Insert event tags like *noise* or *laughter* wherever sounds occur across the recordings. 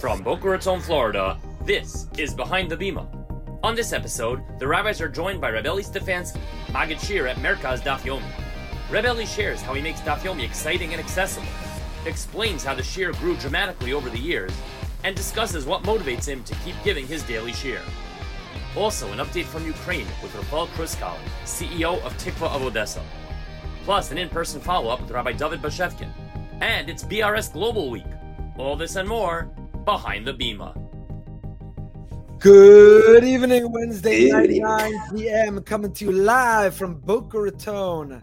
From Boca Raton, Florida, this is Behind the Bima. On this episode, the rabbis are joined by Rebbe Stefansky, Magid Shiur at Merkaz Daf Yomi. Rebbe shares how he makes Daf Yomi exciting and accessible, explains how the shiur grew dramatically over the years, and discusses what motivates him to keep giving his daily shiur. Also, an update from Ukraine with Rafal Kruskal, CEO of Tikva of Odessa. Plus, an in-person follow-up with Rabbi David Bashevkin. And it's BRS Global Week. All this and more behind the Bima. Good evening, Wednesday night, 9 p.m. Coming to you live from Boca Raton.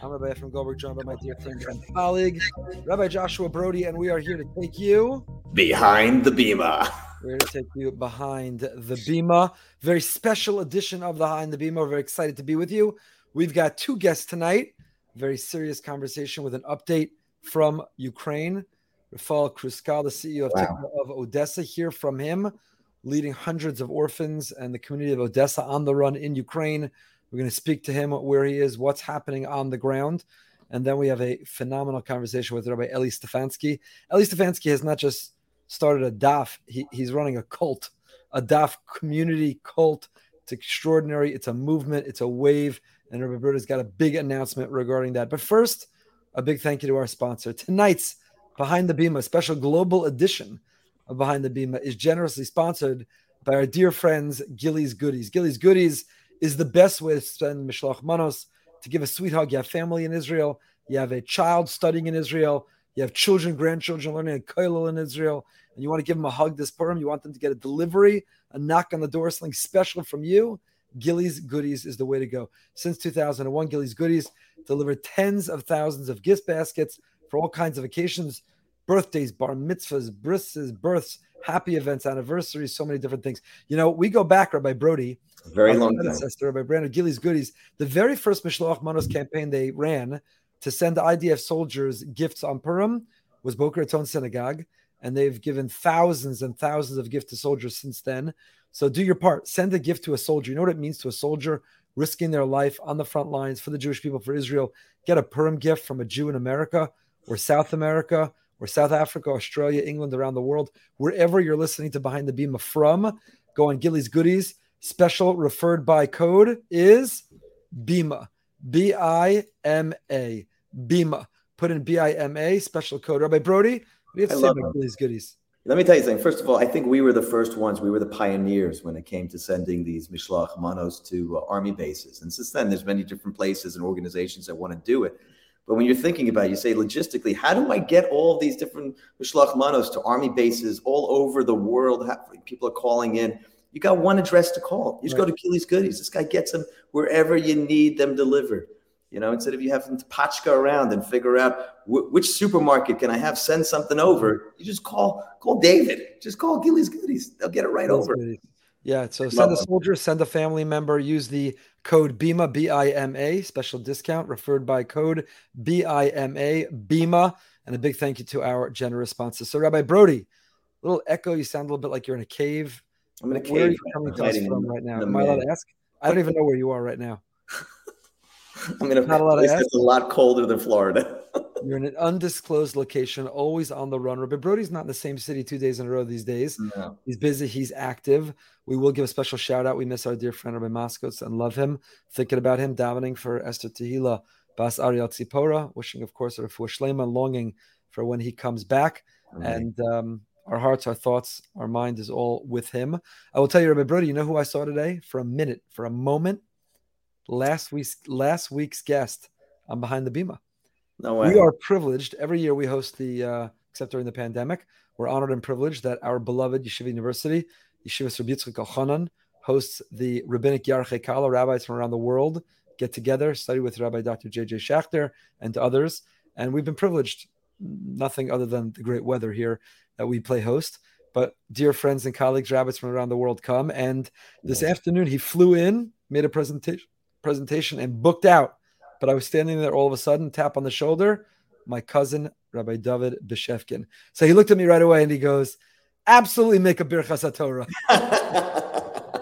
I'm Rabbi Efrem Goldberg, joined by my dear friend and colleague, Rabbi Joshua Brody, and we are here to take you behind the Bima. We're going to take you behind the Bima. Very special edition of the Behind the Bima. We're very excited to be with you. We've got two guests tonight. Very serious conversation with an update from Ukraine. Rafal Kruskal, the CEO of, wow. of Odessa, hear from him, leading hundreds of orphans and the community of Odessa on the run in Ukraine. We're going to speak to him where he is, what's happening on the ground. And then we have a phenomenal conversation with Rabbi Eli Stefansky. Eli Stefansky has not just started a DAF, he, he's running a cult, a DAF community cult. It's extraordinary. It's a movement, it's a wave. And Rabbi Brody's got a big announcement regarding that. But first, a big thank you to our sponsor. Tonight's Behind the Bima, special global edition of Behind the Bima, is generously sponsored by our dear friends Gilly's Goodies. Gilly's Goodies is the best way to spend Mishloach Manos, to give a sweet hug. You have family in Israel, you have a child studying in Israel, you have children, grandchildren learning a kollel in Israel, and you want to give them a hug this Purim. You want them to get a delivery, a knock on the door, something special from you. Gilly's Goodies is the way to go. Since 2001, Gilly's Goodies delivered tens of thousands of gift baskets for all kinds of occasions birthdays, bar mitzvahs, brisses, births, happy events, anniversaries, so many different things. You know, we go back, Rabbi Brody, very long predecessor, Rabbi Brandon Gilly's Goodies. The very first Mishloach Manos campaign they ran to send IDF soldiers gifts on Purim was Boca Raton Synagogue, and they've given thousands and thousands of gifts to soldiers since then. So do your part. Send a gift to a soldier. You know what it means to a soldier risking their life on the front lines for the Jewish people, for Israel. Get a Purim gift from a Jew in America or South America or South Africa, Australia, England, around the world, wherever you're listening to Behind the Bima from, go on Gilly's Goodies. Special referred by code is BIMA, B I M A, BIMA. Put in B I M A, special code. Rabbi Brody, you have to I say about Gilly's Goodies? Let me tell you something. First of all, I think we were the first ones. We were the pioneers when it came to sending these mishloach manos to uh, army bases. And since then, there's many different places and organizations that want to do it. But when you're thinking about it, you say logistically, how do I get all these different Mishlach Manos to army bases all over the world? People are calling in. You got one address to call. You just right. go to Gilly's Goodies. This guy gets them wherever you need them delivered. You know, instead of you having to patchka around and figure out which supermarket can I have send something over, mm-hmm. you just call call David. Just call Gilly's Goodies. They'll get it right over. Goodies. Yeah. So send a soldier, send a family member, use the code BIMA, B I M A, special discount referred by code B I M A, BIMA. And a big thank you to our generous sponsors. So, Rabbi Brody, little echo, you sound a little bit like you're in a cave. I'm in a cave. Where are you coming to us from right now? Am I allowed to ask? I don't even know where you are right now. *laughs* I'm in a Not a place that's a lot colder than Florida. *laughs* You're in an undisclosed location, always on the run. But Brody's not in the same city two days in a row these days. No. He's busy. He's active. We will give a special shout out. We miss our dear friend Rabbi Moskowitz and love him. Thinking about him, davening for Esther Tehila, Bas Ariel Tzipora, wishing, of course, for Shlema, longing for when he comes back. And um, our hearts, our thoughts, our mind is all with him. I will tell you, Rabbi Brody, you know who I saw today for a minute, for a moment? Last week's last week's guest on Behind the Bima. No way. We are privileged. Every year we host the, uh, except during the pandemic, we're honored and privileged that our beloved Yeshiva University, Yeshiva Rabbi Yitzchak hosts the Rabbinic Yarchei Kallah. Rabbis from around the world get together, study with Rabbi Dr. J.J. Schachter and others. And we've been privileged, nothing other than the great weather here that we play host. But dear friends and colleagues, rabbis from around the world come. And this yes. afternoon he flew in, made a presentation presentation and booked out but I was standing there all of a sudden, tap on the shoulder, my cousin, Rabbi David Bashevkin. So he looked at me right away and he goes, absolutely make a Birchas Torah.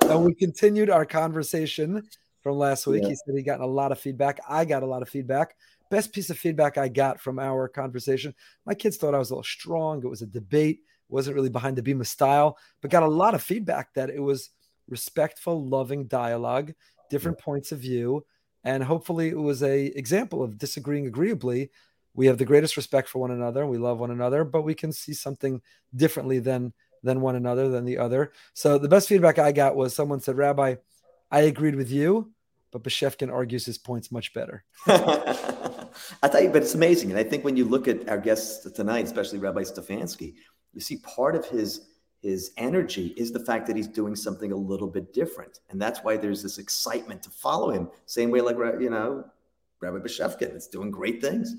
and *laughs* we continued our conversation from last week. Yeah. He said he got a lot of feedback. I got a lot of feedback. Best piece of feedback I got from our conversation. My kids thought I was a little strong. It was a debate. wasn't really behind the Bima style, but got a lot of feedback that it was respectful, loving dialogue, different points of view, and hopefully it was a example of disagreeing agreeably. We have the greatest respect for one another, we love one another, but we can see something differently than than one another than the other. So the best feedback I got was someone said, "Rabbi, I agreed with you, but Bashevkin argues his points much better." *laughs* I tell you, but it's amazing. And I think when you look at our guests tonight, especially Rabbi Stefansky, you see part of his his energy is the fact that he's doing something a little bit different, and that's why there's this excitement to follow him. Same way, like you know, Rabbi Bashevkin, it's doing great things.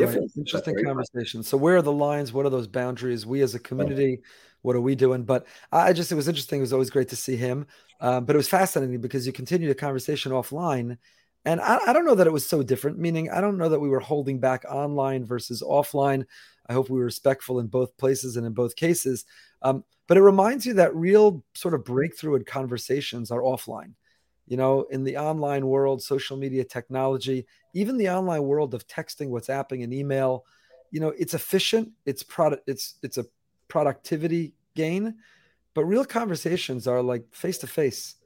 Different, right. interesting conversation. So, where are the lines? What are those boundaries? We as a community, what are we doing? But I just, it was interesting. It was always great to see him. Um, but it was fascinating because you continue the conversation offline and I, I, don't know that it was so different, meaning I don't know that we were holding back online versus offline. I hope we were respectful in both places and in both cases. Um, but it reminds you that real sort of breakthrough in conversations are offline. You know, in the online world, social media technology, even the online world of texting, WhatsApping, and email, you know, it's efficient. It's product. It's it's a productivity gain, but real conversations are like face to face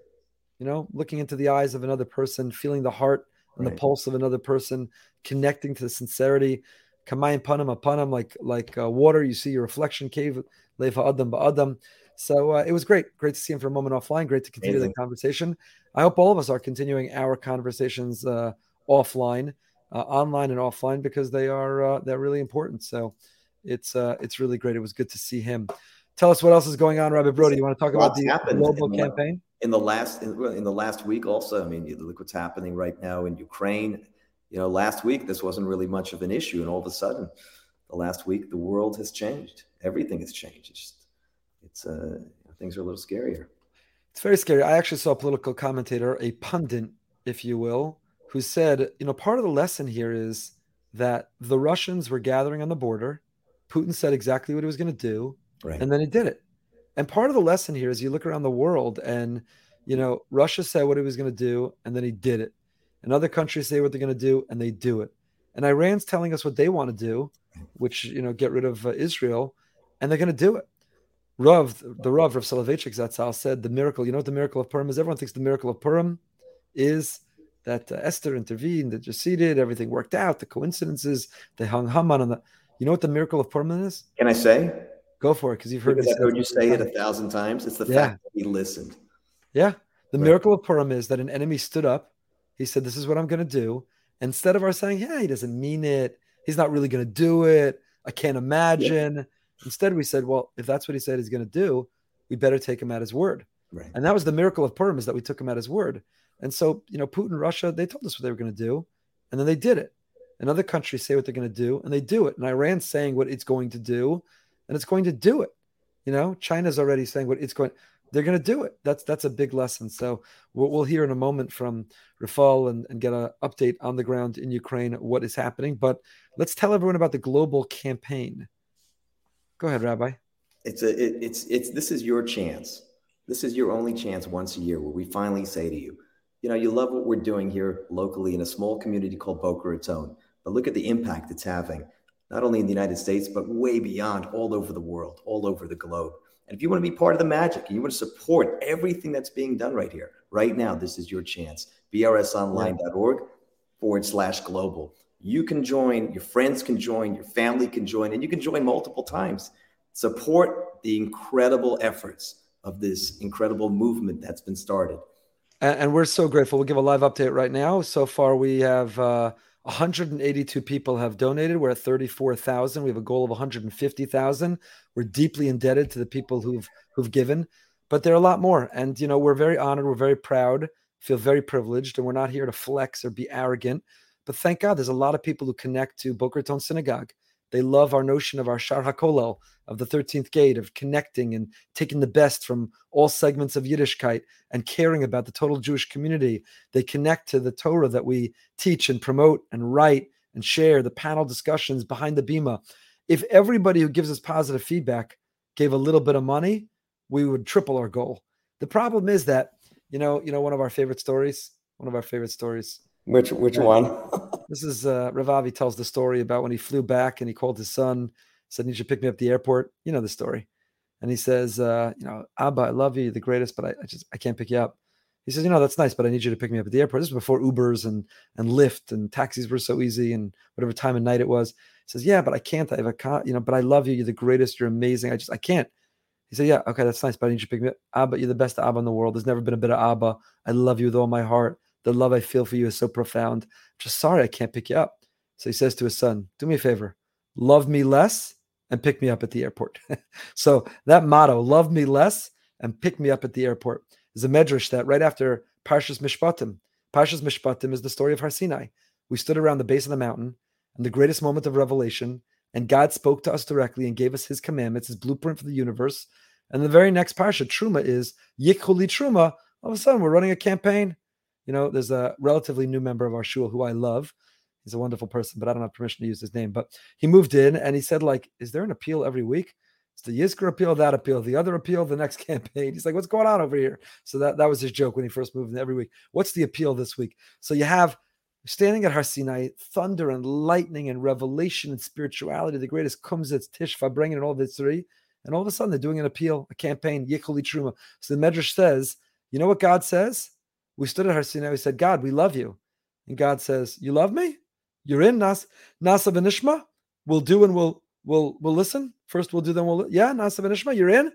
you know, looking into the eyes of another person, feeling the heart and right. the pulse of another person, connecting to the sincerity. Kamayim panam apanam, like like uh, water, you see your reflection cave, leva adam ba adam. So uh, it was great, great to see him for a moment offline. Great to continue Amazing. the conversation. I hope all of us are continuing our conversations uh, offline, uh, online and offline, because they are uh, they're really important. So it's uh, it's really great. It was good to see him. Tell us what else is going on, Rabbi Brody. You want to talk about the global campaign? in the last in, in, the last week also i mean you look what's happening right now in ukraine you know last week this wasn't really much of an issue and all of a sudden the last week the world has changed everything has changed it's just, it's uh things are a little scarier it's very scary i actually saw a political commentator a pundit if you will who said you know part of the lesson here is that the russians were gathering on the border putin said exactly what he was going to do right. and then he did it and part of the lesson here is you look around the world and, you know, Russia said what he was going to do and then he did it. And other countries say what they're going to do and they do it. And Iran's telling us what they want to do, which, you know, get rid of uh, Israel, and they're going to do it. Rav, the Rav, Rav Soloveitchik Zatzal said the miracle, you know what the miracle of Purim is? Everyone thinks the miracle of Purim is that uh, Esther intervened, that receded, everything worked out, the coincidences, they hung Haman on the. You know what the miracle of Purim is? Can I say? Go for it, because you've heard because I've heard you say it a thousand times. It's the yeah. fact that he listened. Yeah. The right. miracle of Purim is that an enemy stood up. He said, This is what I'm going to do. Instead of our saying, Yeah, he doesn't mean it. He's not really going to do it. I can't imagine. Yeah. Instead, we said, Well, if that's what he said he's going to do, we better take him at his word. Right. And that was the miracle of Purim is that we took him at his word. And so, you know, Putin, Russia, they told us what they were going to do, and then they did it. And other countries say what they're going to do, and they do it. And Iran's saying what it's going to do, and it's going to do it. You know, China's already saying what it's going. They're going to do it. That's that's a big lesson. So we'll, we'll hear in a moment from Rafal and, and get an update on the ground in Ukraine what is happening. But let's tell everyone about the global campaign. Go ahead, Rabbi. It's a it, it's it's this is your chance. This is your only chance once a year where we finally say to you, you know, you love what we're doing here locally in a small community called Boca Raton, but look at the impact it's having not only in the United States, but way beyond, all over the world, all over the globe. And if you want to be part of the magic and you want to support everything that's being done right here, right now, this is your chance. BRSonline.org forward slash global. You can join, your friends can join, your family can join, and you can join multiple times. Support the incredible efforts of this incredible movement that's been started. And, we're so grateful. We'll give a live update right now. So far, we have. Uh, 182 people have donated. We're at 34,000. We have a goal of 150,000. We're deeply indebted to the people who've who've given, but there are a lot more. And you know, we're very honored. We're very proud. Feel very privileged, and we're not here to flex or be arrogant. But thank God, there's a lot of people who connect to Boca Synagogue. They love our notion of our Shar HaKolel, of the 13th gate, of connecting and taking the best from all segments of Yiddishkeit and caring about the total Jewish community. They connect to the Torah that we teach and promote and write and share, the panel discussions behind the Bima. If everybody who gives us positive feedback gave a little bit of money, we would triple our goal. The problem is that, you know, you know, one of our favorite stories, one of our favorite stories which which one? *laughs* this is uh, Ravavi tells the story about when he flew back and he called his son, said, "Need you to pick me up at the airport." You know the story. and he says, uh, you know, Abba, I love you, you're the greatest, but I, I, just I can't pick you up. He says, you know, that's nice, but I need you to pick me up at the airport. This was before Ubers and and Lyft and taxis were so easy and whatever time of night it was. He says, yeah, but I can't. I have a car, you know, but I love you. You're the greatest. You're amazing. I just I can't. He said, yeah, okay, that's nice, but I need you to pick me up. Abba, you're the best Abba in the world. There's never been a better Abba. I love you with all my heart. The love I feel for you is so profound. I'm just sorry I can't pick you up. So he says to his son, do me a favor, love me less and pick me up at the airport. *laughs* so that motto, love me less and pick me up at the airport, is a medrash that right after Parshas Mishpatim, Parshas Mishpatim is the story of Har Sinai. We stood around the base of the mountain and the greatest moment of revelation, and God spoke to us directly and gave us his commandments, his blueprint for the universe. And the very next parsha, Truma, is Yikhuli Truma. All of a sudden, we're running a campaign. You know, there's a relatively new member of our shul who I love, He's a wonderful person, but I don't have permission to use his name. But he moved in and he said, like, is there an appeal every week? It's the Yizkor appeal, that appeal, the other appeal, the next *laughs* campaign. He's like, what's going on over here? So that, that was his joke when he first moved in every week. What's the appeal this week? So you have standing at Har Sinai, thunder and lightning and revelation and spirituality, the greatest kumzitz, tishfa, bringing and all this three. And all of a sudden they're doing an appeal, a campaign, Yikhuli Truma. So the Medrash says, you know what God says? We stood at Har Sinai, we said, God, we love you. And God says, You love me? You're in Nas Nasa Venishma. We'll do and we'll we'll we'll listen. First we'll do then we'll yeah, Nasa Venishma, you're in?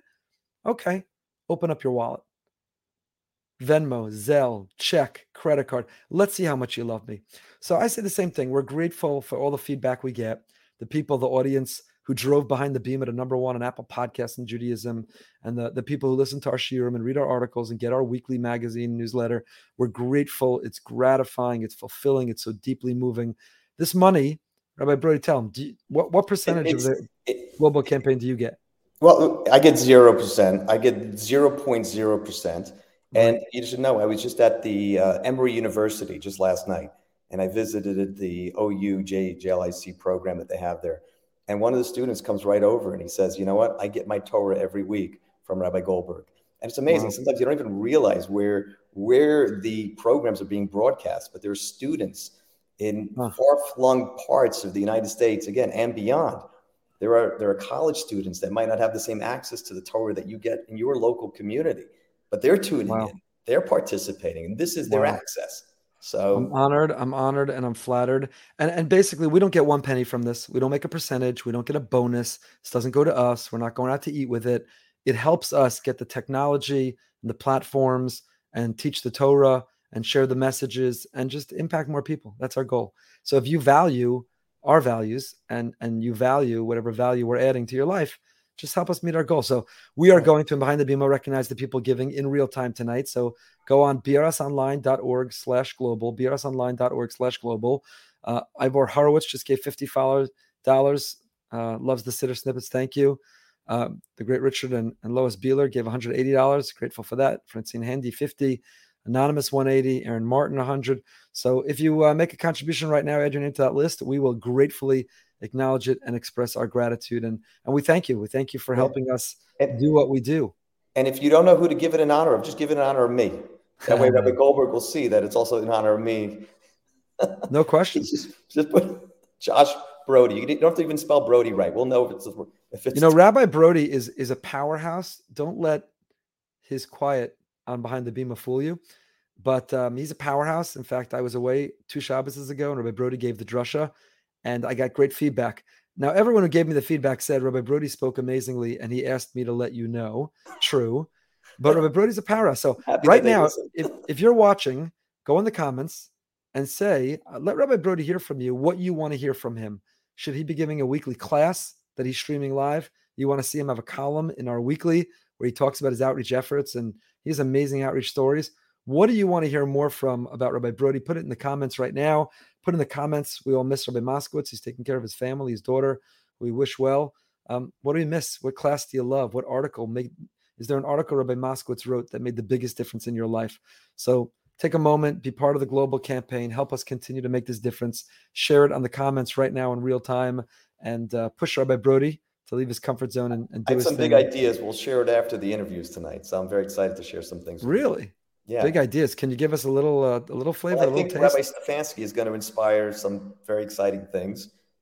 Okay. Open up your wallet. Venmo, Zelle, check, credit card. Let's see how much you love me. So I say the same thing. We're grateful for all the feedback we get, the people, the audience who drove behind the beam at a number one on Apple Podcasts in Judaism, and the, the people who listen to our shiurim and read our articles and get our weekly magazine newsletter. We're grateful. It's gratifying. It's fulfilling. It's so deeply moving this money, Rabbi Brody, tell them you, what what percentage it's, of the it, global campaign do you get? Well, I get zero percent. I get zero point zero percent. And you should know, I was just at the uh, Emory University just last night, and I visited the OU JLIC program that they have there. And one of the students comes right over and he says, "You know what? I get my Torah every week from Rabbi Goldberg." And it's amazing. Wow. Sometimes you don't even realize where where the programs are being broadcast, but there are students in far-flung parts of the United States, again, and beyond. There are there are college students that might not have the same access to the Torah that you get in your local community, but they're tuning wow. in, they're participating, and this is their access. So I'm honored, I'm honored, and I'm flattered. And and basically, we don't get one penny from this. We don't make a percentage. We don't get a bonus. This doesn't go to us. We're not going out to eat with it. It helps us get the technology and the platforms and teach the Torah and share the messages and just impact more people. That's our goal. So if you value our values and and you value whatever value we're adding to your life, just help us meet our goal. So we are going to behind the bima recognize the people giving in real time tonight. So go on brsonline.org slash global, brsonline.org slash global. Uh, Ivor Horowitz just gave $50. Uh, loves the sitter snippets. Thank you. Uh, the great Richard and, and Lois Beeler gave $180. Grateful for that. Francine Handy, 50. Anonymous 180, Aaron Martin 100. So if you uh, make a contribution right now, add your name to that list. We will gratefully acknowledge it and express our gratitude. And, and we thank you. We thank you for helping us and, do what we do. And if you don't know who to give it in honor of, just give it in honor of me. That way, Rabbi *laughs* Goldberg will see that it's also in honor of me. no question. *laughs* just, just put Josh Brody. You don't have to even spell Brody right. We'll know if it's if it's. You know, Rabbi Brody is is a powerhouse. Don't let his quiet on behind the bima fool you. But um, he's a powerhouse. In fact, I was away two Shabbos ago, and Rabbi Brody gave the drusha, and I got great feedback. Now, everyone who gave me the feedback said Rabbi Brody spoke amazingly, and he asked me to let you know. True, but Rabbi Brody's a powerhouse. So *laughs* Happy right now, if if you're watching, go in the comments and say, uh, let Rabbi Brody hear from you what you want to hear from him. Should he be giving a weekly class that he's streaming live? You want to see him have a column in our weekly where he talks about his outreach efforts and he has amazing outreach stories. What do you want to hear more from about Rabbi Brody? Put it in the comments right now. Put in the comments. We all miss Rabbi Moskowitz. He's taking care of his family, his daughter. We wish well. Um, what do we miss? What class do you love? What article made? Is there an article Rabbi Moskowitz wrote that made the biggest difference in your life? So take a moment, be part of the global campaign, help us continue to make this difference. Share it on the comments right now in real time, and uh, push Rabbi Brody to leave his comfort zone and, and do I have some thing. big ideas. We'll share it after the interviews tonight. So I'm very excited to share some things. Really? Yeah. Big ideas. Can you give us a little uh, a little flavor? Well, I think Rabbi Stefansky is going to inspire some very exciting things.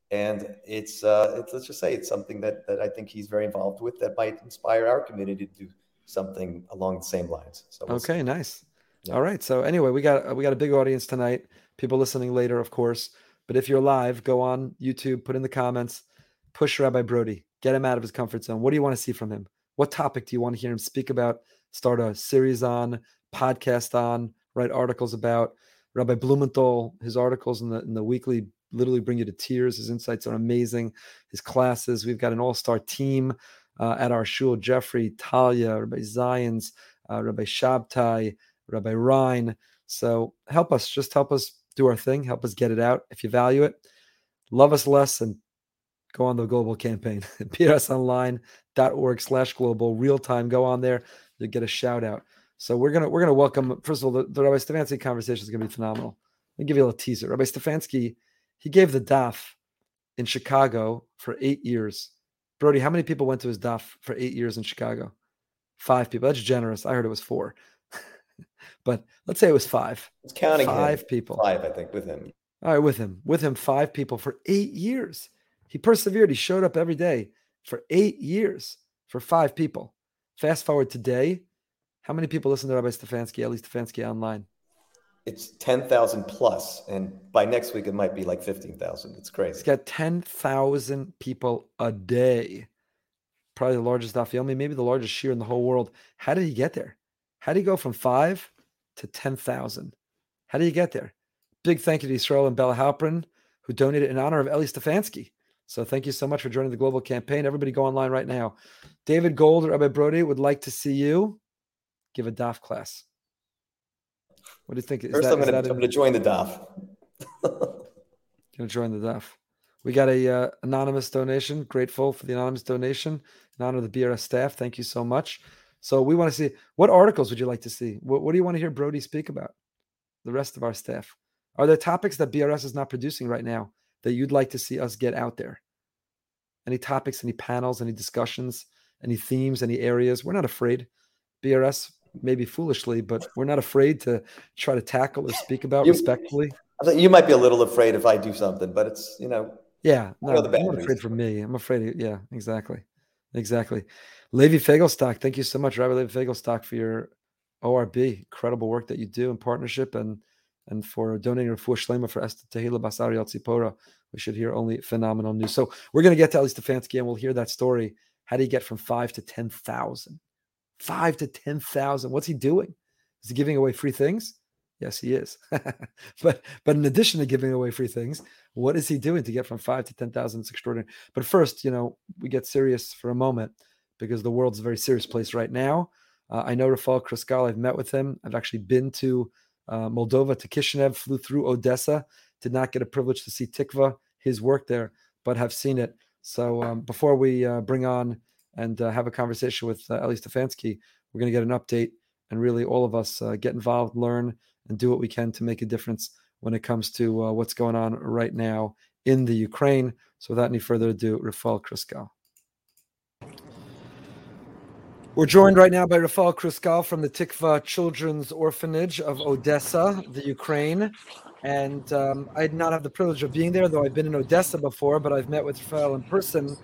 and it's, uh, it's let's just say it's something that that I think he's very involved with that might inspire our community to do something along the same lines. So we'll Okay, see. nice. Yeah. All right. So anyway, we got we got a big audience tonight. People listening later, of course. But if you're live, go on YouTube, put in the comments, push Rabbi Brody, get him out of his comfort zone. What do you want to see from him? What topic do you want to hear him speak about? Start a series on, podcast on, write articles about. Rabbi Blumenthal, his articles in the in the weekly literally bring you to tears. His insights are amazing. His classes, we've got an all-star team uh, at our shul. Jeffrey, Talia, Rabbi Zions, uh, Rabbi Shabtai, Rabbi Ryan. So help us, just help us do our thing, help us get it out. If you value it, love us less and go on the global campaign. *laughs* brsonline.org slash global, real time. Go on there, you'll get a shout out. So we're gonna we're gonna welcome first of all the, the Rabbi Stefansky conversation is gonna be phenomenal. Let me give you a little teaser. Rabbi Stefansky, he gave the daf in Chicago for eight years. Brody, how many people went to his daf for eight years in Chicago? Five people. That's generous. I heard it was four. *laughs* but let's say it was five. It's counting Five him. people. Five, I think, with him. All right, with him, with him, five people for eight years. He persevered. He showed up every day for eight years for five people. Fast forward today, how many people listen to Rabbi Stefansky, Eli Stefansky online? It's ten thousand plus, and by next week it might be like fifteen thousand. It's He's crazy. got 10,000 people a day. Probably the largest Dafyomi, maybe the largest shiur in the whole world. How did he get there? How did he go from five to 10,000? How did he get there? Big thank you to Israel and Bella Halprin, who donated in honor of Eli Stefansky. So thank you so much for joining the global campaign. Everybody go online right now. David Gold, or Rabbi Brody would like to see you give a DAF class. What do you think? Is First, that- I'm is going to going to join the DAF. Gonna join the DAF. We got a uh, anonymous donation. Grateful for the anonymous donation in honor of the BRS staff. Thank you so much. So we want to see what articles would you like to see? What, what do you want to hear Brody speak about? The rest of our staff. Are there topics that BRS is not producing right now that you'd like to see us get out there? Any topics, any panels, any discussions, any themes, any areas? We're not afraid. BRS maybe foolishly, but we're not afraid to try to tackle or speak about You- respectfully. You might be a little afraid if I do something, but it's you know Yeah, no, the I'm not afraid for me. I'm afraid. Of, yeah, exactly, exactly. Levi Fagelstock, thank you so much, Rabbi Levi Fagelstock, for your ORB, incredible work that you do in partnership and and for donating for Shlema for Esther Tehila Bas Ariel Tzipora. We should hear only phenomenal news. So we're going to get to Eli Stefansky and we'll hear that story. How do you get from five to 10,000? Five to 10,000. What's he doing? Is he giving away free things? Yes, he is. *laughs* but but in addition to giving away free things, what is he doing to get from five to 10,000? It's extraordinary. But first, you know, we get serious for a moment because the world's a very serious place right now. Uh, I know Rafal Kruskal. I've met with him. I've actually been to uh, Moldova, to Kishinev, flew through Odessa. Did not get a privilege to see Tikva, his work there, but have seen it. So um, before we uh, bring on and uh, have a conversation with uh, Eli Stefansky, we're going to get an update and really all of us uh, get involved, learn, and do what we can to make a difference when it comes to uh, what's going on right now in the Ukraine. So without any further ado, Rafal Kruskal. We're joined right now by Rafal Kruskal from the Tikva Children's Orphanage of Odessa, the Ukraine. And um, I did not have the privilege of being there, though I've been in Odessa before, but I've met with Rafal in person,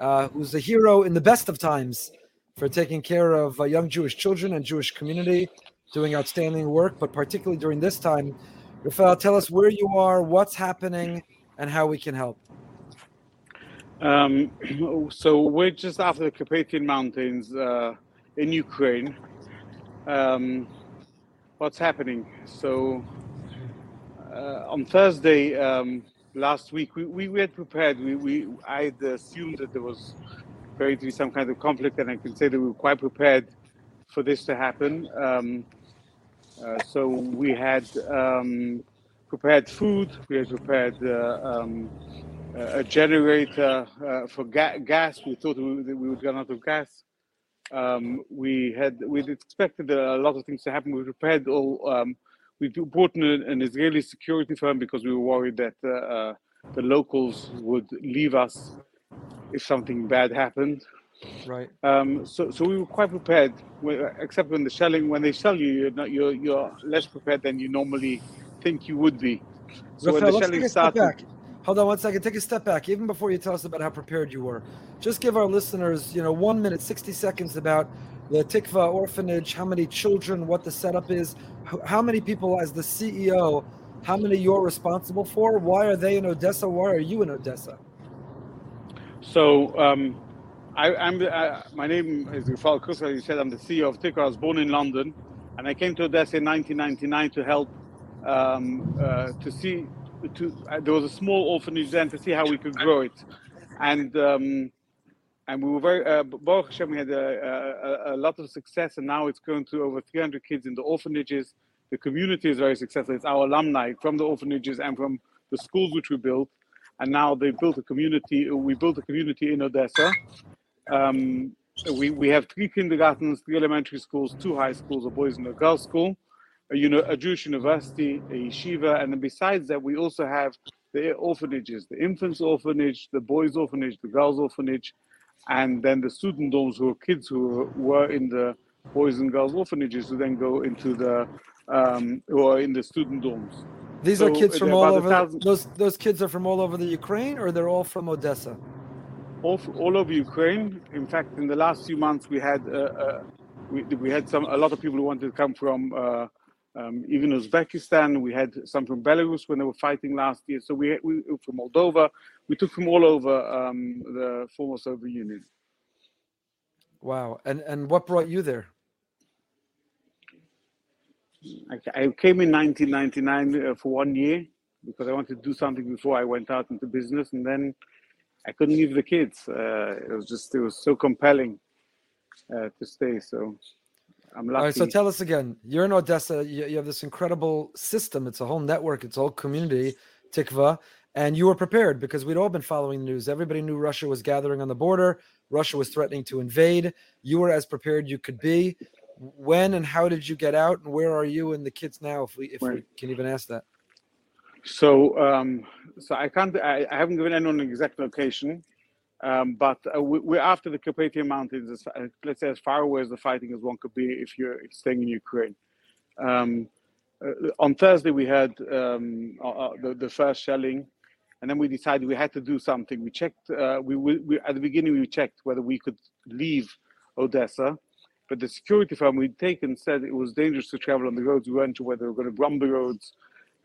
uh, who's a hero in the best of times for taking care of uh, young Jewish children and Jewish community, doing outstanding work, but particularly during this time. Rafael, tell us where you are, what's happening, and how we can help. Um, *clears throat* so we're just after the Carpathian Mountains uh, in Ukraine. Um, what's happening? So uh, on Thursday um, last week, we, we, we had prepared. We, we I had assumed that there was going to be some kind of conflict, and I can say that we were quite prepared for this to happen. Um, uh, so we had um, prepared food. We had prepared. Uh, um, a generator uh, for ga- gas. We thought we, that we would run out of gas. Um, we had we expected a lot of things to happen. We prepared all. We brought in an, an Israeli security firm because we were worried that uh, uh, the locals would leave us if something bad happened. Right. Um, so, so we were quite prepared. Except when the shelling, when they shell you, you're not, you're you're less prepared than you normally think you would be. So when the shelling take a step started. Hold on one second. Take a step back. Even before you tell us about how prepared you were, just give our listeners, you know, one minute, 60 seconds about the Tikva orphanage, how many children, what the setup is, how many people, as the CEO, how many you're responsible for? Why are they in Odessa? Why are you in Odessa? So, um, I, am uh, my name is Rafal Kusa. You said I'm the CEO of Tikva. I was born in London, and I came to Odessa in 1999 to help um, uh, to see. To uh, there was a small orphanage then to see how we could grow it, and um, and we were very uh, Baruch Hashem, we had a, a, a, lot of success, and now it's grown to over 300 kids in the orphanages. The community is very successful. It's our alumni from the orphanages and from the schools which we built, and now they built a community. We built a community in Odessa. Um, we, we have three kindergartens, three elementary schools, two high schools, a boys and a girls school, a, you know, a Jewish university, a yeshiva, and then besides that, we also have the orphanages, the infants orphanage, the boys orphanage, the girls orphanage, and then the student dorms who are kids who were in the boys and girls orphanages who then go into the um, who are in the student dorms. These so are kids from all over. Those those kids are from all over the Ukraine, or they're all from Odessa. All, all over Ukraine. In fact, in the last few months, we had uh, uh, we, we had some a lot of people who wanted to come from uh, um, even Uzbekistan. We had some from Belarus when they were fighting last year. So we, we from Moldova. We took from all over um, the former Soviet Union. Wow! And and what brought you there? I, I came in 1999 uh, for one year because I wanted to do something before I went out into business, and then I couldn't leave the kids. Uh, it was just it was so compelling uh, to stay. So I'm lucky. All right, so tell us again. You're in Odessa. You, you, have this incredible system. It's a whole network. It's a whole community, Tikva. And you were prepared because we'd all been following the news. Everybody knew Russia was gathering on the border. Russia was threatening to invade. You were as prepared you could be. When and how did you get out, and where are you and the kids now? If we if right. we can even ask that. So, um, so I can't. I, I haven't given anyone an exact location. Um, but uh, we, are after the Carpathian Mountains, as, uh, let's say as far away as the fighting as one could be if you're staying in Ukraine. Um, uh, on Thursday, we had um, uh, uh, the, the, first shelling, and then we decided we had to do something. We checked, uh, we, we, we, at the beginning, we checked whether we could leave Odessa, but the security firm we'd taken said it was dangerous to travel on the roads. We weren't sure whether we were going to bomb the roads.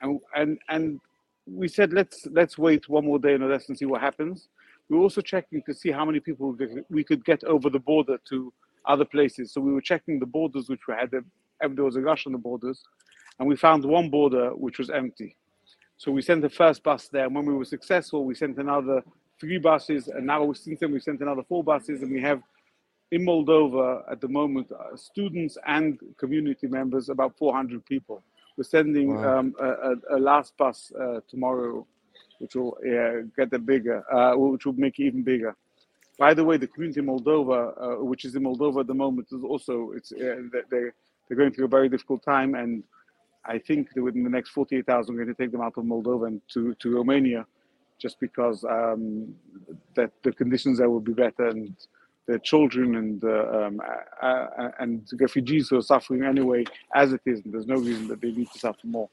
And, and, and we said, let's, let's wait one more day in Odessa and see what happens. We were also checking to see how many people we could get over the border to other places. So we were checking the borders which we had. There was a rush on the borders, and we found one border which was empty. So we sent the first bus there, and when we were successful, we sent another three buses, and now since then we sent another four buses, and we have in Moldova at the moment uh, students and community members about 400 people. We're sending wow. um, a, a, a, last bus uh, tomorrow which will uh, get the bigger, uh, which will make it even bigger. By the way, the community in Moldova, uh, which is in Moldova at the moment, is also it's uh, they they're going through a very difficult time, and I think that within the next 48 hours, I'm going to take them out of Moldova and to, to Romania, just because um, that the conditions there will be better and the children and uh, um, and refugees who are suffering anyway as it is, and there's no reason that they need to suffer more.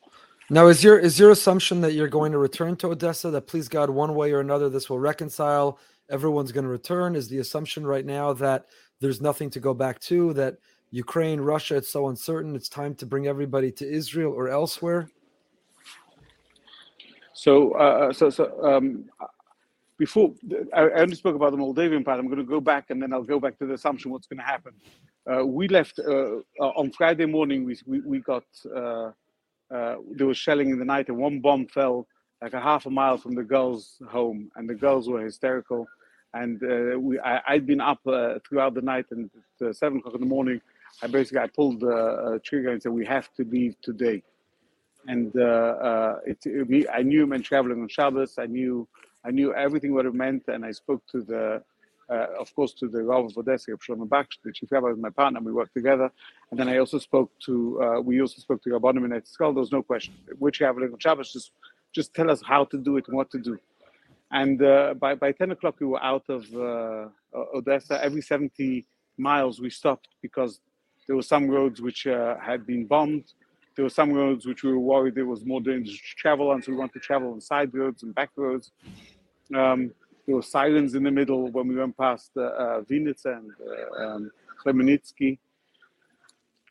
Now, is your is your assumption that you're going to return to Odessa? That please God, one way or another, this will reconcile. Everyone's going to return. Is the assumption right now that there's nothing to go back to? That Ukraine, Russia, it's so uncertain. It's time to bring everybody to Israel or elsewhere. So, uh, so, so um, before I, only spoke about the Moldavian part. I'm going to go back and then I'll go back to the assumption what's going to happen. Uh, we left uh, on Friday morning. We we, we got uh, uh, there was shelling in the night, and one bomb fell like a half a mile from the girls' home, and the girls were hysterical. And uh, we, I, had been up uh, throughout the night, and at seven o'clock in the morning, I basically I pulled the uh, trigger and said, "We have to leave today." And uh, uh, it, it, I knew it meant traveling on Shabbos. I knew I knew everything what it meant, and I spoke to the uh, of course, to the Rav of Odessa, Shlomo Baksht, the chief rabbi, was my partner. We worked together, and then I also spoke to uh, we also spoke to Rabbanim in Etzkal. There was no question. Which Rabbi Shabbos just just tell us how to do it and what to do. And uh, by by ten o'clock we were out of uh, Odessa. Every seventy miles we stopped because there were some roads which uh, had been bombed. there were some roads which we were worried there was more dangerous to travel on, so we wanted to travel on side roads and back roads. Um, there were sirens in the middle when we went past uh, uh, Vinnytsia and uh, um, Khmelnytsky.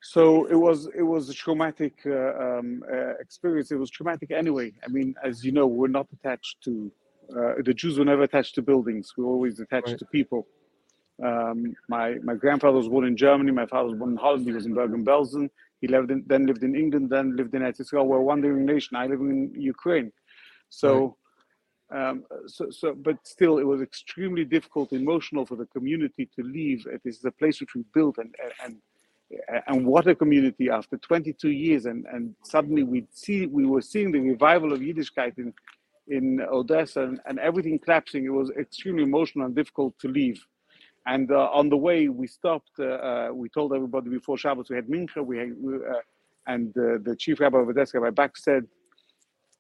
So it was it was a traumatic uh, um, uh, experience. It was traumatic anyway. I mean, as you know, we're not attached to uh, the Jews were never attached to buildings. We were always attached Right. to people. Um, my my grandfather was born in Germany. My father was born in Holland. He was in Bergen-Belsen. He lived in, then lived in England. Then lived in Israel. We're a wandering nation. I live in Ukraine. So, um, so so but still, it was extremely difficult, emotional for the community to leave. It is the place which we built, and and and what a community after 22 years, and and suddenly we see we were seeing the revival of Yiddishkeit in in Odessa, and, and everything collapsing. It was extremely emotional and difficult to leave. And uh, on the way, we stopped. Uh, uh, we told everybody before Shabbos we had mincha. We had, we, uh, and uh, the chief rabbi of Odessa, Rabbi Bach, said,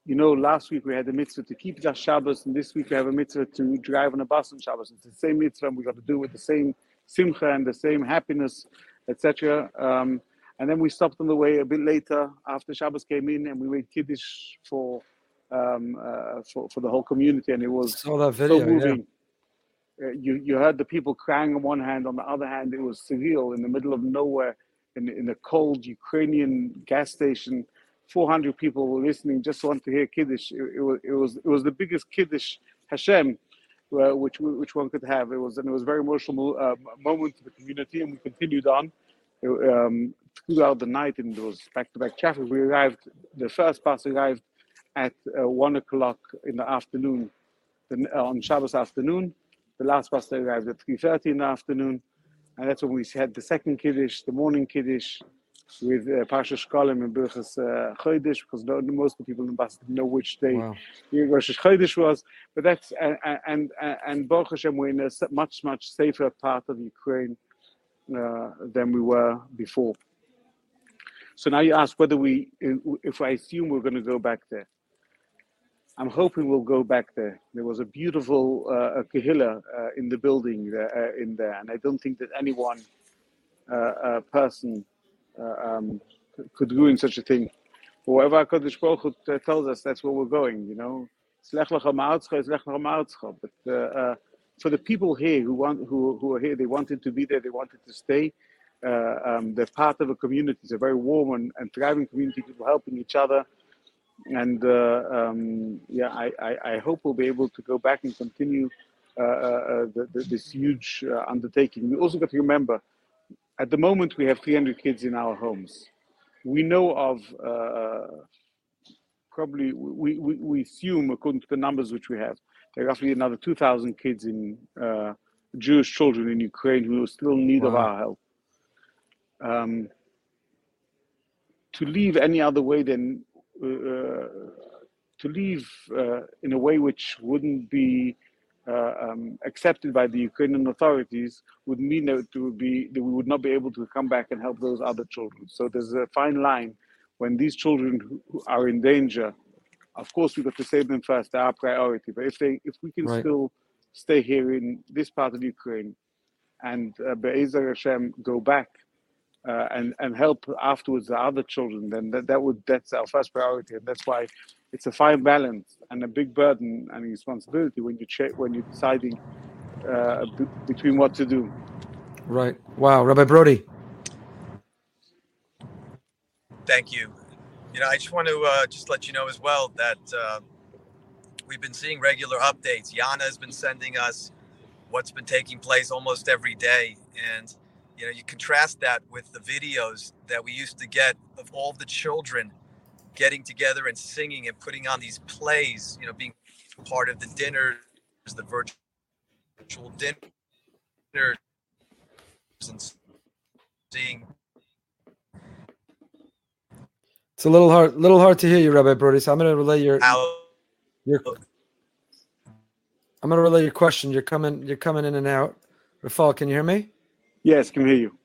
"You know, last week we had a mitzvah to keep the Shabbos, and this week we have a mitzvah to drive on a bus on Shabbos. It's the same mitzvah, and we got to do with the same simcha and the same happiness, etc." Um, and then we stopped on the way a bit later after Shabbos came in, and we made kiddush for um, uh, for for the whole community, and it was Saw that so video. yeah. moving. Uh, you you heard the people crying on one hand, on the other hand, it was surreal in the middle of nowhere, in in a cold Ukrainian gas station. 400 people were listening, just want to hear Kiddush. It, it was it was it was the biggest Kiddush Hashem, uh, which which one could have. It was and it was a very emotional uh, moment to the community, and we continued on. Um, throughout the night, and there was back-to-back traffic. We arrived. The first bus arrived at uh, one o'clock in the afternoon, the, uh, on Shabbos afternoon. The last bus arrived at 3.30 in the afternoon. And that's when we had the second Kiddush, the morning Kiddush, with uh, Parsha Shkolim and Birchas uh, Chodesh, because no, most of the people in the bus didn't know which day Wow. Rosh Chodesh was. But that's, and, and, and, and Baruch Hashem, we're in a much, much safer part of Ukraine uh, than we were before. So now you ask whether we, if I assume we're going to go back there. I'm hoping we'll go back there. There was a beautiful uh, kahila uh, in the building there, uh, in there, and I don't think that any one uh, uh, person uh, um, could ruin such a thing. Whoever Hakadosh Baruch Hu, uh, tells us, that's where we're going. You know. But uh, uh, for the people here who want, who who are here, they wanted to be there, they wanted to stay. Uh, um, they're part of a community. It's a very warm and, and thriving community. People helping each other and uh, um, yeah, I, I, I hope we'll be able to go back and continue uh, uh, the, the, this huge uh, undertaking. We also got to remember, at the moment we have 300 kids in our homes. We know of uh, probably we, we, we assume according to the numbers which we have, there are roughly another 2,000 kids in uh, Jewish children in Ukraine who are still in need of our help. Um, to leave any other way than uh, to leave uh, in a way which wouldn't be uh, um, accepted by the Ukrainian authorities would mean that would be that we would not be able to come back and help those other children. So there's a fine line when these children who who are in danger. Of course, we've got to save them first; they're our priority. But if they, if we can Right. still stay here in this part of Ukraine and uh, Be'ezer Hashem go back uh, and and help afterwards the other children, then that, that would that's our first priority, and that's why it's a fine balance and a big burden and responsibility when you check when you're deciding uh, b- between what to do. Right. Wow. Rabbi Brody. Thank you. You know, I just want to uh, just let you know as well that uh, we've been seeing regular updates. Yana has been sending us what's been taking place almost every day, and you know, you contrast that with the videos that we used to get of all the children getting together and singing and putting on these plays. You know, being part of the dinners, the virtual dinners, and seeing It's a little hard, little hard to hear you, Rabbi Brody. So I'm going to relay your, how your I'm going to relay your question. You're coming, you're coming in and out. Rafal, can you hear me? Yes, can hear you.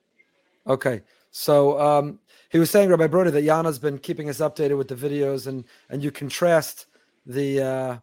Okay. So um, he was saying, Rabbi Brody, that Yana's been keeping us updated with the videos, and and you contrast the uh,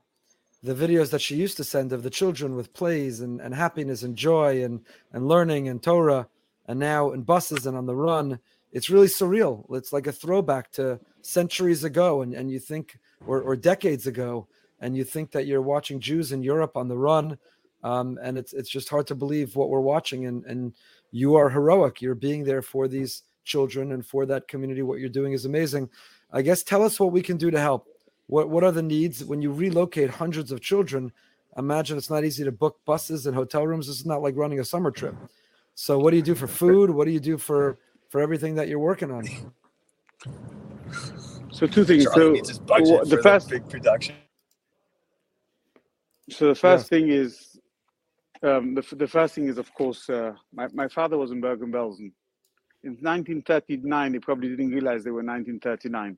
the videos that she used to send of the children with plays and, and happiness and joy and and learning and Torah, and now in buses and on the run. It's really surreal. It's like a throwback to centuries ago and, and you think or, or decades ago and you think that you're watching Jews in Europe on the run um, and it's it's just hard to believe what we're watching and and you are heroic you're being there for these children and for that community what you're doing is amazing. I guess tell us what we can do to help. What what are the needs? When you relocate hundreds of children imagine it's not easy to book buses and hotel rooms. This is not like running a summer trip. So what do you do for food? What do you do for for everything that you're working on? So two things. So needs his budget w- for the the first, big production. so the first thing is, um, the, the first thing is of course, uh, my my father was in Bergen-Belsen. In 1939, they probably didn't realize they were 1939.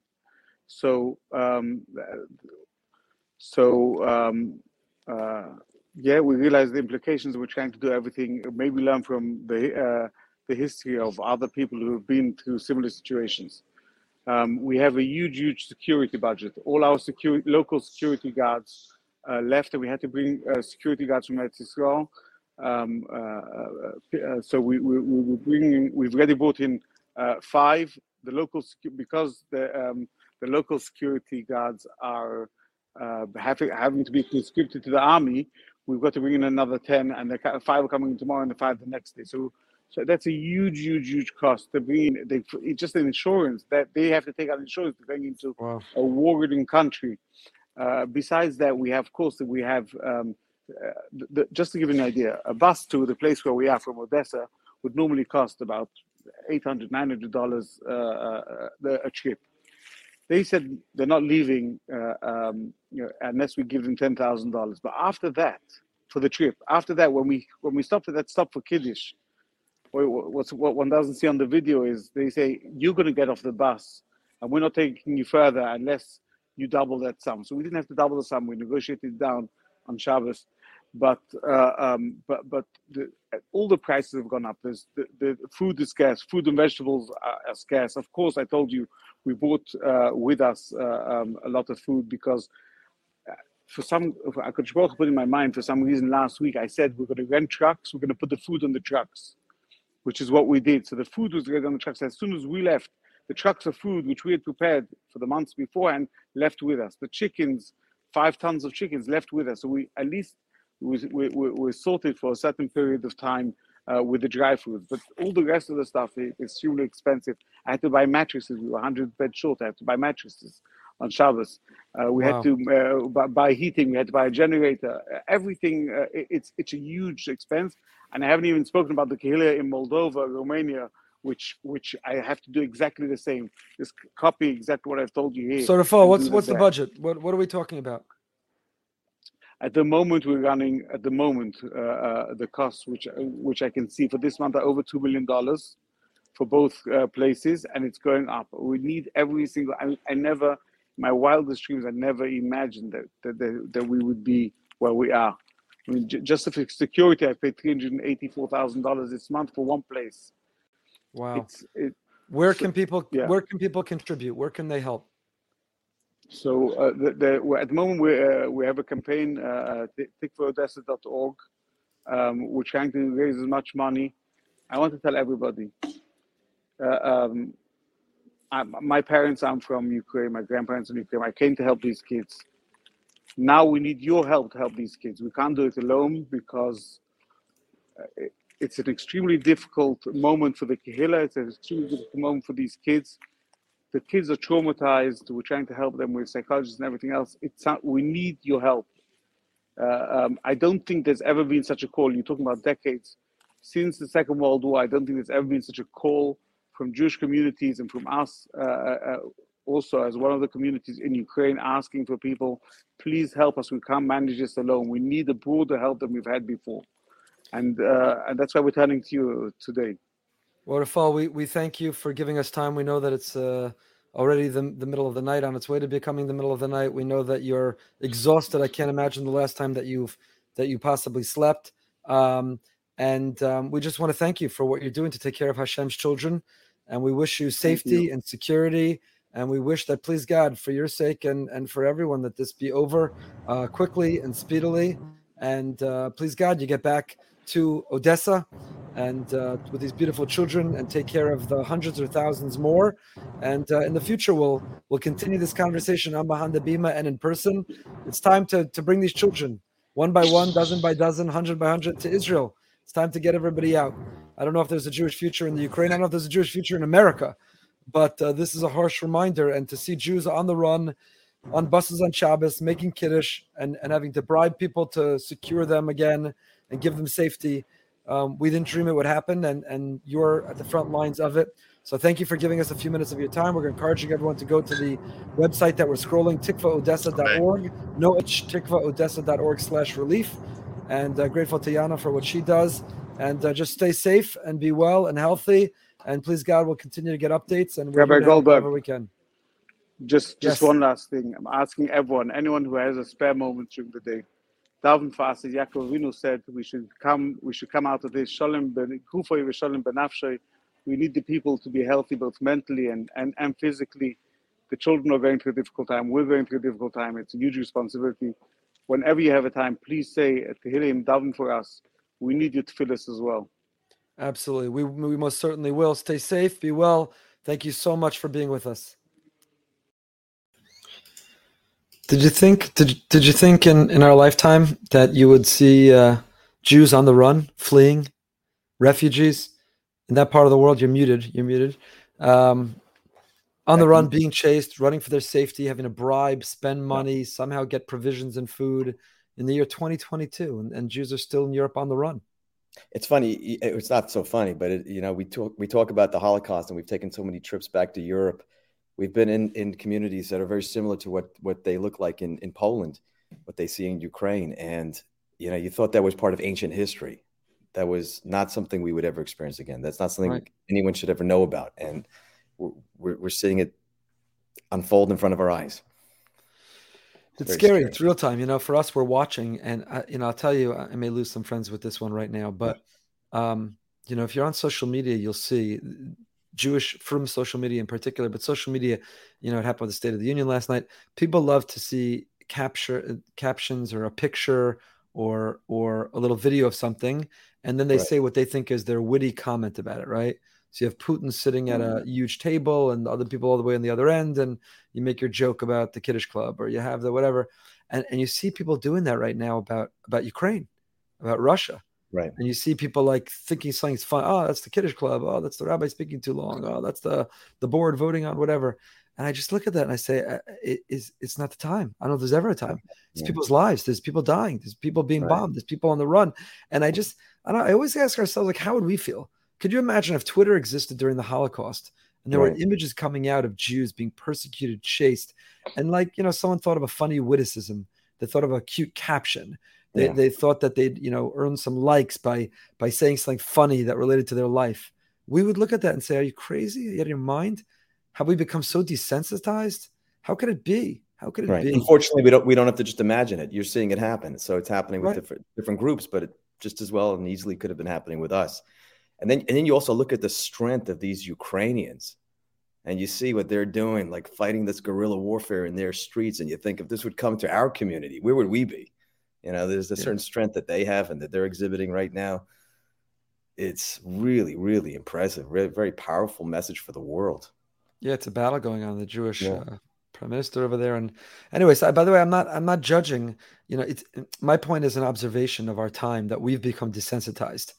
So, um, so um, uh, yeah, we realized the implications. We're trying to do everything. Maybe learn from the uh, the history of other people who have been through similar situations. Um, we have a huge, huge security budget. All our security, local security guards uh, left, and we had to bring uh, security guards from Eretz Yisrael. Um, uh, uh, uh, so we, we, we were bringing, we've already brought in uh, five. The local because the um, the local security guards are uh, having having to be conscripted to the army. We've got to bring in another ten, and the five are coming in tomorrow, and the five the next day. So so that's a huge, huge, huge cost to bring in. They, it's just an insurance that they have to take out insurance to going into wow a war-ridden country. Uh, besides that, we have, of course, we have, um, the, the, just to give you an idea, a bus to the place where we are from Odessa would normally cost about $800, $900 uh, uh, a trip. They said they're not leaving uh, um, you know, unless we give them $10,000. But after that, for the trip, after that, when we when we stopped at that stop for Kiddush, what one doesn't see on the video is they say, you're going to get off the bus and we're not taking you further unless you double that sum. So we didn't have to double the sum. We negotiated down on Shabbos, but uh, um, but but the, all the prices have gone up. There's the, the food is scarce. Food and vegetables are, are scarce. Of course, I told you we brought uh, with us uh, um, a lot of food because uh, for some I could put in my mind for some reason last week I said we're going to rent trucks. We're going to put the food on the trucks, which is what we did. So the food was on the trucks as soon as we left the trucks of food which we had prepared for the months beforehand left with us. The chickens, five tons of chickens left with us. So we at least we, we, we, sorted for a certain period of time uh, with the dry food. But all the rest of the stuff is extremely expensive. I had to buy mattresses. We were 100 bed short. I had to buy mattresses on Shabbos. Uh, we Wow. had to uh, buy, heating. We had to buy a generator. Everything. Uh, it- it's it's a huge expense. And I haven't even spoken about the Kehillah in Moldova, Romania, which which I have to do exactly the same. Just copy exactly what I've told you here. so Rafal, what's what's the budget what what are we talking about At the moment, we're running. At the moment, uh, uh, the costs, which which I can see for this month, are over two million dollars for both uh, places, and it's going up. We need every single. I, I never, my wildest dreams, I never imagined that that, that, that we would be where we are. I mean, j- just for security, I paid three hundred eighty-four thousand dollars this month for one place. Wow it, where can people yeah. where can people contribute where can they help So uh, the, the, at the moment we uh, we have a campaign, uh, tikvaodessa.org. Um, we're trying to raise as much money. I want to tell everybody. Uh, um, I, my parents, I'm from Ukraine. My grandparents are from Ukraine. I came to help these kids. Now we need your help to help these kids. We can't do it alone because uh, it's an extremely difficult moment for the Kehillah. It's an extremely difficult moment for these kids the kids are traumatized. We're trying to help them with psychologists and everything else. It's not, we need your help. Uh, um, I don't think there's ever been such a call. You're talking about decades since the Second World War. I don't think there's ever been such a call from Jewish communities and from us, uh, uh, also as one of the communities in Ukraine, asking for people, please help us. We can't manage this alone. We need the broader help than we've had before, and uh, and that's why we're turning to you today. Well, Rafal, we, we thank you for giving us time. We know that it's uh, already the, the middle of the night, on its way to becoming the middle of the night. We know that you're exhausted. I can't imagine the last time that you've that you possibly slept. Um, and um, we just want to thank you for what you're doing to take care of Hashem's children. And we wish you safety and security. And we wish that, please God, for your sake and, and for everyone, that this be over uh, quickly and speedily. And uh, please God, you get back to Odessa and uh, with these beautiful children and take care of the hundreds or thousands more. And uh, in the future, we'll we'll continue this conversation on Behind the Bima and in person. It's time to to bring these children one by one, dozen by dozen, hundred by hundred to Israel. It's time to get everybody out. I don't know if there's a Jewish future in the Ukraine. I don't know if there's a Jewish future in America, but uh, this is a harsh reminder. And to see Jews on the run, on buses on Shabbos, making kiddush, and, and having to bribe people to secure them again and give them safety um, we didn't dream it would happen, and and you're at the front lines of it. So thank you for giving us a few minutes of your time. We're encouraging everyone to go to the website that we're scrolling, tikvaodessa.org, no, tikvaodessa.org slash relief. And uh, grateful to Yana for what she does. And uh, just stay safe and be well and healthy. And please, God, we'll continue to get updates. And Rabbi Goldberg, we can. Just, just yes. one last thing. I'm asking everyone, anyone who has a spare moment during the day, daven fast, as Yaakov Avinu said, we should come, we should come out of this shalom ben shalom benafshay. We need the people to be healthy, both mentally and, and, and physically. The children are going through a difficult time. We're going through a difficult time. It's a huge responsibility. Whenever you have a time, please say at Tehillim, daven for us. We need you to fill us as well. Absolutely. We, we most certainly will. Stay safe. Be well. Thank you so much for being with us. Did you think did did you think in in our lifetime that you would see uh, Jews on the run, fleeing, refugees in that part of the world? You're muted. You're muted. Um, on the run, being chased, running for their safety, having to bribe, spend money, somehow get provisions and food in the year 2022, and, and Jews are still in Europe on the run. It's funny. It's not so funny, but it, you know, we talk we talk about the Holocaust, and we've taken so many trips back to Europe we've been in, in communities that are very similar to what, what they look like in, in Poland, what they see in Ukraine. And, you know, you thought that was part of ancient history. That was not something we would ever experience again. That's not something right. anyone should ever know about. And we're, we're, we're, seeing it unfold in front of our eyes. It's, it's scary. scary. It's real time. You know, for us, we're watching, and I, you know, I'll tell you, I may lose some friends with this one right now, but um, you know, if you're on social media, you'll see Jewish from social media in particular, but social media, you know, it happened with the State of the Union last night. People love to see capture uh, captions or a picture or or a little video of something, and then they right. say what they think is their witty comment about it, right? So you have Putin sitting at a mm-hmm. huge table and other people all the way on the other end, and you make your joke about the Kiddush Club or you have the whatever, and and you see people doing that right now about about Ukraine, about Russia Right. And you see people like thinking something's fun. Oh, that's the Kiddush Club. Oh, that's the rabbi speaking too long. Oh, that's the the board voting on whatever. And I just look at that and I say, uh, it is it's not the time. I don't know if there's ever a time. It's yeah. people's lives. There's people dying. There's people being right. bombed. There's people on the run. And I just, I don't. I always ask ourselves, like, how would we feel? Could you imagine if Twitter existed during the Holocaust and there right. were images coming out of Jews being persecuted, chased, and like you know, someone thought of a funny witticism. They thought of a cute caption they, yeah. they thought that they'd you know earn some likes by by saying something funny that related to their life. We would look at that and say, "Are you crazy? Are you out of your mind? Have we become so desensitized? How could it be? How could it right. be?" Unfortunately, we don't we don't have to just imagine it. You're seeing it happen, so it's happening with right. different different groups, but it just as well and easily could have been happening with us. And then and then you also look at the strength of these Ukrainians and you see what they're doing, like fighting this guerrilla warfare in their streets, and you think if this would come to our community, where would we be? You know, there's a certain strength that they have and that they're exhibiting right now. It's really, really impressive. Really, very powerful message for the world. Yeah, it's a battle going on. The Jewish yeah. uh, prime minister over there. And anyways, by the way, I'm not I'm not judging. You know, it's my point is an observation of our time that we've become desensitized,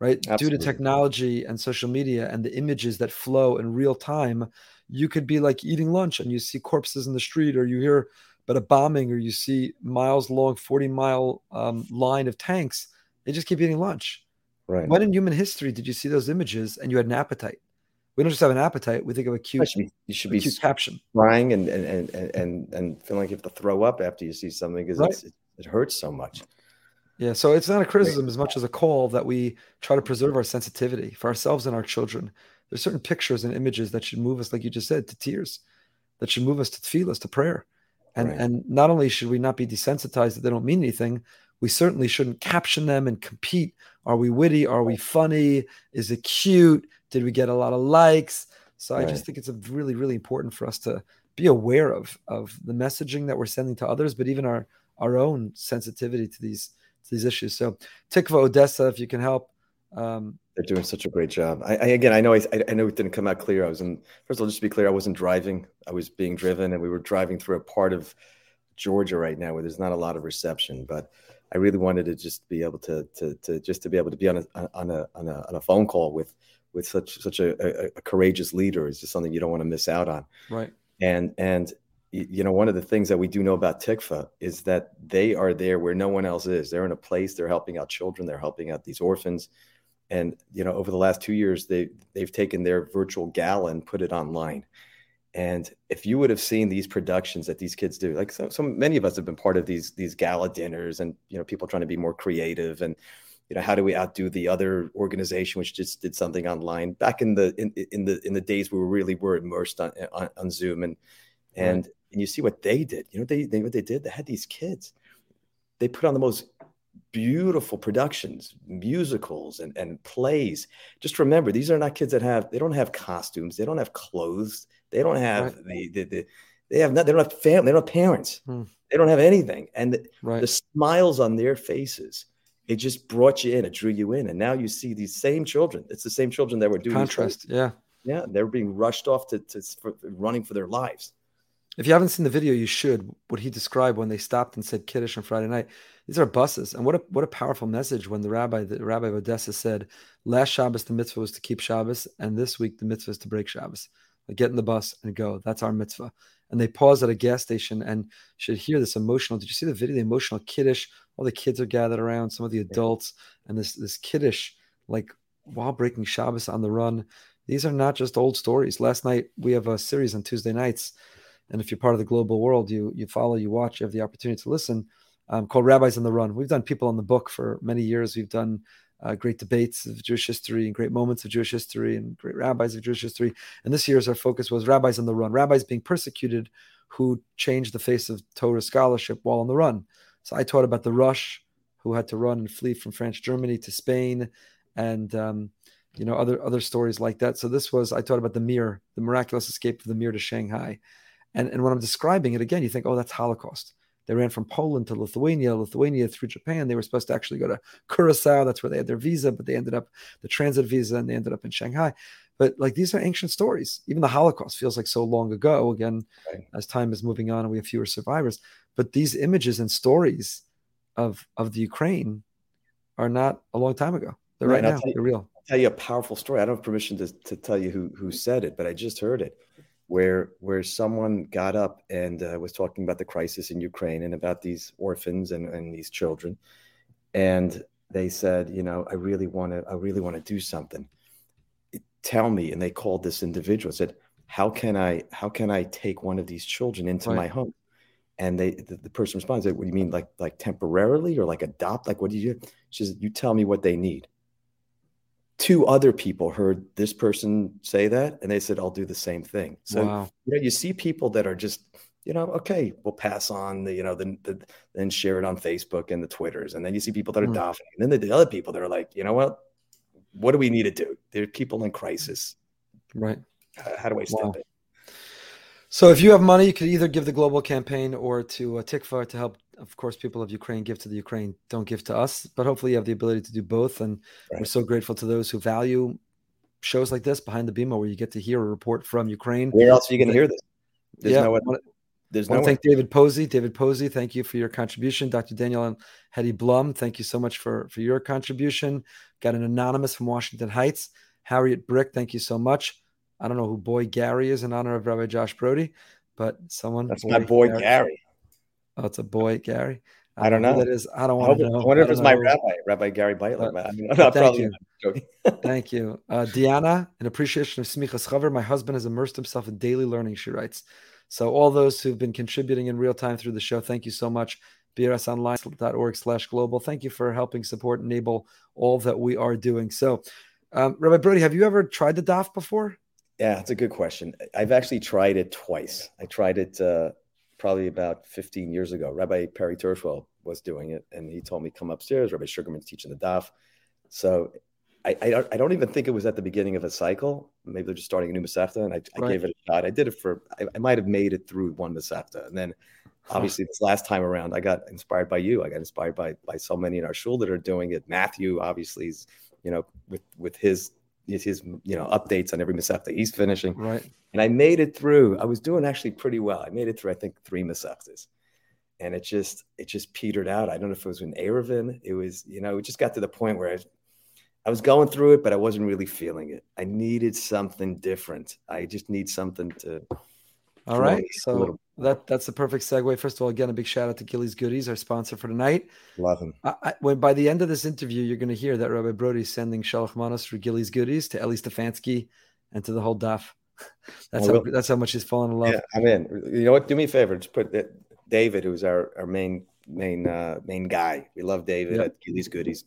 right? Absolutely. Due to technology and social media and the images that flow in real time, you could be like eating lunch and you see corpses in the street, or you hear but a bombing or you see miles long 40 mile um, line of tanks they just keep eating lunch. Right. When in human history did you see those images and you had an appetite? We don't just have an appetite we think of a cute you should be, you should be caption. crying and and, and and and feeling like you have to throw up after you see something because right. it, it hurts so much. Yeah so it's not a criticism as much as a call that we try to preserve our sensitivity for ourselves and our children. There's certain pictures and images that should move us like you just said to tears that should move us to feel us to prayer and right. and not only should we not be desensitized that they don't mean anything, we certainly shouldn't caption them and compete. Are we witty? Are we funny? Is it cute? Did we get a lot of likes? So right. I just think it's really, really important for us to be aware of of the messaging that we're sending to others, but even our our own sensitivity to these to these issues. So Tikva Odessa, if you can help, Um, They're doing such a great job. I, I again, I know, I, I know it didn't come out clear. I was in. First of all, just to be clear, I wasn't driving. I was being driven, and we were driving through a part of Georgia right now where there's not a lot of reception. But I really wanted to just be able to to, to just to be able to be on a on a on a, on a phone call with with such such a, a, a courageous leader is just something you don't want to miss out on. right. And and you know one of the things that we do know about Tikva is that they are there where no one else is. They're in a place. They're helping out children. They're helping out these orphans. And you know over the last two years they they've taken their virtual gala and put it online. And if you would have seen these productions that these kids do, like so, so many of us have been part of these these gala dinners, and you know people trying to be more creative and you know how do we outdo the other organization which just did something online back in the in, in the in the days we really were immersed on on, on Zoom and and and you see what they did. You know they, they what they did. They had these kids. They put on the most beautiful productions, musicals and, and plays. Just remember, these are not kids that have they don't have costumes, they don't have clothes, they don't have right. the, the, the they have not they don't have family, they don't have parents, hmm. they don't have anything. And the, right. the smiles on their faces, it just brought you in, it drew you in. And now you see these same children. It's the same children that were doing contrast. Yeah. Yeah. They're being rushed off to, to for, running for their lives. If you haven't seen the video, you should. What he described when they stopped and said Kiddush on Friday night. These are buses, and what a what a powerful message when the rabbi, the rabbi of Odessa, said, "Last Shabbos the mitzvah was to keep Shabbos, and this week the mitzvah is to break Shabbos. Like get in the bus and go. That's our mitzvah." And they pause at a gas station and should hear this emotional. Did you see the video? The emotional kiddush. All the kids are gathered around. Some of the adults, and this this kiddush, like while breaking Shabbos on the run. These are not just old stories. Last night we have a series on Tuesday nights and if you're part of the global world, you you follow, you watch, you have the opportunity to listen. Um, called Rabbis on the Run. We've done people on the book for many years. We've done uh, great debates of Jewish history and great moments of Jewish history and great rabbis of Jewish history. And this year's our focus was rabbis on the run, rabbis being persecuted who changed the face of Torah scholarship while on the run. So I taught about the Rosh who had to run and flee from France, Germany to Spain, and um, you know other other stories like that. So this was I taught about the Mir, the miraculous escape of the Mir to Shanghai. And, and when I'm describing it again, you think, oh, that's Holocaust. They ran from Poland to Lithuania, Lithuania through Japan. They were supposed to actually go to Curacao. That's where they had their visa, but they ended up the transit visa and they ended up in Shanghai. But like these are ancient stories. Even the Holocaust feels like so long ago. Again, right. as time is moving on and we have fewer survivors. But these images and stories of of the Ukraine are not a long time ago. They're right, right now. You, They're real. I'll tell you a powerful story. I don't have permission to, to tell you who who said it, but I just heard it where where someone got up and uh, was talking about the crisis in Ukraine and about these orphans and, and these children, and they said, you know, I really want to, I really want to do something. Tell me, and they called this individual said, how can I, how can I take one of these children into right. my home? And they, the, the person responds, "What do you mean, like, like temporarily or like adopt? Like, what do you?" do? She says, "You tell me what they need." Two other people heard this person say that and they said i'll do the same thing so wow. you know you see people that are just you know okay we'll pass on the you know the, the then share it on facebook and the twitters and then you see people that are mm. doffing and then the, the other people that are like you know what what do we need to do there are people in crisis right how, how do i step wow. in so if you have money you could either give the global campaign or to uh, tikva to help of course, people of Ukraine give to the Ukraine, don't give to us. But hopefully, you have the ability to do both. And right. we're so grateful to those who value shows like this behind the bima, where you get to hear a report from Ukraine. Where else are you going to hear this? There's yeah, no one, there's no. thank David Posey. David Posey, thank you for your contribution. Dr. Daniel and Hetty Blum, thank you so much for for your contribution. Got an anonymous from Washington Heights. Harriet Brick, thank you so much. I don't know who boy Gary is in honor of Rabbi Josh Brody, but someone. That's boy my boy Gary. Gary. Oh, it's a boy, Gary. I, I don't know. That is. I don't want to know. I wonder if it's my rabbi, Rabbi Gary Beitler. Uh, I mean, *laughs* thank probably you. *laughs* thank you, uh, Deanna. In appreciation of Smichas Chaver, my husband has immersed himself in daily learning. She writes. So all those who've been contributing in real time through the show, thank you so much. brsonline.org slash global. Thank you for helping support and enable all that we are doing. So, um, Rabbi Brody, have you ever tried the DAF before? Yeah, it's a good question. I've actually tried it twice. I tried it uh, probably about 15 years ago. Rabbi Perry Turchwell was doing it, and he told me come upstairs. Rabbi Sugarman's teaching the daf. So I, I, I don't even think it was at the beginning of a cycle. Maybe they're just starting a new Masechta, and I, I gave it a shot. I did it for I, I might have made it through one Masechta, and then *laughs* obviously this last time around, I got inspired by you. I got inspired by by so many in our shul that are doing it. Matthew obviously is you know, with with his his, you know updates on every Masechta he's finishing. Right. And I made it through. I was doing actually pretty well. I made it through, I think, three Masechtas. And it just it just petered out. I don't know if it was in Eruvin. It was, you know, it just got to the point where I, I was going through it, but I wasn't really feeling it. I needed something different. I just need something to all right. So that that's the perfect segue. First of all, again, a big shout out to Gilly's Goodies, our sponsor for tonight. Love him. I, I, when by the end of this interview, you're going to hear that Rabbi Brody is sending Shalach Manos for Gilly's Goodies to Eli Stefansky and to the whole daf. *laughs* That's how that's how much he's fallen in love. Yeah, I'm in. You know what? Do me a favor. Just put that David, who's our, our main main uh, main guy. We love David yep. at Gilly's Goodies.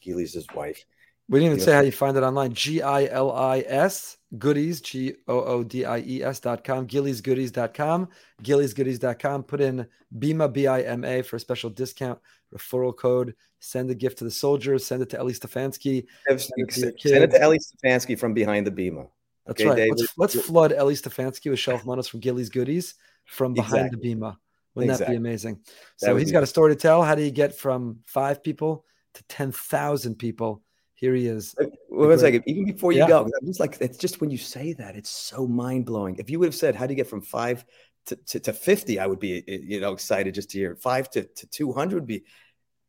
Gilly's his wife. We didn't even say how you find it online. G I L I S goodies, G O O D I E S dot com, gillysgoodies.com, gillysgoodies.com. Put in BIMA, B I M A for a special discount referral code. Send a gift to the soldiers. Send it to Ellie Stefansky. Send it to, send it to Eli Stefansky from behind the BIMA. That's okay, right. Let's, let's, flood Ellie Stefansky with Shalach Manos from Gilly's Goodies from behind exactly. the BIMA. Wouldn't exactly. that be amazing? So he's got a story to tell. How do you get from five people to 10,000 people? Here he is. Well, one second. Even before you yeah. go, I'm just like it's just when you say that, it's so mind blowing. If you would have said, "How do you get from five to, to, to 50 I would be eh, eh, you know excited just to hear five to, to 200 would be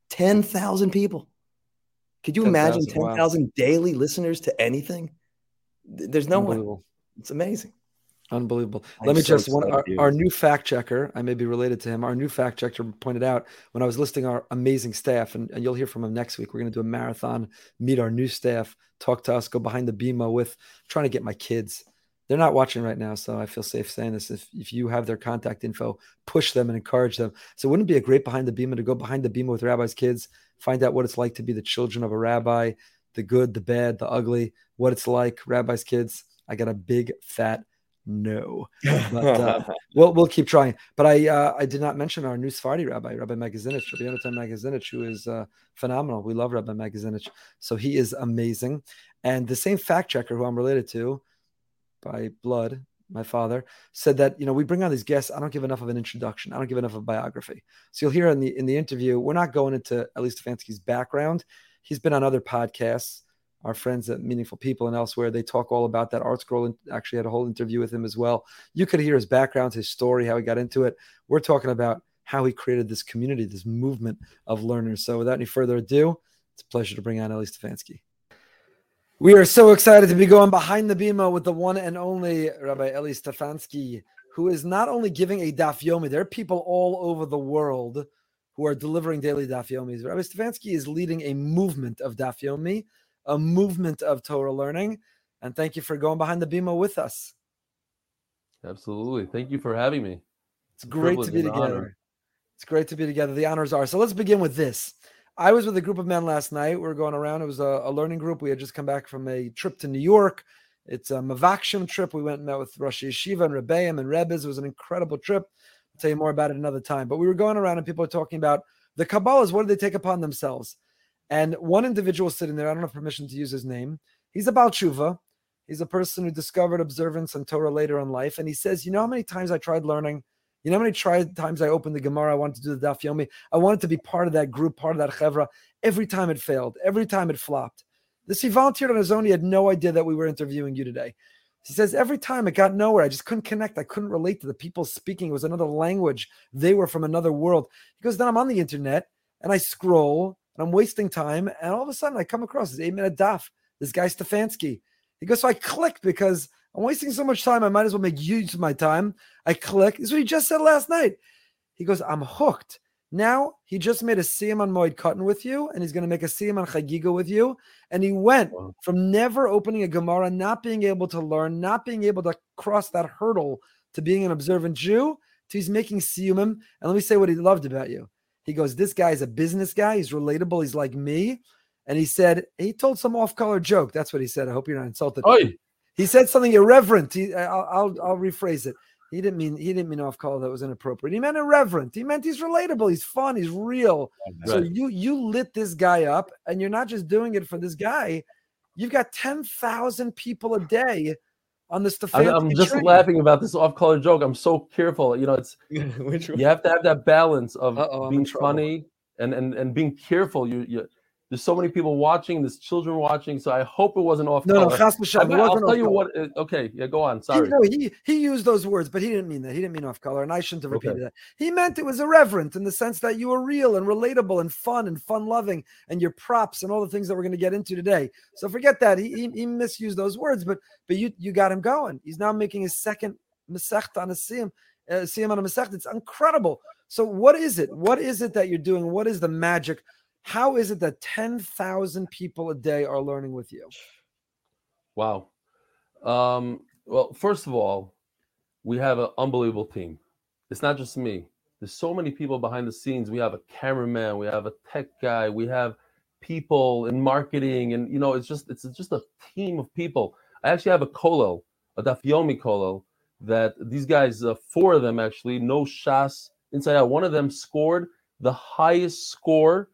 10,000 people. Could you 10, imagine 10,000 wow. daily listeners to anything? There's no one. It's amazing. Unbelievable. I'm Let me so just one our, our, new fact checker. I may be related to him. Our new fact checker pointed out when I was listing our amazing staff, and, and you'll hear from him next week. We're going to do a marathon, meet our new staff, talk to us, go behind the bima with trying to get my kids. They're not watching right now, so I feel safe saying this. If if you have their contact info, push them and encourage them. So wouldn't it be a great behind the bima to go behind the bima with rabbis' kids, find out what it's like to be the children of a rabbi, the good, the bad, the ugly, what it's like, rabbis' kids. I got a big fat no. *laughs* But uh, we'll we'll keep trying. But I uh, I did not mention our new Sephardi rabbi, Rabbi Magazinich, Rabbi Yonatan Magazinich, who is uh, phenomenal. We love Rabbi Magazinich, so he is amazing. And the same fact checker who I'm related to by blood, my father, said that you know we bring on these guests. I don't give enough of an introduction. I don't give enough of a biography. So you'll hear in the in the interview, we're not going into Eli Stefansky's background. He's been on other podcasts our friends at Meaningful People and elsewhere, they talk all about that. ArtScroll actually had a whole interview with him as well. You could hear his background, his story, how he got into it. We're talking about how he created this community, this movement of learners. So without any further ado, it's a pleasure to bring on Eli Stefansky. We are so excited to be going behind the bima with the one and only Rabbi Eli Stefansky, who is not only giving a daf yomi. There are people all over the world who are delivering daily daf yomis. Rabbi Stefansky is leading a movement of daf yomi a movement of Torah learning. And thank you for going behind the bima with us. Absolutely. Thank you for having me. It's, great to be together. Honor. It's great to be together. The honors are. So let's begin with this. I was with a group of men last night. We were going around. It was a, a learning group. We had just come back from a trip to New York. It's a Mavakshim trip. We went and met with Rosh Yeshiva and Rebbeim and Rebbes. It was an incredible trip. I'll tell you more about it another time. But we were going around and people were talking about the Kabbalahs. What do they take upon themselves? And one individual sitting there, I don't have permission to use his name. He's a Baal Tshuva. He's a person who discovered observance and Torah later in life. And he says, You know how many times I tried learning? You know how many tried times I opened the Gemara? I wanted to do the Daf Yomi. I wanted to be part of that group, part of that Chevra. Every time it failed, every time it flopped. This he volunteered on his own. He had no idea that we were interviewing you today. He says, Every time it got nowhere. I just couldn't connect. I couldn't relate to the people speaking. It was another language. They were from another world. He goes, Then I'm on the internet and I scroll and I'm wasting time. And all of a sudden, I come across this eight minute daf. This guy Stefansky. He goes, so I click because I'm wasting so much time. I might as well make use of my time. I click. This is what he just said last night. He goes, I'm hooked. Now he just made a siyum on Moed Katan with you, and he's going to make a siyum on Chagiga with you. And he went wow. from never opening a Gemara, not being able to learn, not being able to cross that hurdle to being an observant Jew, to he's making siyumim. And let me say what he loved about you. He goes, This guy's a business guy. He's relatable. He's like me. And he said, He told some off color joke. That's what he said. I hope you're not insulted. Oy. He said something irreverent. He, I'll, I'll, I'll rephrase it. He didn't mean he didn't mean off color that was inappropriate. He meant irreverent. He meant he's relatable. He's fun. He's real. Right. So you you lit this guy up, and you're not just doing it for this guy. You've got ten thousand people a day on the Stefansky. I'm, just train. laughing about this off-color joke. I'm so careful. You know, it's *laughs* you have to have that balance of Uh-oh, being funny and, and and being careful. You you there's so many people watching. There's children watching. So I hope it wasn't off. No, no, color. chas I mean, I'll tell you color. what. it- Okay, yeah, go on. He, Sorry. no, he he used those words, but he didn't mean that. He didn't mean off color, and I shouldn't have Okay. repeated that. He meant it was irreverent in the sense that you were real and relatable and fun and fun loving, and your props and all the things that we're going to get into today. So forget that. He, he he misused those words, but but you you got him going. He's now making his second masechta on a siyum, uh, on a masechta. It's incredible. So what is it? What is it that you're doing? What is the magic? How is it that ten thousand people a day are learning with you? Wow. Um, well, first of all, we have an unbelievable team. It's not just me. There's so many people behind the scenes. We have a cameraman, we have a tech guy, we have people in marketing, and you know, it's just it's just a team of people. I actually have a kolel, a dafyomi kolel, that these guys, uh, four of them actually, know shas inside out. One of them scored the highest score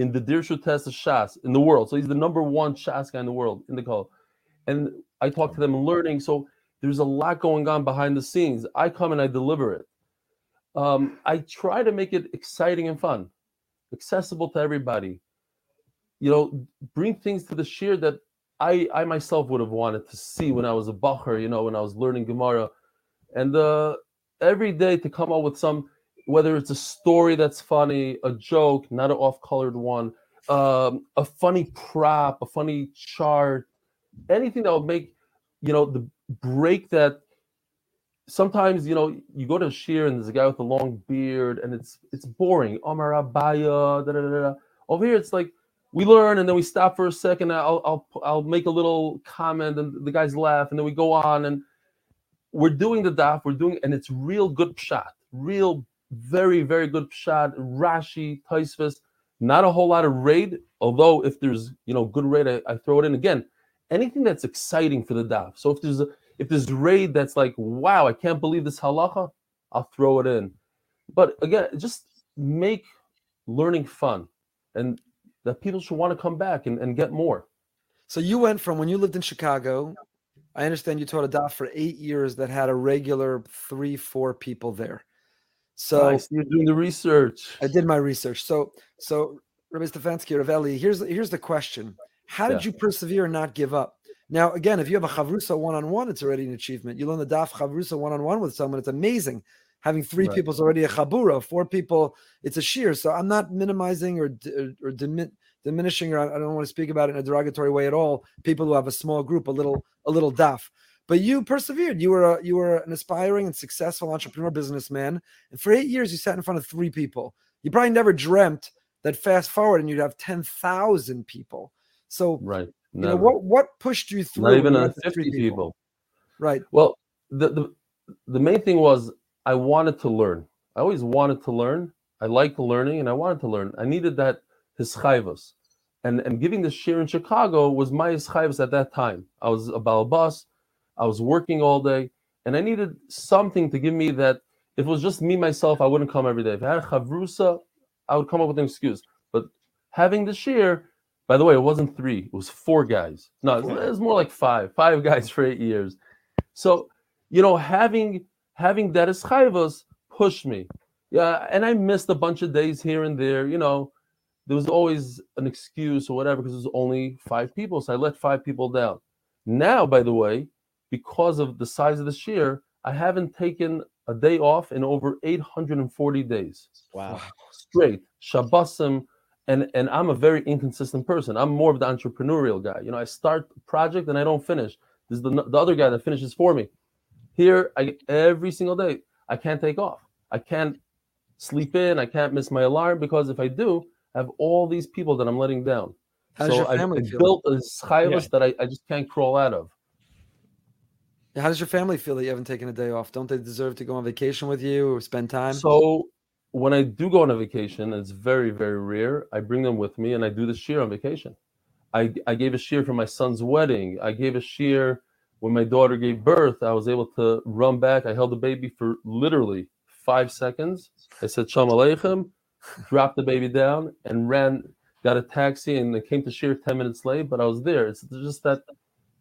in the Dirshu test of shas in the world. So he's the number one shas guy in the world in the kolel and I talk to them and learning. So there's a lot going on behind the scenes. I come and I deliver it. Um, I try to make it exciting and fun, accessible to everybody. You know, bring things to the shiur that I I myself would have wanted to see when I was a bacher. You know, when I was learning Gemara, and uh, every day to come up with some, whether it's a story that's funny, a joke, not an off-colored one, um, a funny prop, a funny chart, anything that would make you know the break that sometimes you know you go to shiur and there's a guy with a long beard and it's it's boring Omar Abaye da, da, da. over here it's like we learn and then we stop for a second I'll, I'll I'll make a little comment and the guys laugh and then we go on and we're doing the daf we're doing and it's real good shot real very very good shot Rashi Taisvis not a whole lot of raid although if there's you know good raid I, I throw it in again anything that's exciting for the daf. So if there's a if there's raid that's like, wow, I can't believe this halacha, I'll throw it in. But again, just make learning fun and that people should want to come back and, and get more. So you went from when you lived in Chicago. I understand you taught a daf for eight years that had a regular three, four people there. So Nice, you're doing the research. I did my research. So so Rabbi Stefansky, Ravelli, here's here's the question: How did Yeah. you persevere and not give up? Now, again, if you have a chavrusa one on one, it's already an achievement. You learn the daf chavrusa one on one with someone; it's amazing. Having three Right. people is already a chabura. Four people, it's a shiur. So I'm not minimizing or or, or dimi- diminishing, or I I don't want to speak about it in a derogatory way at all. People who have a small group, a little a little daf. But you persevered. You were a, you were an aspiring and successful entrepreneur businessman, and for eight years you sat in front of three people. You probably never dreamt that fast forward and you'd have ten thousand people. So Right. you know what what pushed you through? Not even 50 three people. Right. Well, the, the the main thing was I wanted to learn. I always wanted to learn. I liked learning and I wanted to learn. I needed that hischayvus. And and giving the shiur in Chicago was my hischayvus at that time. I was about a balbus. I was working all day and I needed something to give me that if it was just me myself, I wouldn't come every day. If I had a chavrusa, I would come up with an excuse. But having the shiur, by the way, it wasn't three, it was four guys. No, it was, it was more like five, five *laughs* guys for eight years. So, you know, having having that as chayvas pushed me. Yeah, and I missed a bunch of days here and there. You know, there was always an excuse or whatever because it was only five people, so I let five people down. Now, by the way, because of the size of the shiur, I haven't taken a day off in over 840 days. Wow. straight shabbosim and and i'm a very inconsistent person. I'm more of the entrepreneurial guy. You know i start a project and i don't finish. This is the, the other guy that finishes for me. Here i every single day i can't take off. I can't sleep in. I can't miss my alarm because if i do i have all these people that i'm letting down. How does so your I, family I feel? built a schayvus that I, I just can't crawl out of How does your family feel that you haven't taken a day off? Don't they deserve to go on vacation with you or spend time? So when I do go on a vacation, it's very, very rare. I bring them with me and I do the shiur on vacation. I, I gave a shiur for my son's wedding. I gave a shiur when my daughter gave birth. I was able to run back. I held the baby for literally five seconds. I said Shalom Aleichem, dropped the baby down, and ran, got a taxi, and came to shiur 10 minutes late, but I was there. It's just that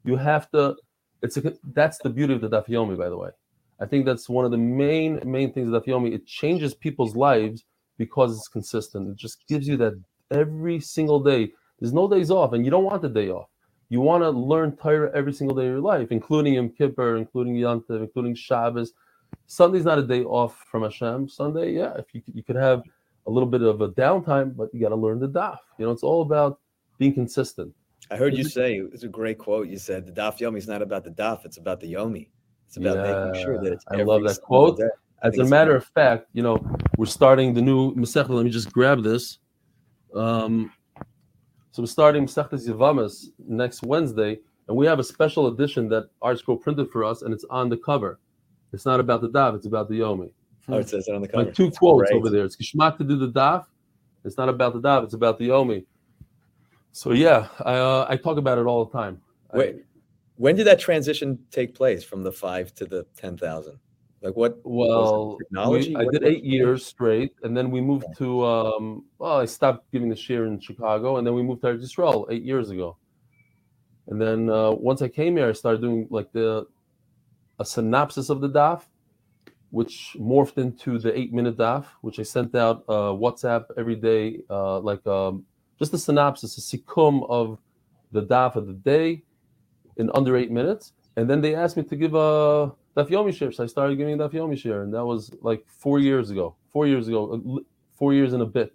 you have to, it's a, that's the beauty of the Daf Yomi, by the way. I think that's one of the main main things of Yomi. It changes people's lives because it's consistent. It just gives you that every single day There's no days off, and you don't want the day off. You want to learn Torah every single day of your life, including Yom Kippur, including Yom Tov, including Shabbos. Sunday's not a day off from Hashem. Sunday, yeah, if you you could have a little bit of a downtime, but you got to learn the daf. You know, it's all about being consistent. I heard you say it's a great quote. You said the daf yomi is not about the daf; it's about the yomi. It's about making sure that it's. I love that quote. As a matter of fact, you know, we're starting the new Masechta. Let me just grab this. Um, so we're starting Masechtas Yavamas next Wednesday, and we have a special edition that ArtScroll printed for us, and it's on the cover. It's not about the daf; it's about the yomi. Oh, it says it on the cover. Like two quotes over there. It's Gishmak to do the daf. It's not about the daf; it's about the yomi. So yeah, I uh, I talk about it all the time. Wait, I, when did that transition take place from the five to the ten thousand? Like what? Well, technology. We, I did eight years straight, and then we moved to. Um, well, I stopped giving the shiur in Chicago, and then we moved to Israel eight years ago. And then uh, once I came here, I started doing like the a synopsis of the daf, which morphed into the eight minute daf, which I sent out uh, WhatsApp every day, uh, like um, just a synopsis, a sikum of the daf of the day in under eight minutes. And then they asked me to give a Daf Yomi shiur. So I started giving Daf Yomi shiur, and that was like four years ago. Four years ago, uh, four years and a bit,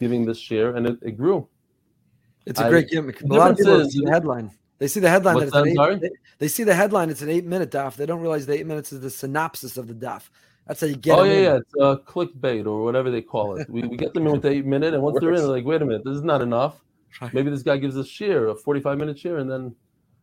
giving this shiur, and it, it grew. It's a great gimmick. A lot of people see the headline. They see the headline. That that, eight, they, they, see the headline. It's an eight-minute daf. They don't realize the eight minutes is the synopsis of the daf. That's how you get. Oh yeah, in. yeah, it's uh, clickbait or whatever they call it. we, we get them in with *laughs* eight minute, and once they're in, they're like, wait a minute, this is not enough. Maybe this guy gives us a shiur, a forty-five minute shiur, and then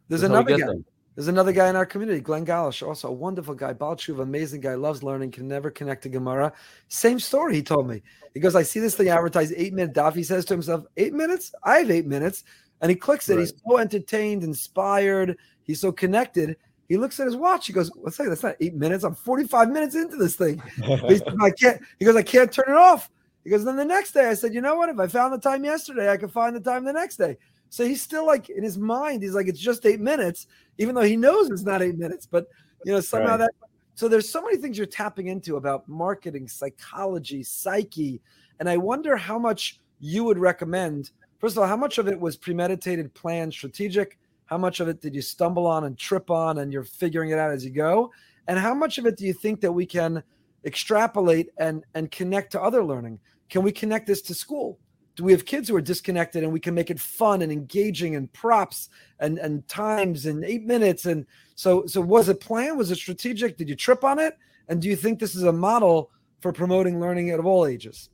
there's another guy. Them. There's another guy in our community, Glenn Galish, also a wonderful guy, Balchuv, amazing guy, loves learning, can never connect to Gemara. Same story, he told me. He goes, I see this thing advertised eight minute daf. He says to himself, Eight minutes? I have eight minutes. And he clicks it. Right. He's so entertained, inspired. He's so connected. He looks at his watch. He goes, "What's that? That's not eight minutes. I'm 45 minutes into this thing." *laughs* he I can't. He goes, "I can't turn it off." He goes, "Then the next day, I said, you know what? If I found the time yesterday, I could find the time the next day." So he's still like in his mind, he's like, "It's just eight minutes," even though he knows it's not eight minutes. But you know, somehow right. that. So there's so many things you're tapping into about marketing, psychology, psyche, and I wonder how much you would recommend First of all, how much of it was premeditated, planned, strategic? How much of it did you stumble on and trip on and you're figuring it out as you go? And how much of it do you think that we can extrapolate and and connect to other learning? Can we connect this to school? Do we have kids who are disconnected and we can make it fun and engaging and props and and times and eight minutes and so so was it planned? Was it strategic? Did you trip on it? And do you think this is a model for promoting learning at all ages?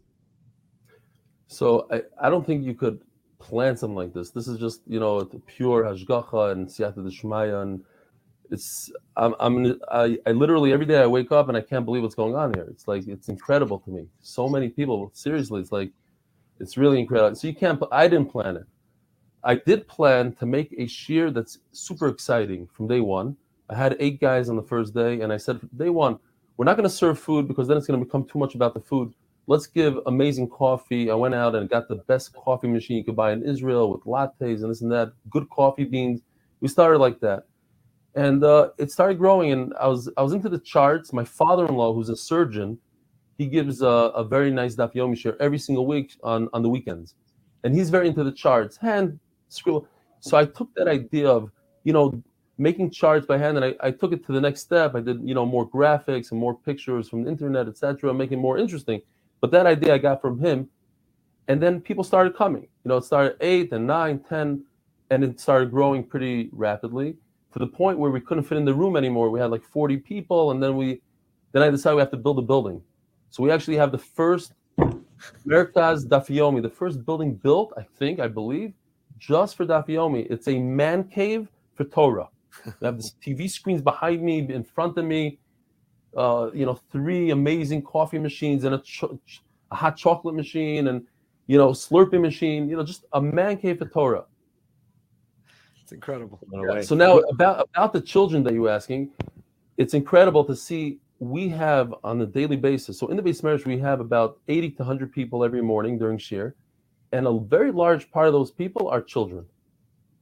So I, I don't think you could plan something like this. This is just you know pure hashgacha and siyata d'shmaya, and it's I'm, I'm I, I literally every day I wake up and I can't believe what's going on here. It's like it's incredible to me. So many people, seriously, it's like it's really incredible. So you can't. I didn't plan it. I did plan to make a shiur that's super exciting from day one. I had eight guys on the first day, and I said day one, we're not going to serve food because then it's going to become too much about the food let's give amazing coffee. I went out and got the best coffee machine you could buy in Israel with lattes and this and that, good coffee beans. We started like that, and uh, it started growing. And I was I was into the charts. My father-in-law, who's a surgeon, he gives a, a very nice daf yomi shiur every single week on on the weekends, and he's very into the charts, hand scribble. So I took that idea of you know making charts by hand and I, I took it to the next step i did you know more graphics and more pictures from the internet etc making more interesting but that idea I got from him. And then people started coming. You know, it started eight and nine, ten, and it started growing pretty rapidly to the point where we couldn't fit in the room anymore. We had like 40 people, and then we then I decided we have to build a building. So we actually have the first Merkaz Daf Yomi, the first building built, I think, I believe, just for Daf Yomi. It's a man cave for Torah. *laughs* I have this TV screens behind me, in front of me uh, you know, three amazing coffee machines and a, ch- a, hot chocolate machine and, you know, slurping machine, you know, just a man cave for Torah. It's incredible. Yeah. So now about, about the children that you're asking, it's incredible to see we have on a daily basis. So in the beis medrash, we have about 80 to 100 people every morning during shiur. And a very large part of those people are children.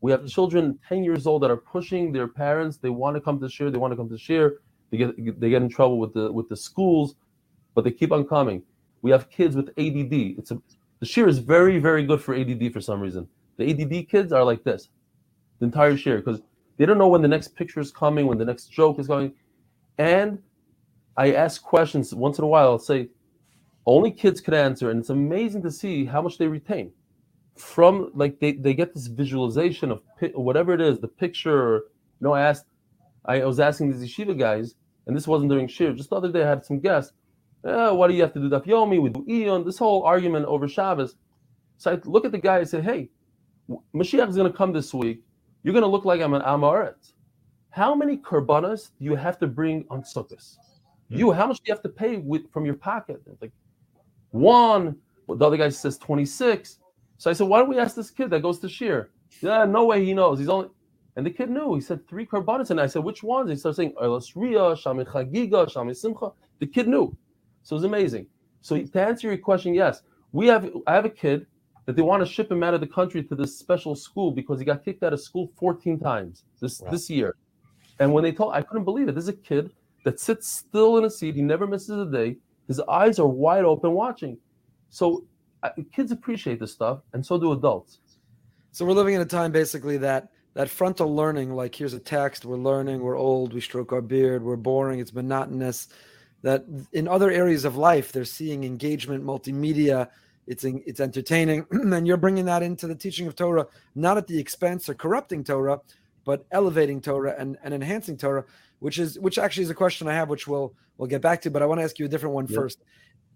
We have children 10 years old that are pushing their parents. They want to come to shiur. They want to come to shiur. They get they get in trouble with the with the schools, but they keep on coming. We have kids with ADD. It's a the shiur is very very good for ADD for some reason. The ADD kids are like this, the entire shiur, because they don't know when the next picture is coming, when the next joke is going. And I ask questions once in a while. I'll say, only kids could answer, and it's amazing to see how much they retain from like they, they get this visualization of pi- whatever it is, the picture. You know, I asked, I was asking these yeshiva guys, and this wasn't during shiur. Just the other day, I had some guests. "Eh, what do you have to do daf yomi? We do iyun. This whole argument over Shabbos. So I look at the guy and say, hey, Mashiach is going to come this week. You're going to look like I'm an Amaret. How many korbanos do you have to bring on Sukkot? You, how much do you have to pay with from your pocket? Like one. Well, the other guy says 26. So I said, why don't we ask this kid that goes to Shiur? Yeah, no way he knows. He's only and the kid knew. He said three korbanos, and I said, which ones? He started saying Elas Ria, Shami Chagiga, Shami Simcha. The kid knew. So it was amazing. So to answer your question, yes, we have I have a kid that they want to ship him out of the country to this special school because he got kicked out of school 14 times this Wow. this year. And when they told I couldn't believe it. This is a kid that sits still in a seat, he never misses a day. His eyes are wide open watching. So uh, kids appreciate this stuff, and so do adults. So we're living in a time basically that that frontal learning, like here's a text, we're learning, we're old, we stroke our beard, we're boring, it's monotonous. That in other areas of life, they're seeing engagement, multimedia, it's en- it's entertaining, *clears throat* and you're bringing that into the teaching of Torah, not at the expense or corrupting Torah, but elevating Torah and, and enhancing Torah, which is which actually is a question I have, which we'll we'll get back to. But I want to ask you a different one Yeah. first.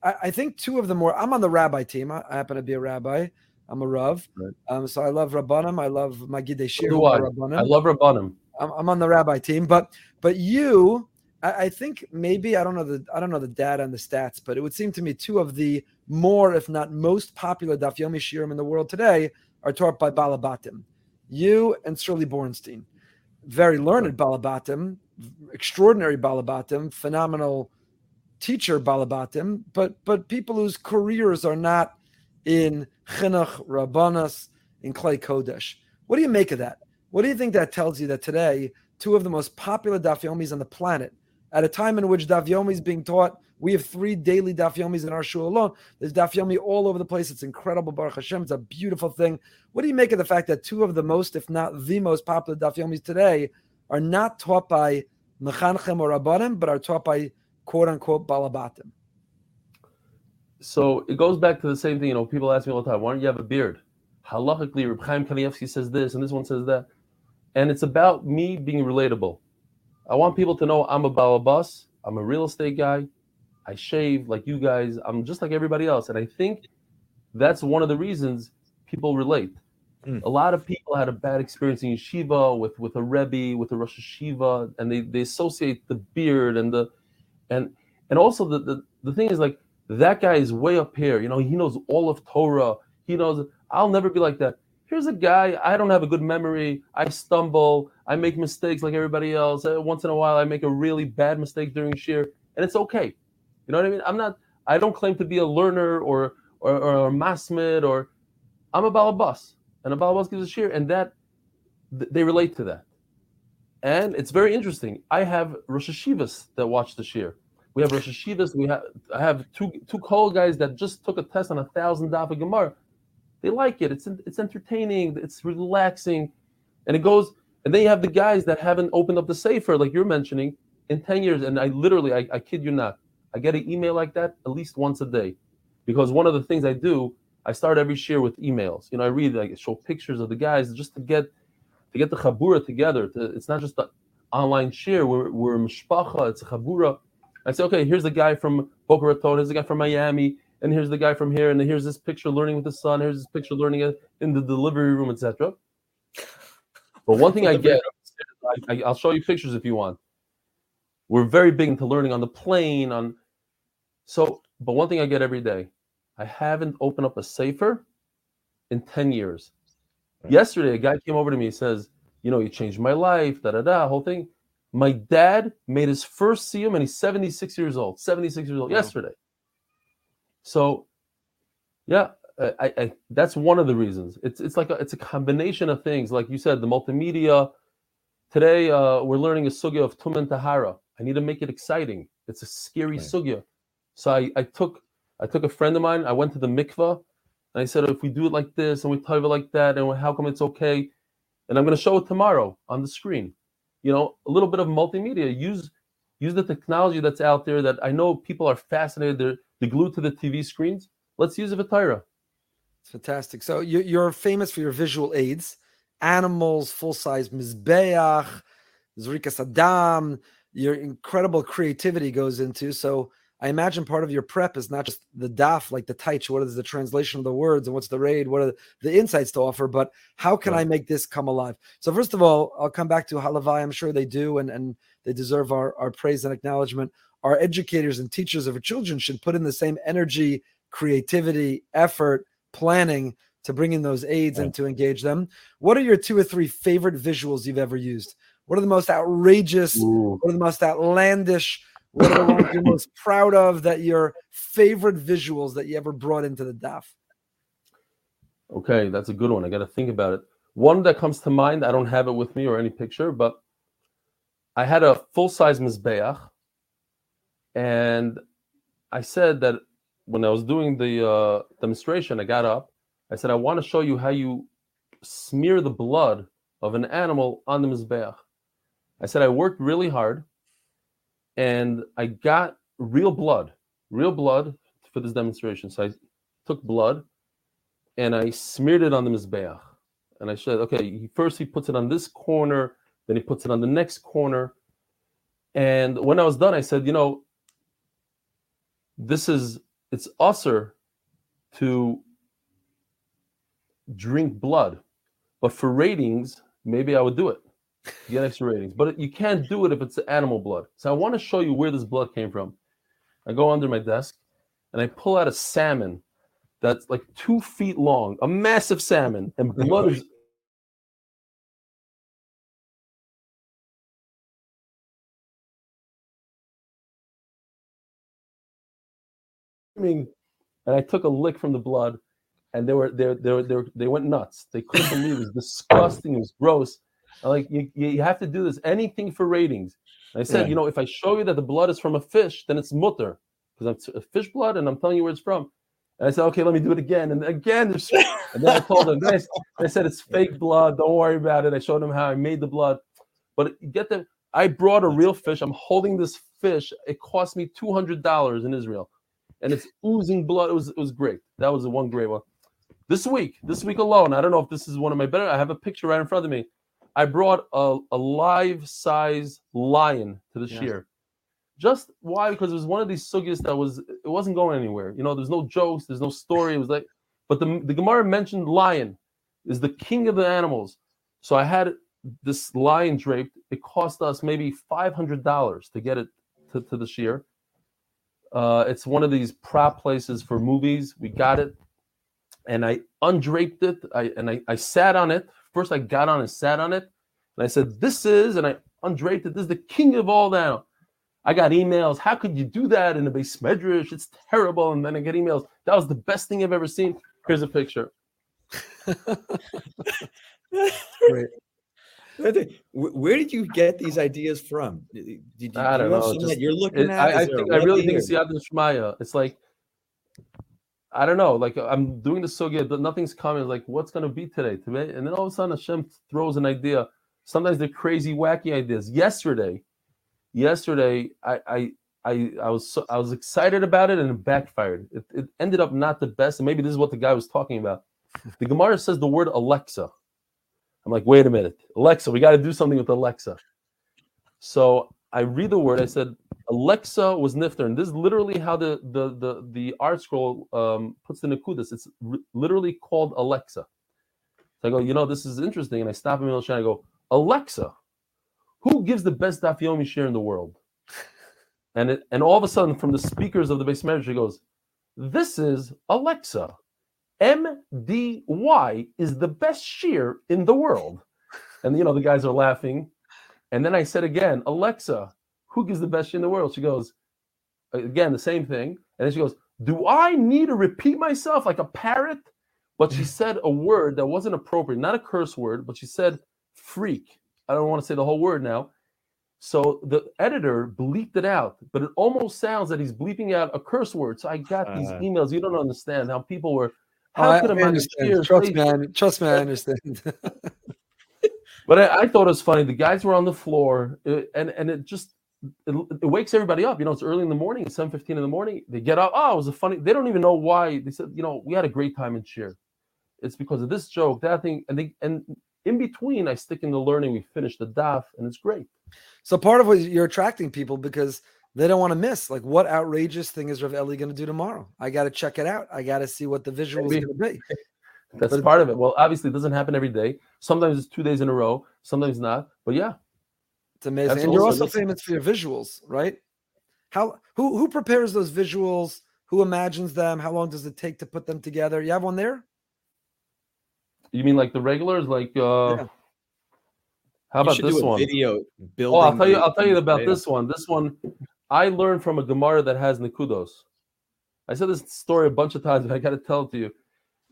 I, I think two of the more I'm on the rabbi team. I, I happen to be a rabbi. I'm a rav. Right. Um, so I love Rabbanim. I love Magidei Shiur. I. Rabbanim. I love Rabbanim. I'm, I'm on the rabbi team, but but you, I, I think maybe I don't know the I don't know the data and the stats, but it would seem to me two of the more, if not most popular Daf Yomi Shiurim in the world today are taught by Balabatim. You and Shirley Bornstein, very learned Balabatim, extraordinary Balabatim, phenomenal teacher Balabatim, but but people whose careers are not in chinuch, rabbanas, in klei kodesh. What do you make of that? What do you think that tells you that today two of the most popular daf yomis on the planet, at a time in which daf yomi is being taught, we have three daily daf yomis in our shul alone. There's daf yomi all over the place. It's incredible, Baruch Hashem. It's a beautiful thing. What do you make of the fact that two of the most, if not the most popular daf yomis today, are not taught by mechanchim or rabbanim, but are taught by quote unquote balabatim? So it goes back to the same thing. You know, people ask me all the time, why don't you have a beard? Halachically, Reb Chaim Kanievsky says this, and this one says that. And it's about me being relatable. I want people to know I'm a balabas. I'm a real estate guy. I shave like you guys. I'm just like everybody else. And I think that's one of the reasons people relate. Mm. A lot of people had a bad experience in yeshiva with, with a rebbe, with a rosh yeshiva, and they, they associate the beard and the and and also the, the the thing is like that guy is way up here. You know, he knows all of Torah. He knows. I'll never be like that. Here's a guy. I don't have a good memory. I stumble. I make mistakes like everybody else. Once in a while, I make a really bad mistake during shiur, and it's okay. You know what I mean? I'm not. I don't claim to be a learner or or, or a masmid or I'm a balabas, and a balabas gives a shiur, and that th- they relate to that. And it's very interesting. I have Rosh Yeshivas that watch the shiur. We have Rosh Yeshivas. We have I have two two call guys that just took a test on a thousand daf of Gemara. They like it. It's it's entertaining. It's relaxing, and it goes. And then you have the guys that haven't opened up the sefer, like you're mentioning, in ten years. And I literally, I, I kid you not, I get an email like that at least once a day, because one of the things I do, I start every shiur with emails. You know, I read, I show pictures of the guys just to get to get the chabura together. To, it's not just an online shiur. We're we're mishpacha. It's a chabura. I say, okay, here's the guy from Boca Raton. Here's the guy from Miami, and here's the guy from here, and here's this picture learning with the son. Here's this picture learning in the delivery room, etc. But one thing I get, I, I, I'll show you pictures if you want. We're very big into learning on the plane. On so, but one thing I get every day, I haven't opened up a sefer in ten years. Yesterday, a guy came over to me. He says, "You know, you changed my life." Da da da. Whole thing. My dad made his first siyum, and he's 76 years old. 76 years old Wow. yesterday. So, yeah, I, I, I that's one of the reasons. It's it's like a, it's a combination of things. Like you said, the multimedia. Today, uh, we're learning a sugya of tumen tahara. I need to make it exciting. It's a scary Right. sugya. So I, I took I took a friend of mine. I went to the mikvah And I said, if we do it like this and we type it like that, and how come it's okay? And I'm going to show it tomorrow on the screen. You know, a little bit of multimedia. Use use the technology that's out there that I know people are fascinated. They're, they're glued to the TV screens. Let's use a Torah. It's fantastic. So you, you're famous for your visual aids, animals, full size mizbeach, zrika sadam. Your incredible creativity goes into. So I imagine part of your prep is not just the daf, like the taich, what is the translation of the words and what's the raid, what are the insights to offer, but how can right. I make this come alive? So first of all, I'll come back to Halavai. I'm sure they do, and, and they deserve our, our praise and acknowledgement. Our educators and teachers of our children should put in the same energy, creativity, effort, planning to bring in those aids right. and to engage them. What are your two or three favorite visuals you've ever used? What are the most outrageous, Ooh. what are the most outlandish what are the ones you're *laughs* most proud of that your favorite visuals that you ever brought into the DAF? Okay, that's a good one. I got to think about it. One that comes to mind, I don't have it with me or any picture, but I had a full size Mizbeach, and I said that when I was doing the uh, demonstration, I got up. I said, I want to show you how you smear the blood of an animal on the Mizbeach. I said, I worked really hard and I got real blood, real blood for this demonstration. So I took blood and I smeared it on the mizbeach. And I said, okay, first he puts it on this corner, then he puts it on the next corner. And when I was done, I said, you know, this is it's assur to drink blood, but for ratings, maybe I would do it get extra ratings. But you can't do it if it's animal blood. So I want to show you where this blood came from. I go under my desk and I pull out a salmon that's like two feet long, a massive salmon, and blood is and I took a lick from the blood, and they were they they were, they, were, they went nuts. They couldn't believe it was disgusting. It was gross. Like you, you have to do this. Anything for ratings. And I said, yeah. you know, if I show you that the blood is from a fish, then it's mutter because I'm fish blood, and I'm telling you where it's from. And I said, okay, let me do it again. And again, and then I told them, guys, I said it's fake blood. Don't worry about it. I showed them how I made the blood. But get them. I brought a real fish. I'm holding this fish. It cost me two hundred dollars in Israel, and it's oozing blood. It was it was great. That was the one great one. This week, this week alone, I don't know if this is one of my better. I have a picture right in front of me. I brought a, a live size lion to the yes. shiur. Just why? Because it was one of these sugyas that was it wasn't going anywhere. You know, there's no jokes, there's no story. It was like, but the the Gemara mentioned lion is the king of the animals. So I had this lion draped. It cost us maybe five hundred dollars to get it to, to the shiur. Uh, it's one of these prop places for movies. We got it, and I undraped it. I and I, I sat on it First, I got on and sat on it, and I said, "This is," and I undraped it. This is the king of all now. I got emails. How could you do that in a beis medrash? It's terrible. And then I get emails. That was the best thing I've ever seen. Here's a picture. Great. Where did you get these ideas from? Did you, I don't know. Just, you're looking at. I, I think I really think it's the Yad Shmaya. It's like I don't know. Like I'm doing the sugya, but nothing's coming. Like what's gonna be today? Today, and then all of a sudden Hashem throws an idea. Sometimes they're crazy, wacky ideas. Yesterday, yesterday I I I, I was so, I was excited about it and it backfired. It, it ended up not the best, and maybe this is what the guy was talking about. The Gemara says the word Alexa. I'm like, wait a minute, Alexa, we got to do something with Alexa. So I read the word. I said, Alexa was nifter, and this is literally how the the the, the ArtScroll um, puts the nekudas. It's r- literally called Alexa. So I go, you know, this is interesting, and I stop him in the middle of I go, Alexa, who gives the best daf yomi shiur in the world? *laughs* And it, and all of a sudden, from the speakers of the base manager, she goes, "This is Alexa. MDY is the best shiur in the world." And you know, the guys are laughing. And then I said again, Alexa, who gives the best shiur in the world? She goes, again, the same thing. And then she goes, Do I need to repeat myself like a parrot? But she *laughs* said a word that wasn't appropriate, not a curse word, but she said freak. I don't want to say the whole word now. So the editor bleeped it out, but it almost sounds that he's bleeping out a curse word. So I got these uh, emails. You don't understand how people were. How I, could I understand. Trust me, I, *laughs* trust me, I understand. *laughs* But I, I thought it was funny. The guys were on the floor, uh, and and it just it, it wakes everybody up. You know, it's early in the morning, it's seven fifteen in the morning. They get up. Oh, it was a funny. They don't even know why. They said, you know, we had a great time in shiur. It's because of this joke, that thing, and they and in between, I stick in the learning. We finish the daf, and it's great. so part of what you're attracting people because they don't want to miss like what outrageous thing is Rav Eli going to do tomorrow? I got to check it out. I got to see what the visual is going to be. *laughs* That's But- part of it. Well, obviously, it doesn't happen every day. Sometimes it's two days in a row. Sometimes not. But yeah, It's amazing. That's and you're also- also famous for your visuals, right? How who who prepares those visuals? Who imagines them? How long does it take to put them together? You have one there? you mean like the regulars, like uh, Yeah. how about this one? Video building. Oh, I'll tell you. I'll tell you about data. this one. This one, I learned from a Gemara that has Nikudos. I said this story a bunch of times, *laughs* but I got to tell it to you.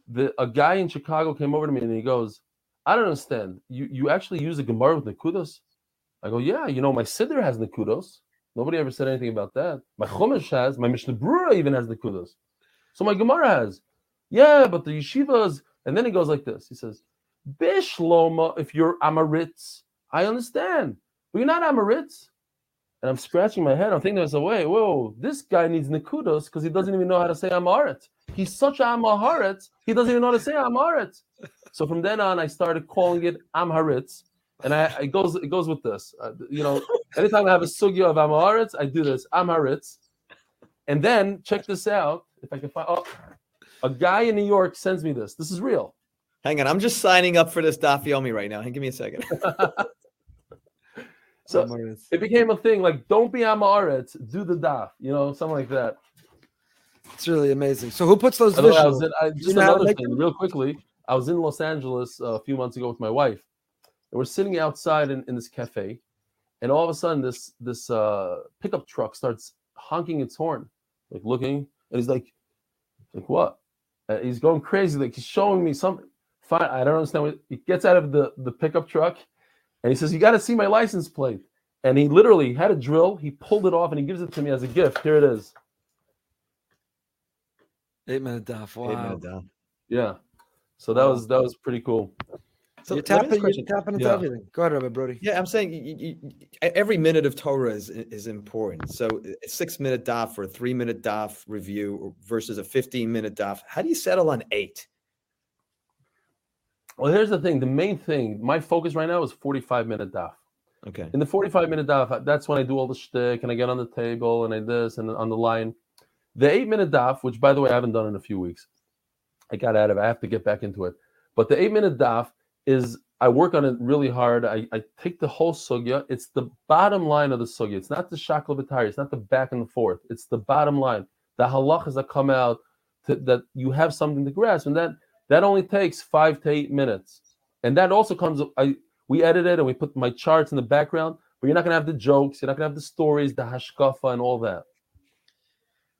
The a guy in Chicago came over to me and he goes, "I don't understand. You you actually use a Gemara with Nikudos?" I go, "Yeah. You know, my Siddur has Nikudos. Nobody ever said anything about that. My Chumash has. My Mishnah Brura even has Nikudos. So my Gemara has. Yeah, but the yeshivas." And then he goes like this. He says, "Bishloma, if you're Amaritz, I understand, but you're not Amaritz." And I'm scratching my head. I'm thinking to myself, wait, whoa, this guy needs Nikudos because he doesn't even know how to say Amaretz. He's such Amaharetz, he doesn't even know how to say Amaretz. So from then on, I started calling it Amharitz. And I, it goes it goes with this. Uh, you know, anytime I have a sugya of Amaretz, I do this, Amharitz. And then check this out. If I can find oh, a guy in New York sends me this. This is real. Hang on, I'm just signing up for this Daf Yomi right now. Hey, give me a second. *laughs* So Amaretz. it became a thing like don't be Amaretz, do the daf, you know, something like that. It's really amazing. So who puts those By the I was in, I, you just know another thing, them? real quickly. I was in Los Angeles uh, a few months ago with my wife, and we're sitting outside in, in this cafe, and all of a sudden, this this uh, pickup truck starts honking its horn, like looking, and he's like, like what? Uh, he's going crazy, like he's showing me something. Fine, I don't understand. What, he gets out of the the pickup truck, and he says, "You got to see my license plate." And he literally had a drill. He pulled it off, and he gives it to me as a gift. Here it is. Eight minute daf. Eight Wow. minute Daf. Yeah. So that was that was pretty cool. So you're let me ask tapping, a you're question. tapping into Yeah. everything. Go ahead, Rabbi Brody. Yeah, I'm saying y- y- y- every minute of Torah is is important. So a six minute daf or a three minute daf review versus a 15 minute daf. How do you settle on eight? Well, here's the thing. The main thing, my focus right now is 45 minute daf. Okay. In the 45 minute daf, uh, that's when I do all the shtick and I get on the table and I this and on the line. The eight minute daf, which by the way I haven't done in a few weeks, I got out of. it. I have to get back into it. But the eight minute daf is I work on it really hard. I, I take the whole sugya. It's the bottom line of the sugya. It's not the shakla b'tari. It's not the back and the forth. It's the bottom line. The halachas that come out to, that you have something to grasp, and that that only takes five to eight minutes. And that also comes. I we edit it and we put my charts in the background, but you're not gonna have the jokes. You're not gonna have the stories, the hashkafa, and all that.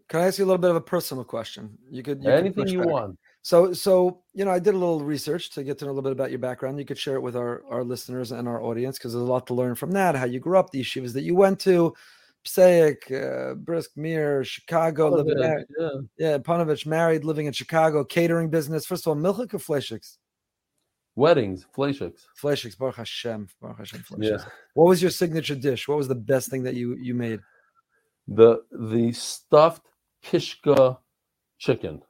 Can I ask you a little bit of a personal question? You could you Anything you back. want. So, so you know, I did a little research to get to know a little bit about your background. You could share it with our our listeners and our audience because there's a lot to learn from that. How you grew up, the yeshivas that you went to, Passaic, uh, Brisk Mir, Chicago, living. Yeah. Yeah, Panovich married, living in Chicago, catering business. First of all, milchik or fleischiks? Weddings, fleischiks. Fleischiks, Baruch Hashem, Baruch Hashem. Yeah. What was your signature dish? What was the best thing that you you made? The the stuffed kishka chicken.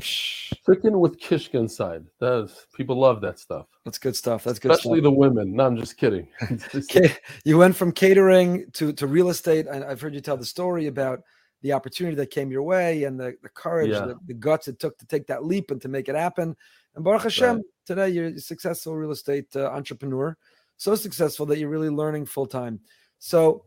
Chicken with kishka inside. That's people love that stuff. That's good stuff. That's good Especially stuff. the women. No, I'm just kidding. *laughs* *laughs* You went from catering to to real estate, and I've heard you tell the story about the opportunity that came your way and the, the courage, Yeah. the, the guts it took to take that leap and to make it happen. And Baruch Hashem, Right. today you're a successful real estate uh, entrepreneur, so successful that you're really learning full time. So,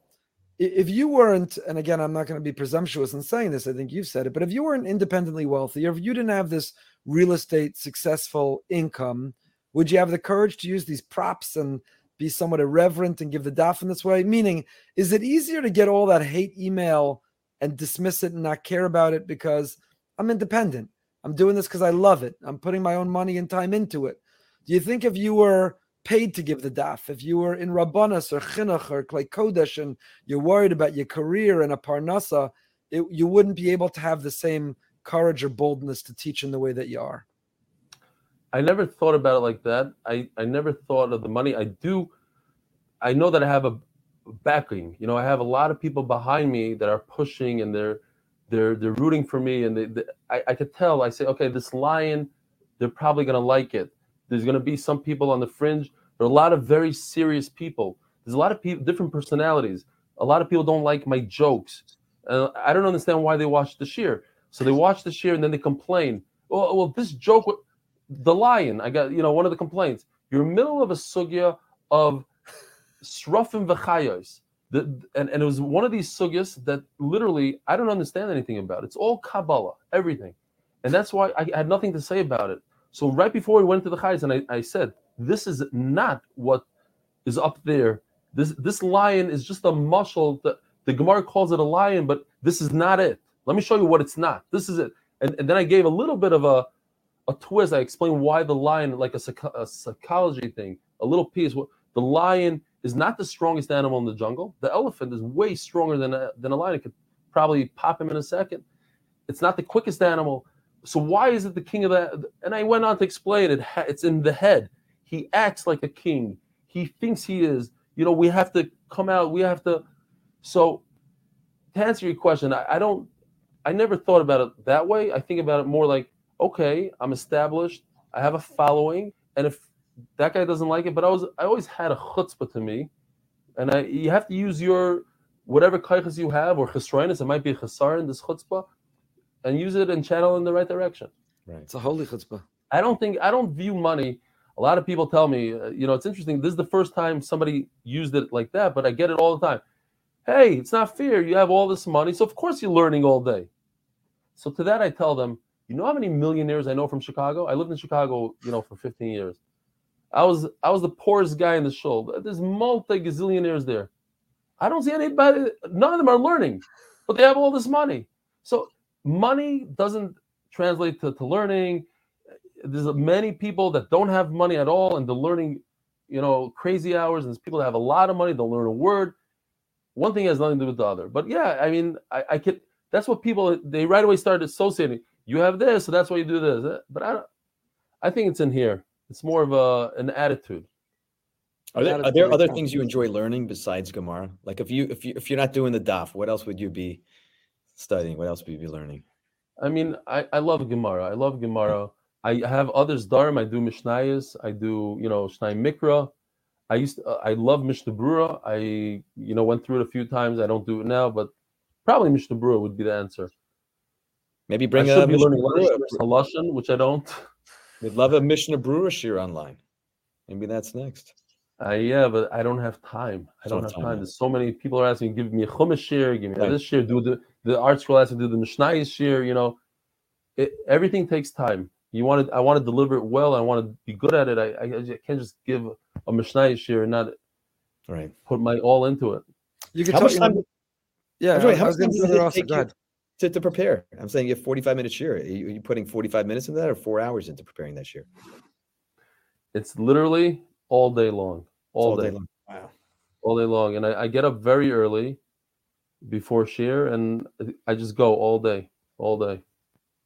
if you weren't, and again, I'm not going to be presumptuous in saying this, I think you've said it, but if you weren't independently wealthy, or if you didn't have this real estate successful income, would you have the courage to use these props and be somewhat irreverent and give the daf in this way? Meaning, is it easier to get all that hate email and dismiss it and not care about it because I'm independent? I'm doing this because I love it. I'm putting my own money and time into it. Do you think if you were paid to give the daf, if you were in Rabbanas or Chinuch or Klei Kodesh and you're worried about your career and a parnasa, it, you wouldn't be able to have the same courage or boldness to teach in the way that you are? I never thought about it like that. I, I never thought of the money. I do. I know that I have a backing. You know, I have a lot of people behind me that are pushing and they're they're they're rooting for me. And they, they I, I could tell. I say, okay, this lion, they're probably gonna like it. There's gonna be some people on the fringe. There are a lot of very serious people. There's a lot of people, different personalities. A lot of people don't like my jokes. Uh, I don't understand why they watch the shiur. So they watch the shiur and then they complain. Well, well, this joke, the lion. I got you know one of the complaints. You're in the middle of a sugya of srafim v'chayos. The, and, and it was one of these sugyas that literally I don't understand anything about. It's all Kabbalah, everything. And that's why I had nothing to say about it. So right before we went to the chayes, and I, I said, this is not what is up there. This this lion is just a muscle. The, the Gemara calls it a lion, but this is not it. Let me show you what it's not. This is it. And, and then I gave a little bit of a, a twist. I explained why the lion, like a, a psychology thing, a little piece. The lion is not the strongest animal in the jungle. The elephant is way stronger than a, than a lion. It could probably pop him in a second. It's not the quickest animal. So why is it the king of that? And I went on to explain it. It's in the head. He acts like a king. He thinks he is. You know, we have to come out. We have to. So to answer your question, I, I don't. I never thought about it that way. I think about it more like, okay, I'm established. I have a following, and if that guy doesn't like it, but I was I always had a chutzpah to me, and I you have to use your whatever kaiches you have or chesroinus. It might be a chesar in this chutzpah, and use it and channel in the right direction. Right, it's a holy chutzpah. I don't think I don't view money. A lot of people tell me, uh, you know, it's interesting. This is the first time somebody used it like that, but I get it all the time. Hey, it's not fair. You have all this money, so of course you're learning all day. So to that, I tell them, you know how many millionaires I know from Chicago? I lived in Chicago, you know, for 15 years. I was I was the poorest guy in the show. There's multi gazillionaires there. I don't see anybody. None of them are learning, but they have all this money. So money doesn't translate to, to learning. There's many people that don't have money at all, and they're learning, you know, crazy hours. And there's people that have a lot of money. They'll learn a word. One thing has nothing to do with the other. But yeah, I mean, I, I could. That's what people they right away started associating. You have this, so that's why you do this. Uh, but I, don't I think it's in here. It's more of a an attitude. Are there, are there other things you enjoy learning besides Gemara? Like if you if you if you're not doing the daf, what else would you be studying? What else would you be learning? I mean, I, I love Gemara. I love Gemara. I have others Dharm. I do Mishnayos. I do you know Shnai Mikra. I used to, uh, I love Mishnah Brura. I you know went through it a few times. I don't do it now, but probably Mishnah Brura would be the answer. Maybe bring I should a be learning Halashan, which I don't. We'd love a Mishnah Brura shiur online. Maybe that's next. Uh, yeah, but I don't have time. I don't have time. time. There's so many people are asking, give me a chumash shiur, give me right. this shiur, do the the ArtScroll has to do the Mishnayos shiur. You know, it, everything takes time. You want to, I want to deliver it well. I want to be good at it. I, I, I can't just give a Mishnayos shiur and not right put my all into it. You can how much time? Yeah, how much time does it take you to, to prepare? I'm saying you have 45 minutes shiur. Are you, are you putting 45 minutes into that or four hours into preparing that shiur? It's literally all day long. All, all day. day. long. Wow. All day long. And I, I get up very early before shiur and I just go all day. All day.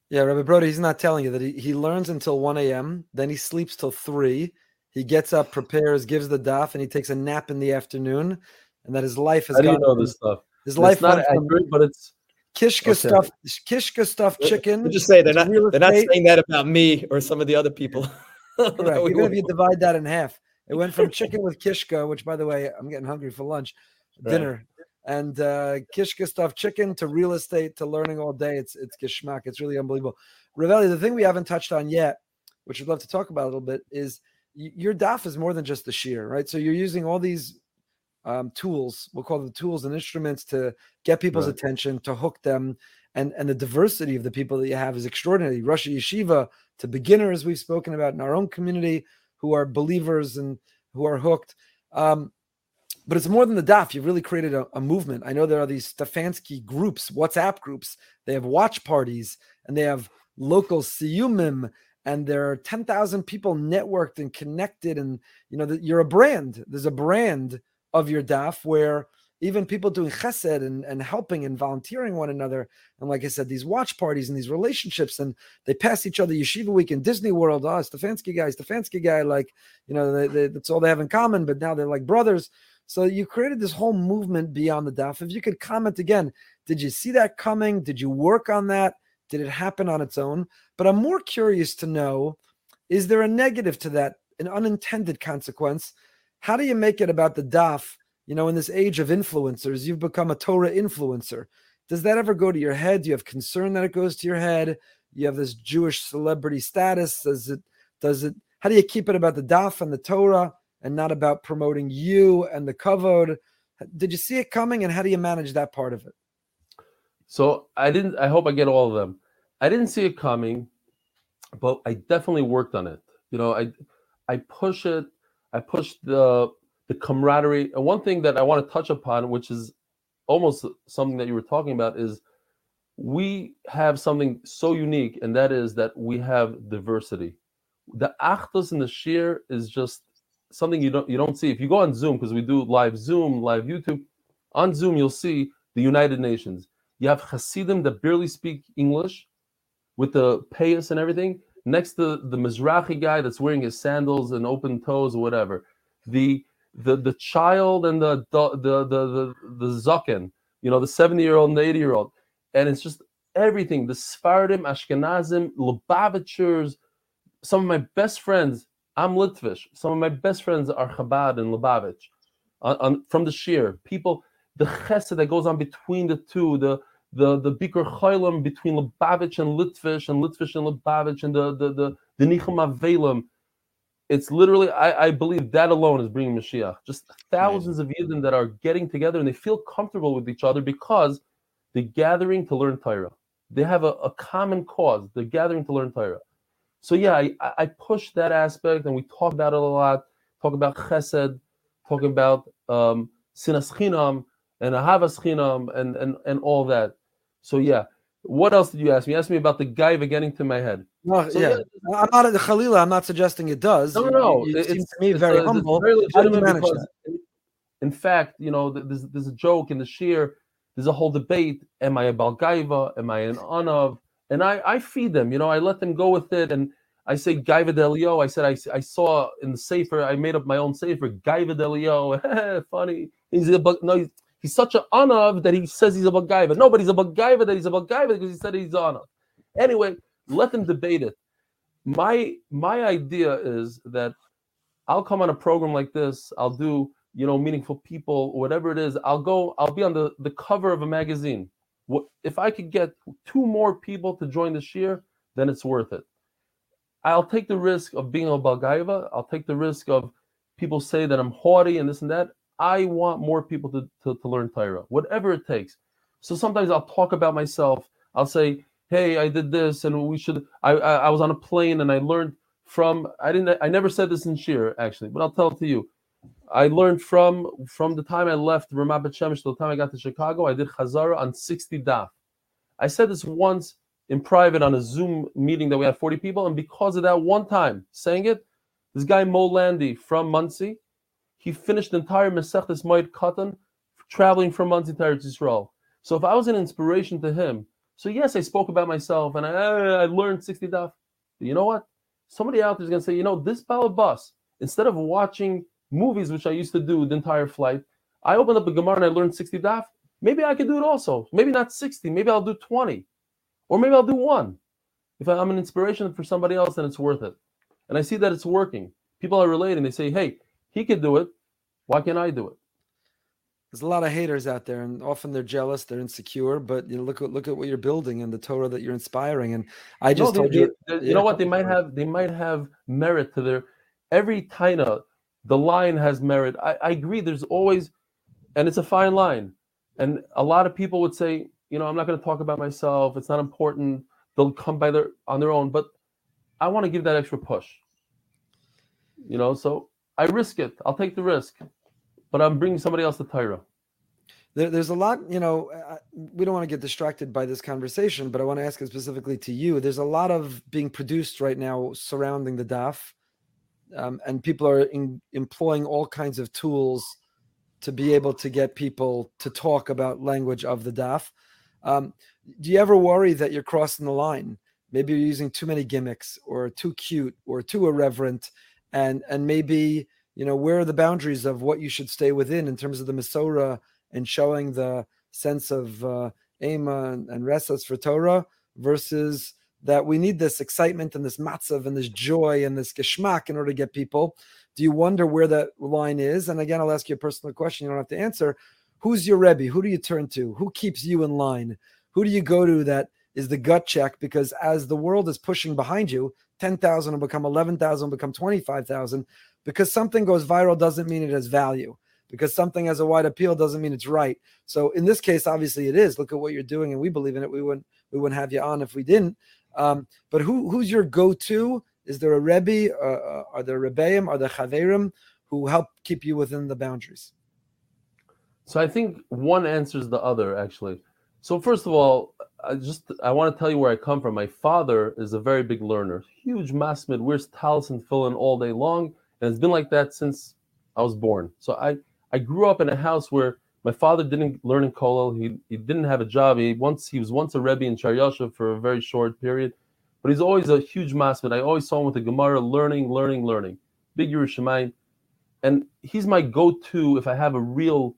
Yeah, Rabbi Brody, he's not telling you that he, he learns until 1 a.m., then he sleeps till 3. He gets up, prepares, gives the daf, and he takes a nap in the afternoon. And that his life has I didn't know this stuff. His life not accurate, but it's Kishka okay. stuff, Kishka stuffed chicken. just say they're not they're not saying that about me or some of the other people. *laughs* right. Even if you divide that in half, it went from chicken *laughs* with Kishka, which by the way, I'm getting hungry for lunch, dinner. And uh, Kishka stuffed chicken to real estate to learning all day. It's it's gishmak. It's really unbelievable. Rav Eli, the thing we haven't touched on yet, which I'd love to talk about a little bit, is your daf is more than just the shiur, right? So you're using all these um, tools, we'll call them tools and instruments to get people's right. attention, to hook them. And, and the diversity of the people that you have is extraordinary. Rosh Yeshiva to beginners, we've spoken about in our own community who are believers and who are hooked. Um, but it's more than the DAF. You've really created a, a, movement. I know there are these Stefansky groups, WhatsApp groups. They have watch parties and they have local siyumim and there are 10,000 people networked and connected. And, you know, you're a brand. There's a brand of your DAF where even people doing chesed and, and helping and volunteering one another. And like I said, these watch parties and these relationships, and they pass each other yeshiva week in Disney World. Oh, Stefansky guy, Stefansky guy, like, you know, they, they, that's all they have in common, but now they're like brothers. So you created this whole movement beyond the daf. If you could comment again, did you see that coming? Did you work on that? Did it happen on its own? But I'm more curious to know is there a negative to that, an unintended consequence? How do you make it about the daf? You know, in this age of influencers, you've become a Torah influencer. Does that ever go to your head? Do you have concern that it goes to your head? You have this Jewish celebrity status. Does it, does it, how do you keep it about the daf and the Torah and not about promoting you and the kavod? Did you see it coming and how do you manage that part of it? So I didn't. I hope I get all of them. I didn't see it coming, but I definitely worked on it. You know, I I push it. I push the the camaraderie. And one thing that I want to touch upon, which is almost something that you were talking about, is we have something so unique, and that is that we have diversity. The achdus and the shiur is just something you don't you don't see. If you go on Zoom, because we do live Zoom, live YouTube, on Zoom you'll see the United Nations you have Hasidim that barely speak English with the payas and everything, next to the Mizrahi guy that's wearing his sandals and open toes or whatever. The the the child and the the the the the, the you know, the 70 year old and the 80 year old. And it's just everything. The Sfardim, Ashkenazim, Lubavitchers, some of my best friends, I'm Litvish. Some of my best friends are Chabad and Lubavitch. On, on, from the Shiur, people, the chesed that goes on between the two, the the the Bikur Cholim between Lubavitch and Litvish and Litvish and Lubavitch and the the the, the Nichum Avelim. It's literally, I, I believe that alone is bringing Mashiach. Just thousands of Yidden that are getting together and they feel comfortable with each other because they're gathering to learn Torah. They have a, a common cause. They're gathering to learn Torah. So yeah, I, I push that aspect and we talk about it a lot. Talk about Chesed, talk about um, Sinas Chinam and Ahavas Chinam and, and, and all that. So yeah. What else did you ask me? You asked me about the gaiva getting to my head. No, so, yeah. yeah. I'm not the Khalila. I'm not suggesting it does. No, no, it, it seems to me very a, humble. Very legitimate because, in fact, you know, there's there's a joke in the shiur. There's a whole debate. Am I a balgaiva? Am I an anav? And I I feed them. You know, I let them go with it. And I say gaiva delio. I said I, I saw in the safer. I made up my own safer. Gaiva delio. *laughs* Funny. He's a no. He's such an anav that he says he's a bagaiva. Nobody's a bagaiva that he's a bagaiva because he said he's anav. Anyway, let them debate it. My my idea is that I'll come on a program like this. I'll do you know meaningful people, whatever it is. I'll go. I'll be on the the cover of a magazine. What if I could get two more people to join this year? Then it's worth it. I'll take the risk of being a bagaiva. I'll take the risk of people say that I'm haughty and this and that. I want more people to, to, to learn Torah, whatever it takes. So sometimes I'll talk about myself. I'll say, hey, I did this and we should, I, I, I was on a plane and I learned from, I didn't, I never said this in Shiur actually, but I'll tell it to you. I learned from, from the time I left Ramat Bet Shemesh to the time I got to Chicago, I did Chazara on 60 daf. I said this once in private on a Zoom meeting that we had 40 people. And because of that one time saying it, this guy Mo Landy from Monsey, he finished the entire Masechtas Moed Katan, traveling from Monsey to Israel. So if I was an inspiration to him, so yes, I spoke about myself and I, I learned 60 daf. But you know what? Somebody out there is going to say, you know, this balabas, instead of watching movies, which I used to do the entire flight, I opened up a Gemara and I learned 60 daf. Maybe I could do it also. Maybe not 60. Maybe I'll do 20. Or maybe I'll do one. If I'm an inspiration for somebody else, then it's worth it. And I see that it's working. People are relating. They say, hey, he could do it. Why can't I do it? There's a lot of haters out there, and often they're jealous, they're insecure. But you know, look at look at what you're building and the Torah that you're inspiring. And I just no, told they, you, they, you know what? They might have they might have merit to their every taina. The line has merit. I, I agree. There's always, and it's a fine line. And a lot of people would say, you know, I'm not going to talk about myself. It's not important. They'll come by their on their own. But I want to give that extra push. You know, so I risk it. I'll take the risk, but I'm bringing somebody else to Torah. There, there's a lot, you know. we don't want to get distracted by this conversation, but I want to ask it specifically to you. There's a lot of being produced right now surrounding the DAF, um, and people are in, employing all kinds of tools to be able to get people to talk about language of the daf. Um, do you ever worry that you're crossing the line? Maybe you're using too many gimmicks, or too cute, or too irreverent, and and maybe you know where are the boundaries of what you should stay within in terms of the Masorah and showing the sense of uh, Ema and, and Resas for Torah versus that we need this excitement and this matzav and this joy and this geschmack in order to get people. Do you wonder where that line is? And again, I'll ask you a personal question. You don't have to answer. Who's your Rebbe? Who do you turn to? Who keeps you in line? Who do you go to that is the gut check? Because as the world is pushing behind you, 10,000 will become 11,000, will become 25,000. Because something goes viral doesn't mean it has value. Because something has a wide appeal doesn't mean it's right. So in this case, obviously it is. Look at what you're doing, and we believe in it. We wouldn't we wouldn't have you on if we didn't. Um, but who who's your go-to? Is there a Rebbe? Uh, uh, are there Rebbeim? Are there Chaverim who help keep you within the boundaries? So I think one answers the other actually. So first of all, I just I want to tell you where I come from. My father is a very big learner, huge masmid. Wears talis and in all day long, and it's been like that since I was born. So I I grew up in a house where my father didn't learn in kollel. He he didn't have a job. He once he was once a rebbe in Sharyasha for a very short period, but he's always a huge masmid. I always saw him with the Gemara, learning, learning, learning. Big Yerushalayim, and he's my go-to if I have a real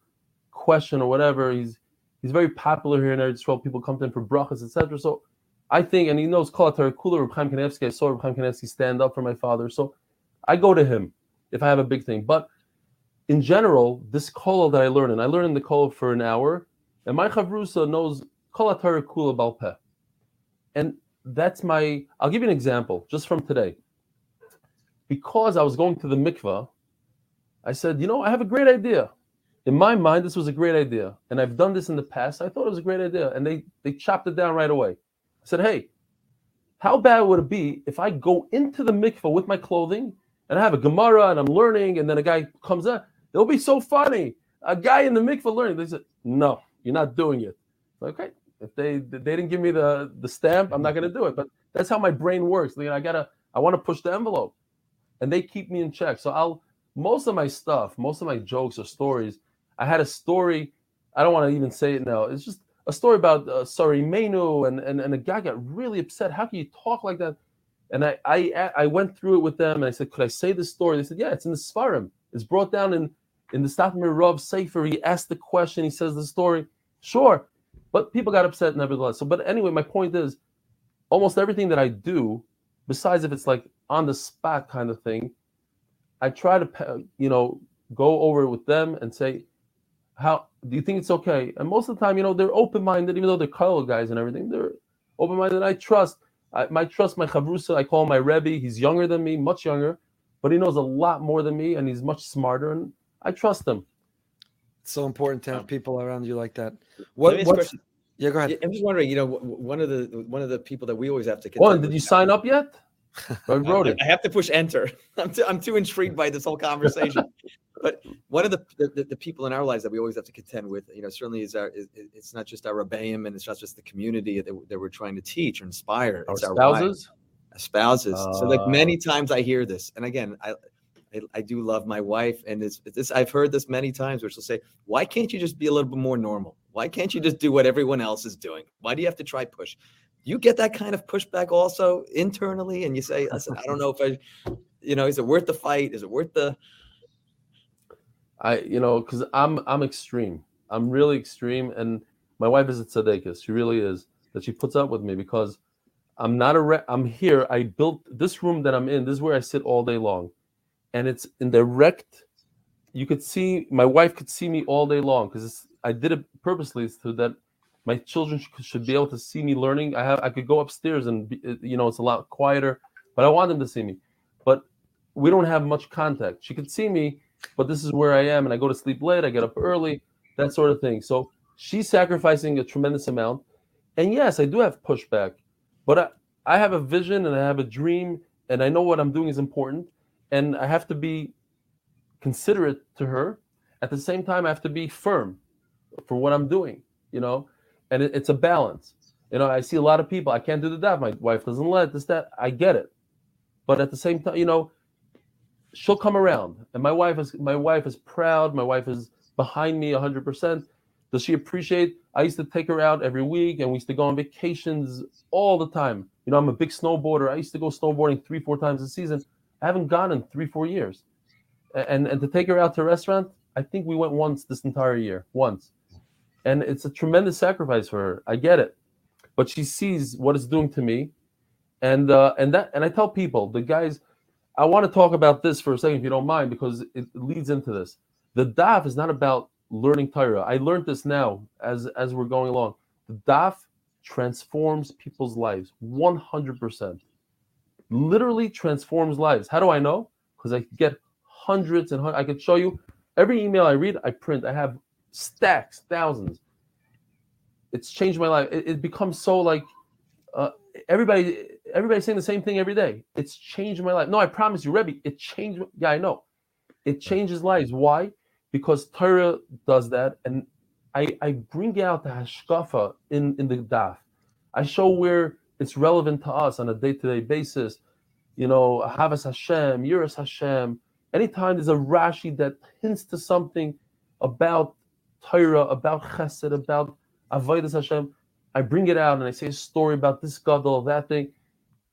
question or whatever. He's he's very popular here in Eretz Yisrael. People come to him for brachas, etc. So I think, and he knows Kol Kula Reb Chaim Kanevsky. I saw Reb Chaim Kanevsky stand up for my father. So I go to him if I have a big thing. But in general, this kollel that I learn, and I learn in the kollel for an hour, and my chavrusa knows kol kula balpeh. And that's my, I'll give you an example just from today. Because I was going to the mikvah, I said, you know, I have a great idea. In my mind, this was a great idea. And I've done this in the past. I thought it was a great idea. And they, they chopped it down right away. I said, hey, how bad would it be if I go into the mikvah with my clothing and I have a Gemara and I'm learning, and then a guy comes up? It'll be so funny. A guy in the mikvah learning. They said, no, you're not doing it. Okay, if they they didn't give me the the stamp, I'm not going to do it. But that's how my brain works. You know, I gotta I want to push the envelope, and they keep me in check. So I'll most of my stuff, most of my jokes or stories. I had a story. I don't want to even say it now. It's just a story about uh, sorry Menu, and, and and a guy got really upset. How can you talk like that? And I I I went through it with them, and I said, could I say this story? They said, yeah, it's in the Svarim. It's brought down in in the Statmir Rav Sefer, he asked the question, he says the story. Sure, but people got upset nevertheless. So, but anyway, my point is almost everything that I do, besides if it's like on the spot kind of thing, I try to, you know, go over with them and say, how do you think it's okay? And most of the time, you know, they're open minded, even though they're color guys and everything, they're open minded. I trust, I my trust my chavrusa. I call him my rebbe. He's younger than me, much younger, but he knows a lot more than me, and he's much smarter. And I trust them. It's so important to have people around you like that. What? Yeah, go ahead. I'm just wondering. You know, one of the one of the people that we always have to. One, did you sign up yet? *laughs* I wrote it. I have to push enter. *laughs* I'm too, I'm too intrigued by this whole conversation. *laughs* but one of the, the, the people in our lives that we always have to contend with, you know, certainly is our. Is, it's not just our rebbeim and it's not just the community that, that we're trying to teach or inspire. Our it's spouses. Our spouses. Uh, so like many times I hear this, and again, I I, I, do love my wife, and it's this. I've heard this many times, where she'll say, "Why can't you just be a little bit more normal? Why can't you just do what everyone else is doing? Why do you have to try push?" You get that kind of pushback also internally, and you say, *laughs* "Listen, I don't know if I, you know, is it worth the fight? Is it worth the?" I, you know, because I'm I'm extreme. I'm really extreme, and my wife is a tzaddikus. She really is. That she puts up with me because I'm not a. Re- I'm here. I built this room that I'm in. This is where I sit all day long and it's in direct. You could see my wife could see me all day long because I did it purposely so that my children should, be able to see me learning. I have I could go upstairs and be, you know it's a lot quieter, but I want them to see me. But we don't have much contact. She could see me, but this is where I am, and I go to sleep late. I get up early, that sort of thing. So she's sacrificing a tremendous amount. And yes, I do have pushback, but I, I have a vision and I have a dream, and I know what I'm doing is important and I have to be considerate to her. At the same time, I have to be firm for what I'm doing, you know, and it, it's a balance. You know, I see a lot of people, I can't do the that. My wife doesn't let this, that. I get it. But at the same time, you know, she'll come around. And my wife is my wife is proud. My wife is behind me 100%. Does she appreciate? I used to take her out every week and we used to go on vacations all the time. You know, I'm a big snowboarder. I used to go snowboarding three, four times a season. I haven't gone in three, four years. And and to take her out to a restaurant, I think we went once this entire year, once. And it's a tremendous sacrifice for her. I get it. But she sees what it's doing to me. And uh, and that and I tell people, the guys, I want to talk about this for a second, if you don't mind, because it leads into this. The daf is not about learning Torah. I learned this now as as we're going along. The daf transforms people's lives 100%. Literally transforms lives. How do I know? Because I get hundreds and hundreds. I could show you every email I read, I print. I have stacks, thousands. It's changed my life. It, it becomes so like uh, everybody everybody's saying the same thing every day. It's changed my life. No, I promise you, Rebbe, it changed. Yeah, I know. It changes lives. Why? because Torah does that, and I, I bring out the hashkafa in, in the daf. I show where it's relevant to us on a day-to-day basis. You know, Havas Hashem, Yiras Hashem. Anytime there's a Rashi that hints to something about Torah, about Chesed, about Avodas Hashem, I bring it out and I say a story about this gadol, that thing,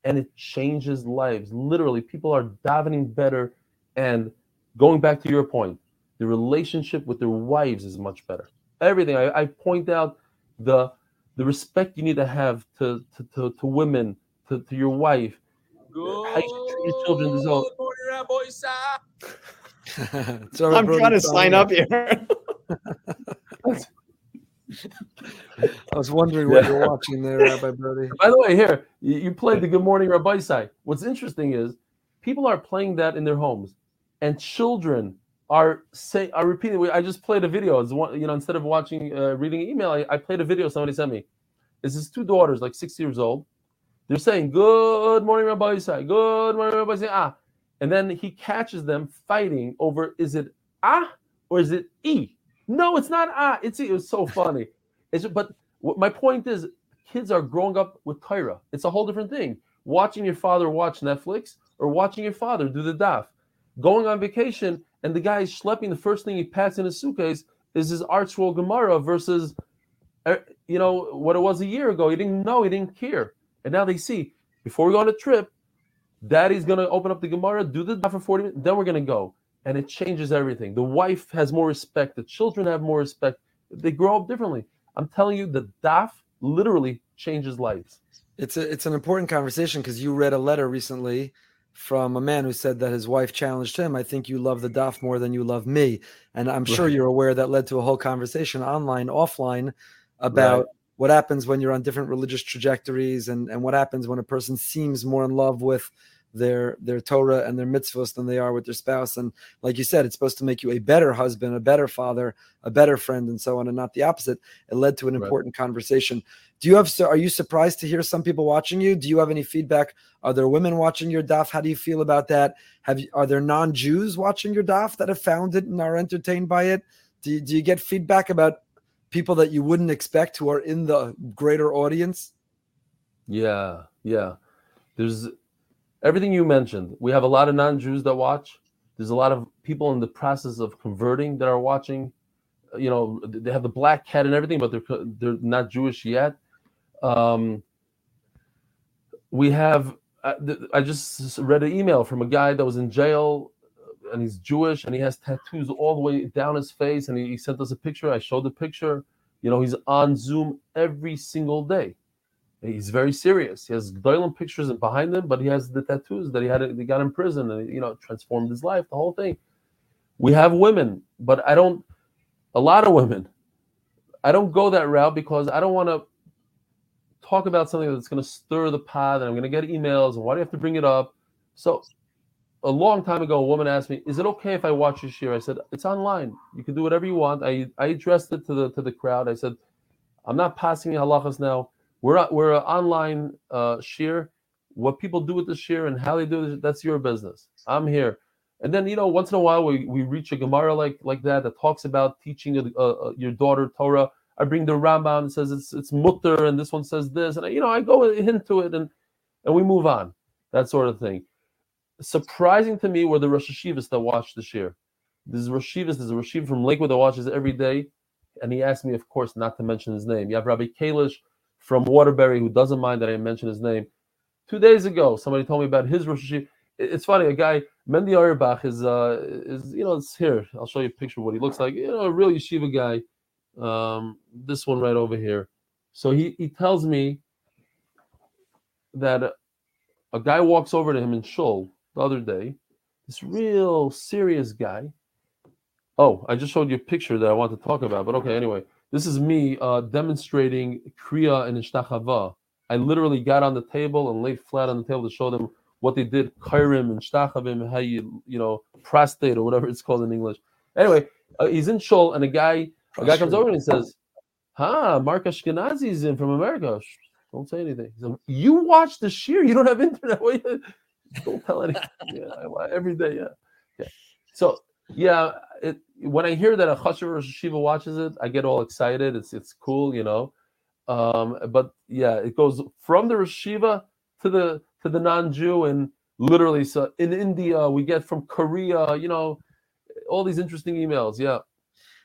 and it changes lives. Literally, people are davening better. And going back to your point, the relationship with their wives is much better. Everything I, I point out the the respect you need to have to to, to, to women, to, to your wife, Good how you treat your children. Is all. *laughs* so I'm trying to sign up here. *laughs* I was wondering what you're watching there, Rabbi Brody. By the way, here you, you played the Good Morning Rabbi side. What's interesting is people are playing that in their homes, and children are say are repeating. I just played a video. It's one, you know, instead of watching uh, reading email, I, I played a video somebody sent me. It's his two daughters, like six years old. They're saying, "Good morning, Rabbi Isai. Good morning, Rabbi Isai." Ah, and then he catches them fighting over is it ah or is it e? No, it's not ah. It's e. It was so funny. It's but my point is, kids are growing up with Torah. It's a whole different thing. Watching your father watch Netflix or watching your father do the daf. Going on vacation and the guy is schlepping, the first thing he packs in his suitcase is his ArtScroll Gemara versus, uh, you know, what it was a year ago. He didn't know, he didn't care. And now they see, before we go on a trip, daddy's going to open up the Gemara, do the for 40 minutes, then we're going to go. And it changes everything. The wife has more respect, the children have more respect. They grow up differently. I'm telling you, the daf literally changes lives. It's a, it's an important conversation because you read a letter recently from a man who said that his wife challenged him, I think you love the daf more than you love me. And I'm sure you're aware that led to a whole conversation online, offline about right. what happens when you're on different religious trajectories and, and what happens when a person seems more in love with their their Torah and their mitzvahs than they are with their spouse. And like you said, it's supposed to make you a better husband, a better father, a better friend, and so on, and not the opposite. It led to an right. important conversation. Do you have? Are you surprised to hear some people watching you? Do you have any feedback? Are there women watching your daf? How do you feel about that? Have you, are there non-Jews watching your daf that have found it and are entertained by it? Do you, do you get feedback about people that you wouldn't expect who are in the greater audience? Yeah, yeah. There's everything you mentioned. We have a lot of non-Jews that watch. There's a lot of people in the process of converting that are watching. You know, they have the black cat and everything, but they're they're not Jewish yet. Um, we have. Uh, I just read an email from a guy that was in jail, uh, and he's Jewish, and he has tattoos all the way down his face, and he sent us a picture. I showed the picture. You know, he's on Zoom every single day He's very serious. He has Doylem pictures behind him, but he has the tattoos that he had. He got in prison, and you know, transformed his life. The whole thing. We have women, but I don't. A lot of women. I don't go that route because I don't want to talk about something that's going to stir the pot, and I'm going to get emails. And why do you have to bring it up? So, a long time ago, a woman asked me, "Is it okay if I watch your shiur?" I said, "It's online. You can do whatever you want." I I addressed it to the to the crowd. I said, "I'm not passing halachas now." We're we're an online uh, shiur. What people do with the shiur and how they do it, that's your business. I'm here. And then you know, once in a while, we, we reach a Gemara like like that that talks about teaching uh, uh, your daughter Torah. I bring the Rambam and says it's it's mutar, and this one says this, and you know, I go into it and and we move on, that sort of thing. Surprising to me were the Rosh Yeshivas that watched the shiur. This is Rosh Yeshivas. There's a Rosh from Lakewood that watches every day, and he asked me, of course, not to mention his name. You have Rabbi Kalish from Waterbury who doesn't mind that I mention his name. Two days ago, somebody told me about his Rosh Yeshiva. It's funny. A guy, Mendy Auerbach, is uh is you know it's here. I'll show you a picture of what he looks like. You know, a real yeshiva guy. Um, this one right over here. So he he tells me that a, a guy walks over to him in Shul the other day. This real serious guy. Oh, I just showed you a picture that I want to talk about. But okay, anyway, this is me uh, demonstrating Kriya and Ishtachava. I literally got on the table and laid flat on the table to show them what they did, Kairim and Shtachavim, how you, you know, prostate or whatever it's called in English. Anyway, uh, he's in Shul and a guy, a guy comes over and he says, "Ha, Mark Ashkenazi's in from America." Shh, Don't say anything. You watch the shiur. You don't have internet. *laughs* Don't tell anything. *laughs* yeah, every day. Yeah, yeah. So yeah, it, when I hear that a Chashiv Rosh Yeshiva watches it, I get all excited. It's it's cool, you know. Um, but yeah, it goes from the Yeshiva to the to the non-Jew, and literally, so in India, we get from Korea, you know, all these interesting emails. Yeah.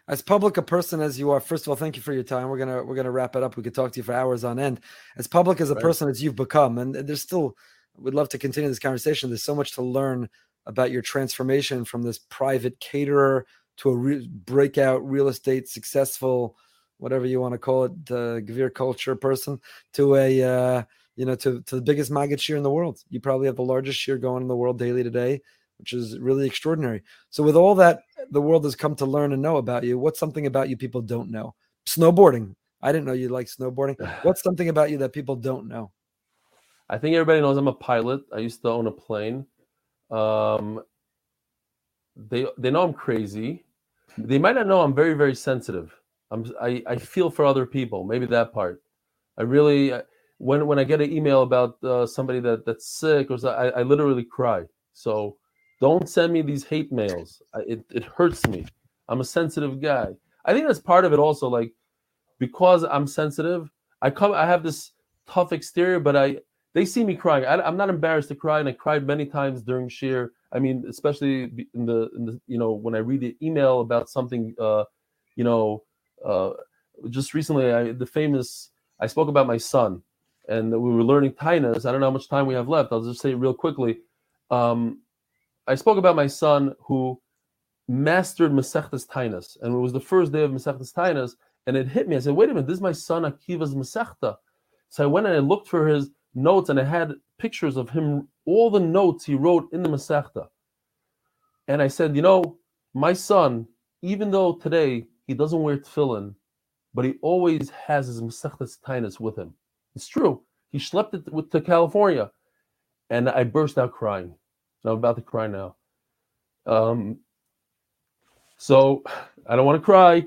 as public a person as you are first of all thank you for your time we're gonna we're gonna wrap it up we could talk to you for hours on end as public as a Right. person as you've become and there's still we'd love to continue this conversation there's so much to learn about your transformation from this private caterer to a re- breakout real estate successful whatever you want to call it uh, Gvir culture person to a uh, you know to, to the biggest maggid shiur in the world you probably have the largest shiur going in the world daily today which is really extraordinary so with all that the world has come to learn and know about you, what's something about you people don't know? Snowboarding. I didn't know you like snowboarding. *sighs* What's something about you that people don't know? I think everybody knows I'm a pilot. I used to own a plane. Um, they they know I'm crazy. They might not know I'm very very sensitive. I'm I, I feel for other people. Maybe that part. I really when when I get an email about uh, somebody that that's sick or I, I literally cry. So don't send me these hate mails. I, it it hurts me. I'm a sensitive guy. I think that's part of it also. Like because I'm sensitive, I come. I have this tough exterior, but I they see me crying. I, am not embarrassed to cry, and I cried many times during shiur. I mean, especially in the, in the you know when I read the email about something, uh, you know, uh, just recently, I the famous. I spoke about my son, and we were learning Taanis. I don't know how much time we have left. I'll just say it real quickly. Um, I spoke about my son who mastered Masechtas Taanis, and it was the first day of Masechtas Taanis, and it hit me. I said, "Wait a minute, this is my son Akiva's Masechta." So I went and I looked for his notes, and I had pictures of him, all the notes he wrote in the Masechta. And I said, you know, my son, even though today he doesn't wear tefillin, but he always has his Masechtas Taanis with him. It's true. He schlepped it with, to California, and I burst out crying. I'm about to cry now. Um, so *sighs* I don't want to cry.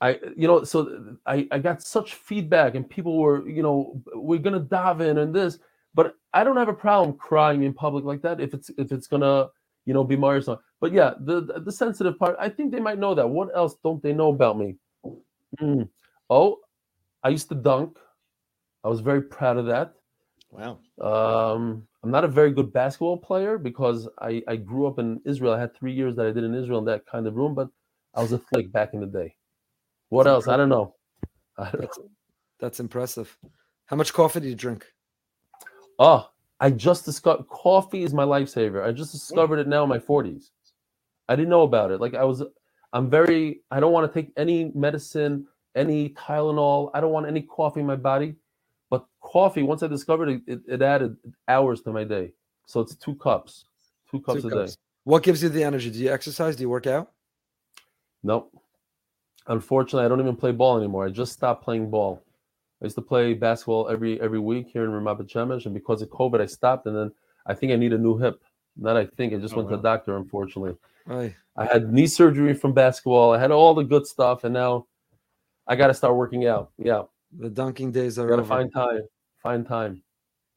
I, you know, so I, I got such feedback, and people were, you know, we're gonna dive in and this, but I don't have a problem crying in public like that if it's if it's gonna, you know, be my son. But yeah, the the- sensitive part, I think they might know that. What else don't they know about me? Mm. Oh, I used to dunk. I was very proud of that. Wow. Um, I'm not a very good basketball player because I, I grew up in Israel. I had three years that I did in Israel in that kind of room, but I was a flake back in the day. What That's else? I don't know. I don't know. That's, that's impressive. How much coffee do you drink? Oh, I just discovered coffee is my lifesaver. I just discovered it now in my 40s. I didn't know about it. Like I was, I'm very. I don't want to take any medicine, any Tylenol. I don't want any coffee in my body. But coffee, once I discovered it, it, it added hours to my day. So it's two cups, two cups Two a cups. day. What gives you the energy? Do you exercise? Do you work out? Nope. Unfortunately, I don't even play ball anymore. I just stopped playing ball. I used to play basketball every every week here in Ramat Shemesh, and because of COVID, I stopped. And then I think I need a new hip. Not I think I just Oh, went to the doctor. Unfortunately, Aye. I had knee surgery from basketball. I had all the good stuff, and now I got to start working out. Yeah, The dunking days are got to find time. Find time.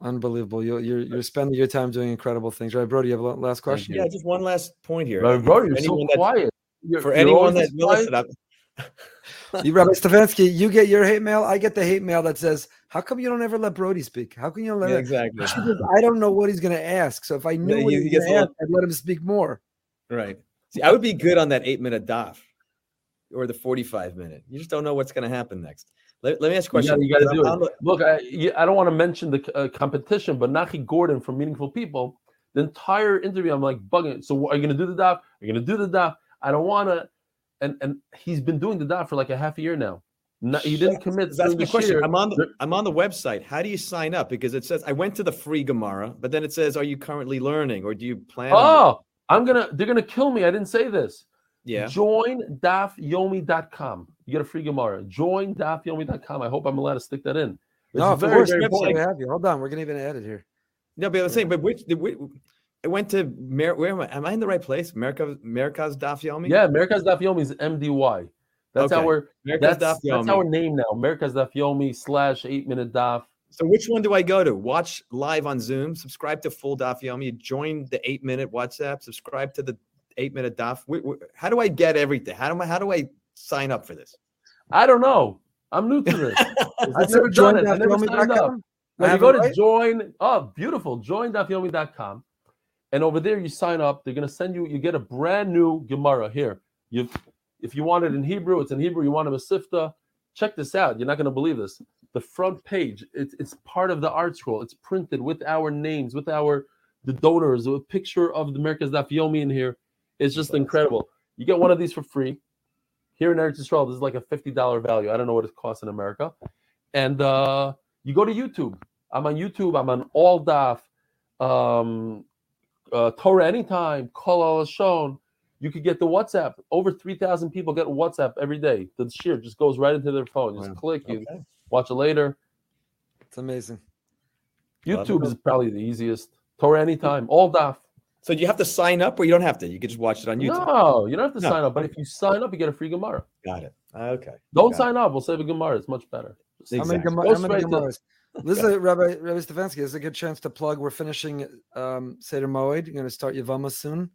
Unbelievable. You're, you're you're spending your time doing incredible things, right, Brody? You have a last question? Yeah, just one last point here. But bro, you're so anyone that- quiet. You're- For you're anyone always that this quiet. listen, I'm- You, Rabbi Stefansky, you get your hate mail. I get the hate mail that says, "How come you don't ever let Brody speak? How can you let Yeah, him?" exactly. Because I don't know what he's going to ask. So if I knew Yeah, what he- he he going to ask, I'd let him speak more. Right. See, I would be good on that eight minute daf or the 45 minute. You just don't know what's going to happen next. Let, let me ask a You question. gotta, you gotta do it. Look, I, you- I don't want to mention the uh, competition, but Nachi Gordon from Meaningful People, the entire interview, I'm like bugging. So, are you gonna do the daf? Are you gonna do the daf? I don't want to. And and he's been doing the daf for like a half a year now. No, he didn't commit. That's during my question. year. I'm on the I'm on the website. How do you sign up? Because it says I went to the free Gemara, but then it says, "Are you currently learning, or do you plan?" on-" Oh, I'm gonna. They're gonna kill me. I didn't say this. yeah. Join dafyomi.com. You get a free Gemara. Join dafyomi.com. I hope I'm allowed to stick that in. It's no, of very, course. very important. we have you. Hold on. We're gonna even add it here. No, but I'm saying, but which, the, which I went to Mer, where am I? Am I in the right place? America, America's Daf Yomi. Yeah, America's Daf Yomi is MDY. That's Okay. our America's that's, that's our name now. America's Daf Yomi slash eight minute Daf. So which one do I go to? Watch live on Zoom, subscribe to full Daf Yomi, join the eight minute WhatsApp, subscribe to the eight minute Daf. Wh- wh- How do I get everything? How do I how do I sign up for this? I don't know. I'm new to this. *laughs* I've never it, done it. I never signed up. dafyomi.com. I Now you go to right? join. Oh, beautiful. Join.yomi.com. And over there, you sign up. They're going to send you, you get a brand new Gemara here. You, If you want it in Hebrew, it's in Hebrew. You want a Mesivta. Check this out. You're not going to believe this. The front page, it's, it's part of the art scroll. It's printed with our names, with our the donors, a picture of the America's Daf Yomi in here. It's just incredible. You get one of these for free. Here in Eretz Yisrael, this is like a $50 value. I don't know what it costs in America. And uh, you go to YouTube. I'm on YouTube. I'm on All Daf, um, uh, Torah Anytime, Kol Halashon. You could get the WhatsApp. Over 3,000 people get WhatsApp every day. The shiur just goes right into their phone. You just Wow. click, you Okay. watch it later. It's amazing. YouTube is probably the easiest. Torah Anytime, All Daf. So you have to sign up, or you don't have to. You can just watch it on YouTube. No, you don't have to No. sign up. But if you sign up, you get a free Gemara. Got it. Okay. Don't Got sign up. We'll save a Gemara. It's much better. Just- How many, Exactly. Gemara- how many Gemaras? This is a, Rabbi Rabbi Stefansky. This is a good chance to plug. We're finishing um, Seder Moed. You're going to start Yavama soon.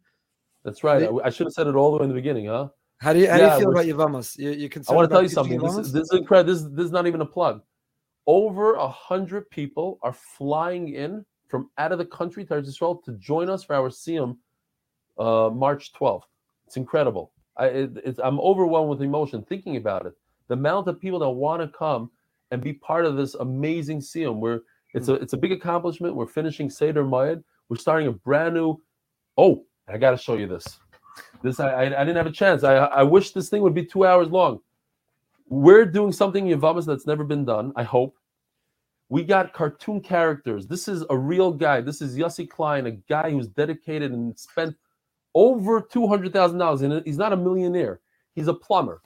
That's right. I, I should have said it all the way in the beginning, huh? How do you how Yeah, do you feel about Yavamas? You, you I want to tell you something. This is, this is incredible. This, this is not even a plug. Over a hundred people are flying in from out of the country to Eretz Yisrael to join us for our Siyum uh, March 12th. It's incredible. I, it, it's, I'm overwhelmed with emotion thinking about it. The amount of people that want to come and be part of this amazing Siyum. Where it's a it's a big accomplishment. We're finishing Seder Mayed. We're starting a brand new. Oh, I got to show you this. This I, I I didn't have a chance. I I wish this thing would be two hours long. We're doing something in Yavamas that's never been done. I hope. We got cartoon characters. This is a real guy. This is Yossi Klein, a guy who's dedicated and spent over two hundred thousand dollars. And he's not a millionaire. He's a plumber.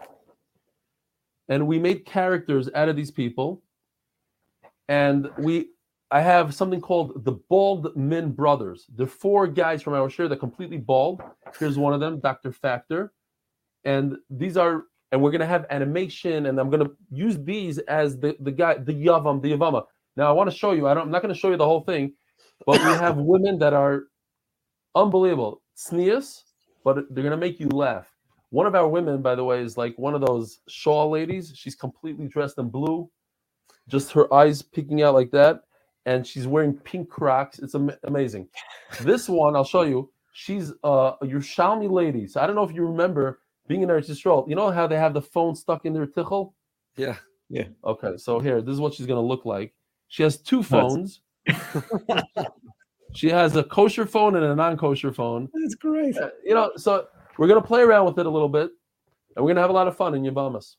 And we made characters out of these people. And we, I have something called the Bald Men Brothers. They're four guys from our shiur that are completely bald. Here's one of them, Dr. Factor. And these are, and we're gonna have animation, and I'm gonna use these as the the guy, the Yavam, the Yavama. Now I want to show you. I don't. I'm not gonna show you the whole thing, but we have women that are unbelievable, sneers, but they're gonna make you laugh. One of our women, by the way, is like one of those shawl ladies. She's completely dressed in blue, just her eyes peeking out like that, and she's wearing pink Crocs. It's am- amazing. This *laughs* one, I'll show you. She's uh, a Yerushalmi lady. So I don't know if you remember being in Eretz Yisrael. You know how they have the phone stuck in their tichel? Yeah. Yeah. Okay, so here, this is what she's gonna look like. She has two phones. *laughs* she has a kosher phone and a non-kosher phone. That's great. Uh, You know, so we're gonna play around with it a little bit, and we're gonna have a lot of fun in Yavamas.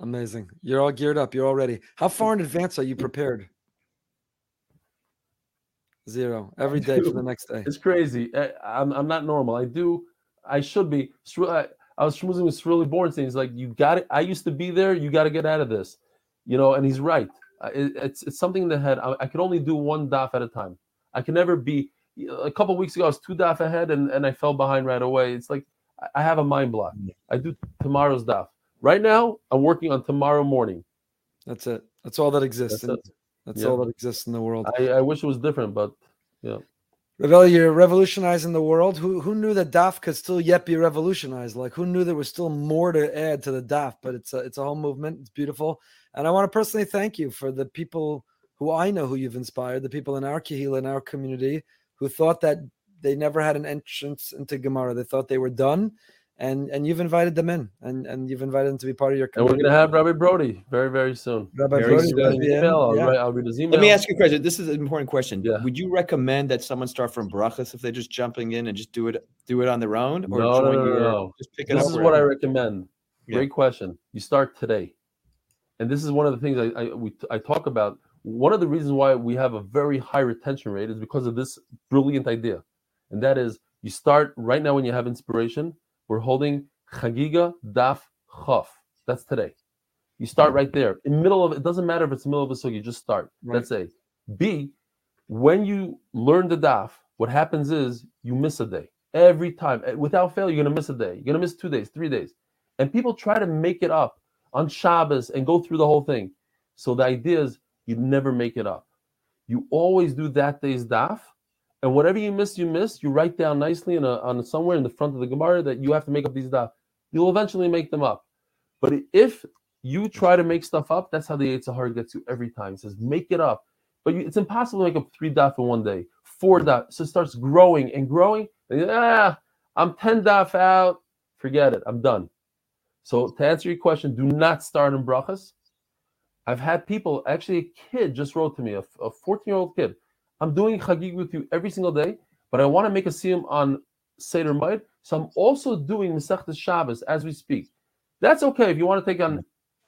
Amazing. You're all geared up. You're all ready. How far in advance are you prepared? Zero. Every day for the next day. It's crazy. I, I'm I'm not normal. I do. I should be. I, I was schmoozing with Shirley Bornstein. He's like, you got it. I used to be there. You got to get out of this, you know. And he's right. It, it's it's something that had I, I could only do one daf at a time. I can never be. A couple weeks ago, I was two daf ahead, and, and I fell behind right away. It's like I- have a mind block. I do tomorrow's daf. Right now, I'm working on tomorrow morning. That's it. That's all that exists. That's it. That's Yeah. all that exists in the world. I, I wish it was different, but yeah. Rav Eli, you're revolutionizing the world. Who who knew that DAF could still yet be revolutionized? Like who knew there was still more to add to the DAF? But it's a it's a whole movement. It's beautiful, and I want to personally thank you for the people who I know who you've inspired, the people in our Kehillah in our community who thought that they never had an entrance into Gemara. They thought they were done, and and you've invited them in, and and you've invited them to be part of your. And we're gonna have Rabbi Brody very very soon. Rabbi Very Brody soon. will be Email, I'll, yeah. write, I'll read his email. Let me ask you a question. This is an important question. Yeah. Would you recommend that someone start from brachas if they're just jumping in and just do it do it on their own, or No, no, join no, your- no. just pick it This up? is what I recommend. Yeah. Great question. You start today, and this is one of the things I, I we I talk about. One of the reasons why we have a very high retention rate is because of this brilliant idea, and that is you start right now when you have inspiration. We're holding Chagiga Daf Chaf. That's today. You start right there in middle of it. Doesn't matter if it's the middle of a. You just start. Right. That's A. B. When you learn the daf, what happens is you miss a day every time. Eh, Without fail, you're gonna miss a day. You're gonna miss two days, three days, and people try to make it up on Shabbos and go through the whole thing. So the idea is you never make it up. You always do that day's daf, and whatever you miss, you miss. You write down nicely in a, on somewhere in the front of the Gemara that you have to make up these daf. You'll eventually make them up. But if you try to make stuff up, that's how the Yetzer Hara gets you every time. It says make it up, but you, it's impossible to make up three daf in one day, four daf. So it starts growing and growing. And ah, I'm ten daf out. Forget it. I'm done. So to answer your question, do not start in brachas. I've had people, actually, a kid just wrote to me, a 14 year old kid. I'm doing chagig with you every single day, but I want to make a siyum on Seder Moed. So I'm also doing Masechtas Shabbos as we speak. That's okay if you want to take on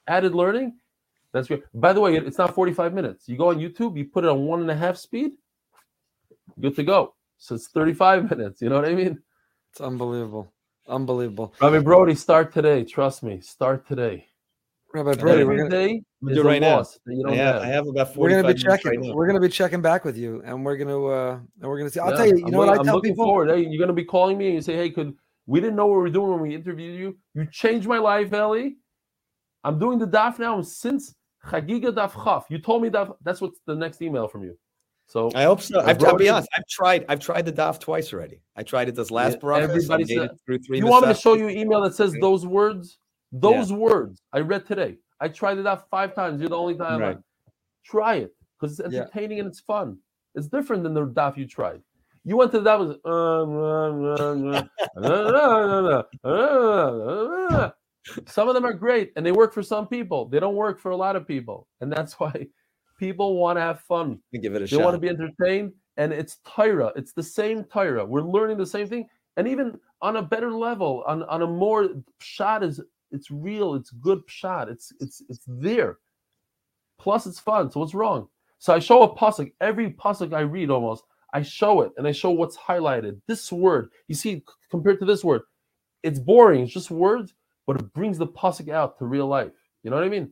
added learning. That's great. By the way, it's not 45 minutes. You go on YouTube, you put it on one and a half speed, good to go. So it's 35 *laughs* minutes. You know what I mean? It's unbelievable, unbelievable. Rabbi Brody, start today. Trust me, start today. Rabbi Brody, we're gonna, day I'm is doing a right now. loss you I don't have, have. I have about we're gonna be checking. right we're gonna be checking back with you, and we're gonna uh, and we're gonna see. I'll Yeah, tell you. You I'm know what wait- I I'm tell looking people? forward. Hey, you're gonna be calling me and you say, "Hey, could we didn't know what we were doing when we interviewed you? You changed my life, Ellie. I'm doing the daf now since Chagiga daf chaf. You told me that. That's what's the next email from you. So I hope so. I I've, I'll be honest. I've tried. I've tried the DAF twice already. I tried it this last Yeah, bracha. everybody said- through three. you want me to show you an email that says those words? Those words I read today. I tried it out five times. You're the only time. I Right. Try it because it's Yeah. entertaining and it's fun. It's different than the daf you tried. You went to that was uh, *laughs* some of them are great and they work for some people. They don't work for a lot of people, and that's *laughs* why people want to have fun. Give it a They shot. want to be entertained, and it's Tyra. It's the same Tyra. We're learning the same thing, and even on a better level, on, on a more shot is it's real. It's good shot. It's it's it's there. Plus, it's fun. So what's wrong? So I show a pasuk. Every pasuk I read, almost I show it, and I show what's highlighted. This word, you see, compared to this word, it's boring. It's just words, but it brings the pasuk out to real life. You know what I mean?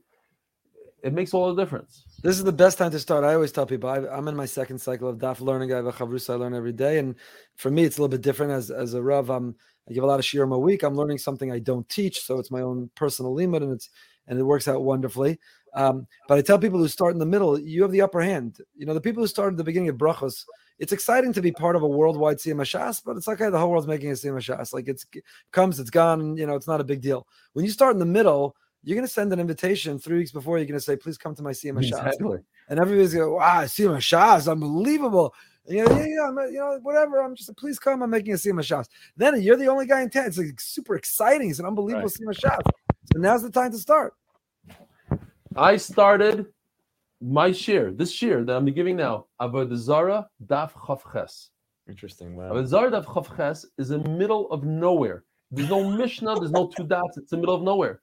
It makes all the difference. This is the best time to start. I always tell people I, I'm in my second cycle of DAF learning. I have a chavrusa I learn every day, and for me, it's a little bit different. As as a rav, I'm I give a lot of shiurim a week. I'm learning something I don't teach, so it's my own personal limit, and it's and it works out wonderfully. Um, but I tell people who start in the middle, you have the upper hand. You know, the people who start at the beginning of brachos, it's exciting to be part of a worldwide Shas, but it's okay. The whole world's making a Shas. Like it's comes, it's gone. You know, it's not a big deal. When you start in the middle, you're going to send an invitation three weeks before. You're going to say, "Please come to my Siyum Shas." Exactly. and everybody's going, "Wow, Siyum Shas, unbelievable!" And you know, yeah, yeah, I'm, you know, whatever. I'm just, please come. I'm making a Siyum Shas. Then you're the only guy in town. It's like super exciting. It's an unbelievable Right. Siyum Shas. So now's the time to start. I started my shiur, this shiur that I'm giving now, Avodah Zara Daf Chavches. Interesting. Wow. Avodah Zara Daf Chavches is in the middle of nowhere. There's no Mishnah, there's no two dots. It's in the middle of nowhere,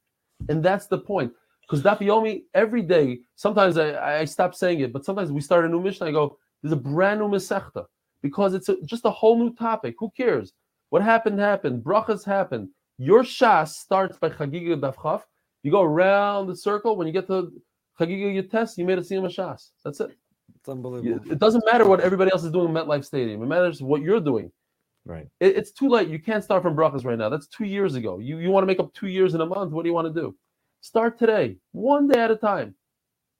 and that's the point. Because Daf Yomi every day. Sometimes I, I stop saying it, but sometimes we start a new mission. I go, "There's a brand new Masechta," because it's a, just a whole new topic. Who cares? What happened happened. Brachas happened. Your Shas starts by Chagiga Daf Chav. You go around the circle. When you get to Chagiga your test, you made a Siyum Shas. That's it. It's unbelievable. It doesn't matter what everybody else is doing in MetLife Stadium. It matters what you're doing. Right. It- it's too late. You can't start from brachas right now. That's two years ago. You you want to make up two years in a month. What do you want to do? Start today, one day at a time.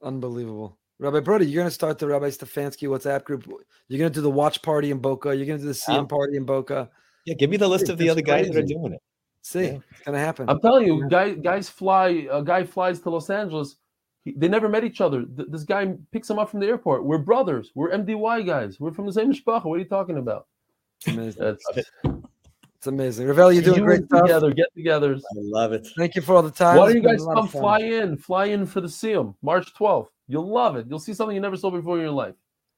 Unbelievable. Rabbi Brody, you're going to start the Rabbi Stefansky WhatsApp group. You're going to do the watch party in Boca. You're going to do the CM Um, party in Boca. Yeah. Give me the list of the That's other guys that are doing it. See, Yeah. it's going to happen. I'm telling you, Yeah. guys guys fly. A guy flies to Los Angeles. He, they never met each other. Th- this guy picks him up from the airport. We're brothers. We're MDY guys. We're from the same mishpacha. What are you talking about? It's amazing. That's It's amazing. Rav Eli, you're doing you great stuff. together, get togethers. I love it. Thank you for all the time. Why don't you guys come fly in? Fly in for the Siyum, March 12th. You'll love it. You'll see something you never saw before in your life.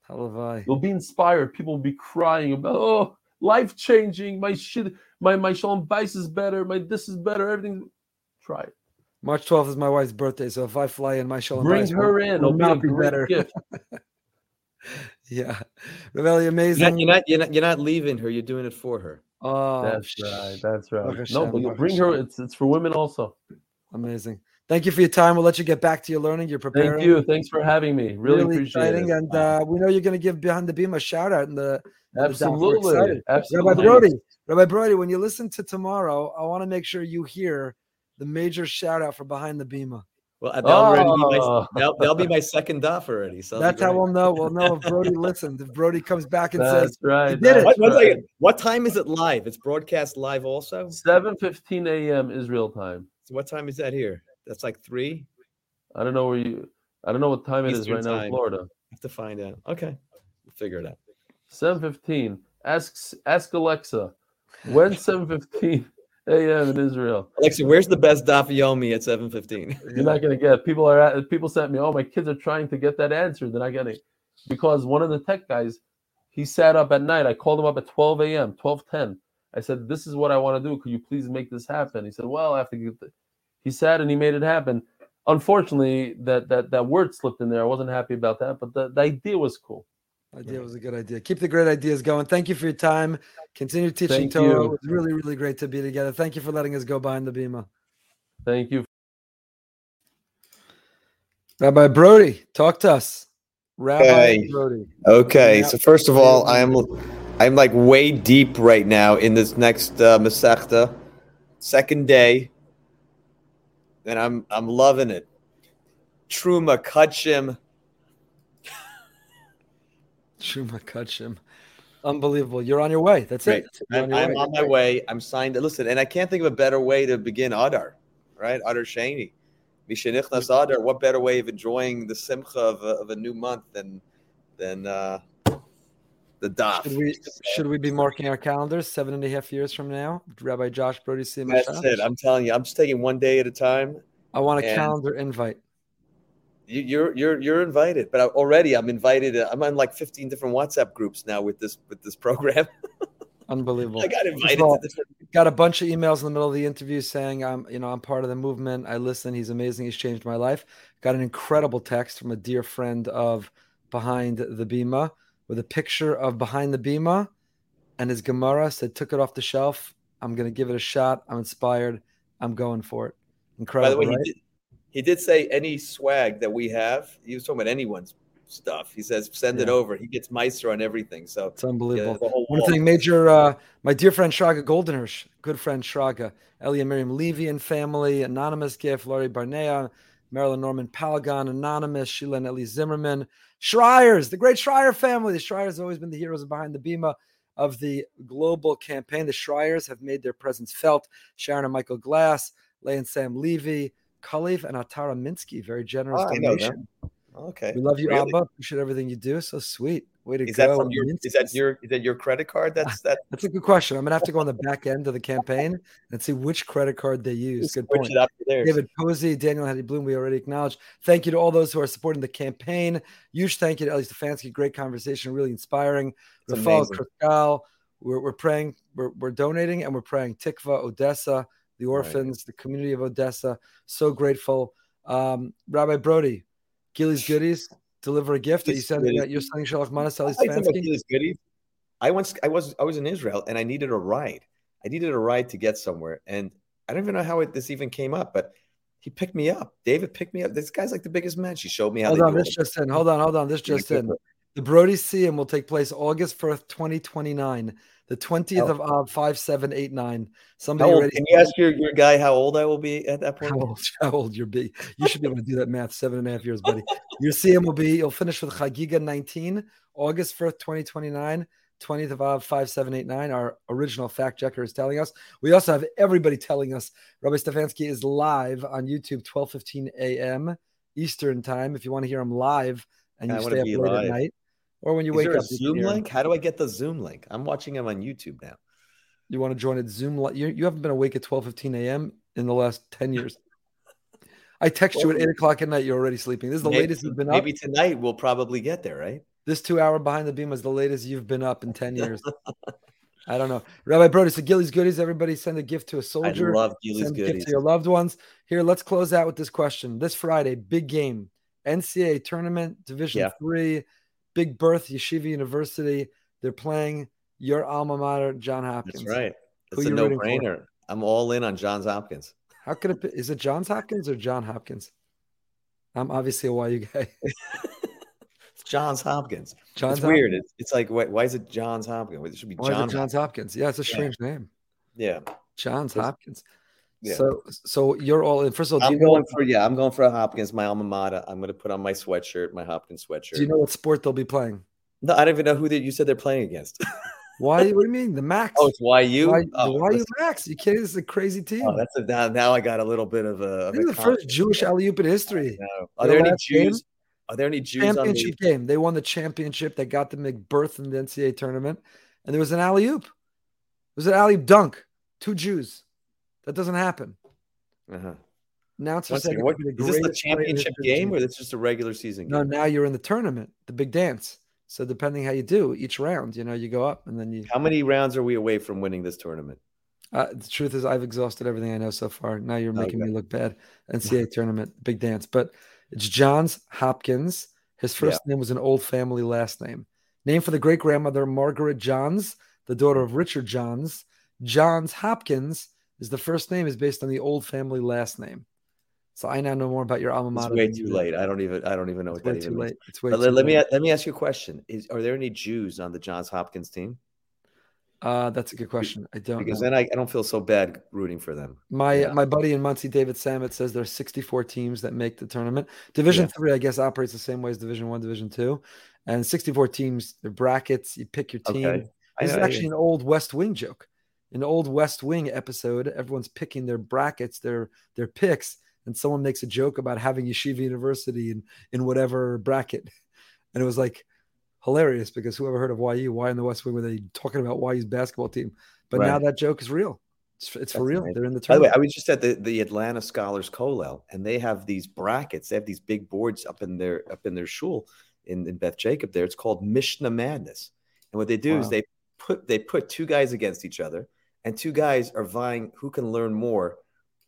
Halavai. You'll be inspired. People will be crying about, oh, life changing. My shit, my my shalom bais is better. My this is better. Everything. Try it. March 12th is my wife's birthday, so if I fly in, my shalom Bring Bayis her will- in. will It'll be a be great better. *laughs* gift. *laughs* Yeah, Rav Eli, you're You're amazing. not, you're not you're not you're not leaving her. You're doing it for her. oh, That's sh- right. That's right. Baruch No, but you Baruch bring her. It's it's for women also. Amazing. Thank you for your time. We'll let you get back to your learning. You're preparing. Thank you. Thanks for having me. Really, appreciate exciting, it. and uh, we know you're going to give Behind the Bima a shout out in the Absolutely. excited. Absolutely. Rabbi Brody. Rabbi Brody, when you listen to tomorrow, I want to make sure you hear the major shout out for Behind the Bima. Well, uh, that'll, already be my, Oh. that'll, that'll be my second daf already. So That's how we'll know. We'll know if Brody *laughs* listened. If Brody comes back and says, That's right. did it. What, right. What time is it live? It's broadcast live also. 7:15 a.m. Israel time. So what time is that here? That's like three. I don't know where you. I don't know what time it is Eastern right now in time. Florida. have to find out. Okay, we'll figure it out. 7:15. Ask ask Alexa. When 7:15 a.m. in Israel? Alexa, where's the best daf yomi at seven fifteen? *laughs* You're not gonna get. People are at, people sent me. Oh, my kids are trying to get that answer. They're not getting because one of the tech guys, he sat up at night. I called him up at 12 a.m. 12:10. I said, "This is what I want to do. Could you please make this happen?" He said, "Well, I have to get." The... He sat and he made it happen. Unfortunately, that that that word slipped in there. I wasn't happy about that, but the, the idea was cool. Idea was a good idea. Keep the great ideas going. Thank you for your time. Continue teaching Thank Torah. you. It was really, really great to be together. Thank you for letting us go behind the Bima. Thank you. Rabbi Brody, talk to us. Rabbi Okay. Brody. Okay, so first of all, I'm I'm like way deep right now in this next uh, Masechta, second day, and I'm I'm loving it. Truma Kachim. Shuma Kachim. Unbelievable. You're on your way. That's Great. it. You're I'm, on I'm way. on my way. I'm signed. Listen, and I can't think of a better way to begin Adar, right? Adar Shani. Mishenichnas Adar. What better way of enjoying the simcha of a, of a new month than than uh, the daf? Should we should we be marking our calendars seven and a half years from now? Rabbi Josh Brody Sim. That's it. I'm telling you, I'm just taking one day at a time. I want a And- calendar invite. You, you're you're you're invited, but I, already I'm invited. uh, I'm on like 15 different WhatsApp groups now with this with this program. *laughs* Unbelievable. I got invited all, to this. got a bunch of emails in the middle of the interview saying I'm, you know, I'm part of the movement. I listen. He's amazing. He's changed my life. Got an incredible text from a dear friend of Behind the Bima with a picture of Behind the Bima and his Gemara said, took it off the shelf. I'm going to give it a shot. I'm inspired. I'm going for it. By Incredible, the way, right? He, did, say any swag that we have. He was talking about anyone's stuff. He says send it over. He gets Meister on everything. So It's unbelievable. whole One thing, major, uh, my dear friend Shraga Goldenhirsch, good friend Shraga, Elia Miriam Levy and family, Anonymous Gift, Laurie Barnea, Marilyn Norman Palagon, Anonymous, Sheila and Ellie Zimmerman, Schreiers, the great Schreier family. The Schreiers have always been the heroes behind the Bima of the global campaign. The Schreiers have made their presence felt. Sharon and Michael Glass, Leigh and Sam Levy, Kalev and Atara Minsky, very generous Oh, I know them. donation. Okay. We love you, Really? Abba. Appreciate everything you do. So sweet. Way to Is go. that from your? Is that your? Is that your credit card? That's that. *laughs* That's a good question. I'm gonna have to go on the back end of the campaign and see which credit card they use. Good point. David Posey, Daniel Hattie Bloom, we already acknowledged. Thank you to all those who are supporting the campaign. Huge thank you to Ellie Stefansky. Great conversation, really inspiring. It's Rafal. Kruskal, we're, we're praying, we're, we're donating, and we're praying Tikva, Odessa, the orphans, the community of Odessa. So grateful. Um, Rabbi Brody, Gilly's Goodies, deliver a gift. that you sending that? You're sending Shalach to Ellie I think about Stefansky? these goodies. I once I was I was in Israel and I needed a ride. I needed a ride to get somewhere, and I don't even know how it, this even came up, but he picked me up. David picked me up. This guy's like the biggest man. She showed me how. Hold on, this it. just in. Hold on, hold on. This just in. The Brody Siyum will take place August 1st, 2029, the 20th How- of uh, Av, 5789. How Somebody old, already. can you ask your, your guy how old I will be at that point? How old, *laughs* how old you'll be. You should be able to do that math. Seven and a half years, buddy. Your Siyum will be, you'll finish with Chagiga 19, August 1st, 2029, 20th of uh, Av, 5789. Our original fact checker is telling us. We also have everybody telling us Rabbi Stefansky is live on YouTube, 12:15 a.m. Eastern time. If you want to hear him live and you stay up late live. at night, or when you Is wake there up. can Zoom link? How do I get the Zoom link? I'm watching him on YouTube now. You want to join it Zoom? li- You, you haven't been awake at 12, 15 a.m. in the last 10 years. I text you at 8 o'clock at night. You're already sleeping. This is the maybe, latest you've been up. maybe tonight we'll probably get there, right? This two hour behind the Bima is the latest you've been up in 10 *laughs* years. I don't know. Rabbi Brody, so Gilly's Goodies, everybody send a gift to a soldier. love Gilly's send a gift goodies. to your loved ones. Here, let's close out with this question. This Friday, big game, NCAA tournament, Division Yeah. Three, Big Birth Yeshiva University. They're playing your alma mater, John Hopkins. That's right. It's a for? no-brainer. I'm all in on Johns Hopkins. How could it be? Is it Johns Hopkins or John Hopkins? I'm obviously a YU guy. It's *laughs* Johns Hopkins. Johns it's weird. It's, it's like why, why is it Johns Hopkins? It should be John. Johns Hopkins? Yeah, it's a Yeah. strange name. Yeah. Johns Hopkins. Yeah. So, so you're all in. First of all, I'm you, know, going for yeah. I'm going for a Hopkins, my alma mater. I'm going to put on my sweatshirt, my Hopkins sweatshirt. do you know what sport they'll be playing? no, I don't even know who they, you said they're playing against. *laughs* Why? What do you mean? The Macs? oh, it's YU. Why, oh, why you. Macs? You kidding? This is a crazy team. Oh, that's a, now, now I got a little bit of a. Of a the first. Jewish alley oop in history. No. Are there any? Jews? Are there any Jews on Championship the? game. They won the championship. They got the make berth in the NCAA tournament, and there was an alley oop. It was an alley dunk. Two Jews. That doesn't happen. Uh-huh. Now it's second, what, be is this the greatest play in championship game or this just a regular season No, game? now you're in the tournament, the big dance. So depending how you do each round, you know, you go up and then you. How many rounds are we away from winning this tournament? Uh, the truth is, I've exhausted everything I know so far. Now you're making Okay. me look bad. NCAA tournament, big dance, but it's Johns Hopkins. His first name was an old family last name, named for the great grandmother Margaret Johns, the daughter of Richard Johns. Johns Hopkins is the first name is based on the old family last name. So I now know more about your alma mater. It's way too late. I don't even. I don't even know what that even means. late. It's way But too let, let me let me ask you a question: Is are there any Jews on the Johns Hopkins team? Uh, that's a good question. I don't Because know. then I, I don't feel so bad rooting for them. My Yeah. my buddy in Monsey, David Samet, says there's 64 teams that make the tournament. Division Yeah. three, I guess, operates the same way as Division one, Division two, and 64 teams. They're brackets. You pick your team. Okay. This is actually an old West Wing joke. An old West Wing episode. Everyone's picking their brackets, their their picks, and someone makes a joke about having Yeshiva University in in whatever bracket, and it was like hilarious because whoever heard of YU? Why in the West Wing were they talking about YU's basketball team? But now that joke is real. It's, it's for real. They're in the tournament. By the way. I was just at the, the Atlanta Scholars Kollel, and they have these brackets. They have these big boards up in their up in their shul in, in Beth Jacob. There, it's called Mishnah Madness. And what they do is they put they put two guys against each other, and two guys are vying who can learn more.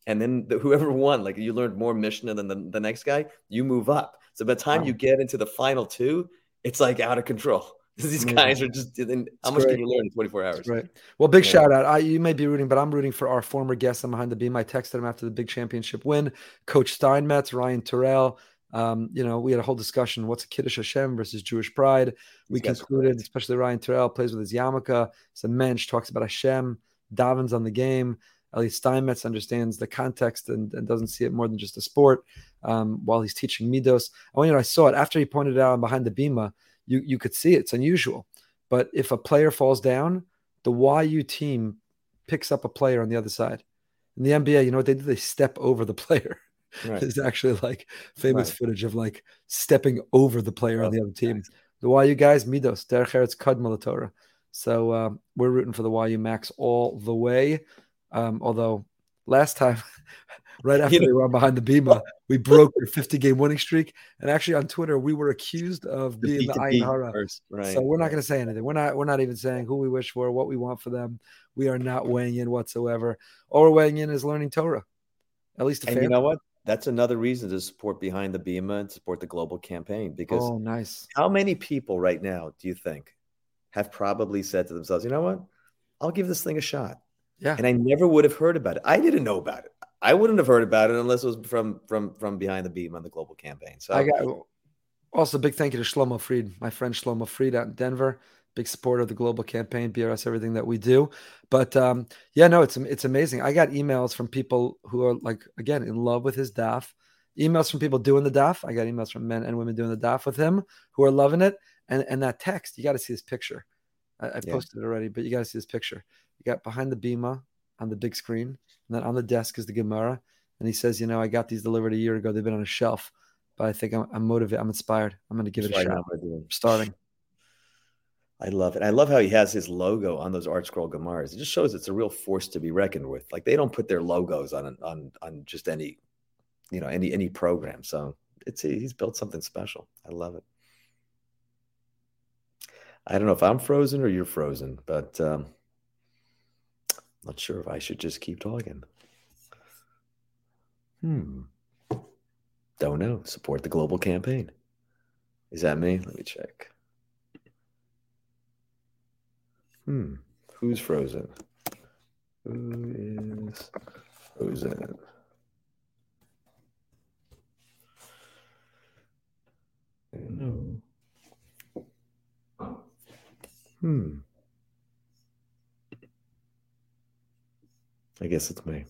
And then the, whoever *laughs* won, like you learned more Mishnah than the, the next guy, you move up. So by the time Wow. you get into the final two, it's like out of control. *laughs* These guys are just. And how much great. can you learn in 24 hours? Right. Well, big Yeah. shout out. I, you may be rooting, but I'm rooting for our former guest on Behind the Bima. I texted him after the big championship win. Coach Steinmetz, Ryan Turell. Um, you know, we had a whole discussion. What's a Kiddush Hashem versus Jewish pride? We concluded, great. especially Ryan Turell plays with his yarmulke. It's a mensch, talks about Hashem, davens on the game. At least Steinmetz understands the context and, and doesn't see it more than just a sport. Um, while he's teaching Midos, I want you know, I saw it after he pointed it out on behind the Bima. You you could see it. It's unusual. But if a player falls down, the YU team picks up a player on the other side. In the NBA, you know what they do? They step over the *laughs* player. Right. There's actually like famous Right. footage of like stepping over the player on Oh, the other team. nice. The YU guys, Midos, Derech Eretz Kadma Torah. So um, we're rooting for the YU Macs all the way. Um, although last time, *laughs* right after they were on behind the Bima, *laughs* we broke their 50 game winning streak. And actually on Twitter, we were accused of The being the Ayin Hara. Right. So we're not going to say anything. We're not. We're not even saying who we wish for, what we want for them. We are not weighing in whatsoever. All we're weighing in is learning Torah. At least a And you know what? That's another reason to support Behind the Bima and support the global campaign. Because Oh, nice. how many people right now do you think have probably said to themselves, you know what? I'll give this thing a shot. Yeah. And I never would have heard about it. I didn't know about it. I wouldn't have heard about it unless it was from from from Behind the Bima on the global campaign. So I got also big thank you to Shlomo Fried, my friend Shlomo Fried out in Denver. Big supporter of the global campaign, BRS, everything that we do. But um, yeah, no, it's it's amazing. I got emails from people who are like again in love with his DAF. Emails from people doing the DAF. I got emails from men and women doing the DAF with him who are loving it. And and that text, you got to see this picture. I, I've Yeah. posted it already, but you got to see this picture. You got behind the Bima on the big screen, and then on the desk is the Gemara. And he says, you know, I got these delivered a year ago. They've been on a shelf, but I think I'm, I'm motivated. I'm inspired. I'm going to give it a shot. we're starting. I love it. I love how he has his logo on those art scroll Gemaras. It just shows it's a real force to be reckoned with. Like they don't put their logos on on on just any, you know, any any program. So it's he's built something special. I love it. I don't know if I'm frozen or you're frozen, but um, not sure if I should just keep talking. Hmm. Don't know. Support the global campaign. Is that me? Let me check. Hmm. Who's frozen? Who is frozen? No. Hmm. I guess it's me.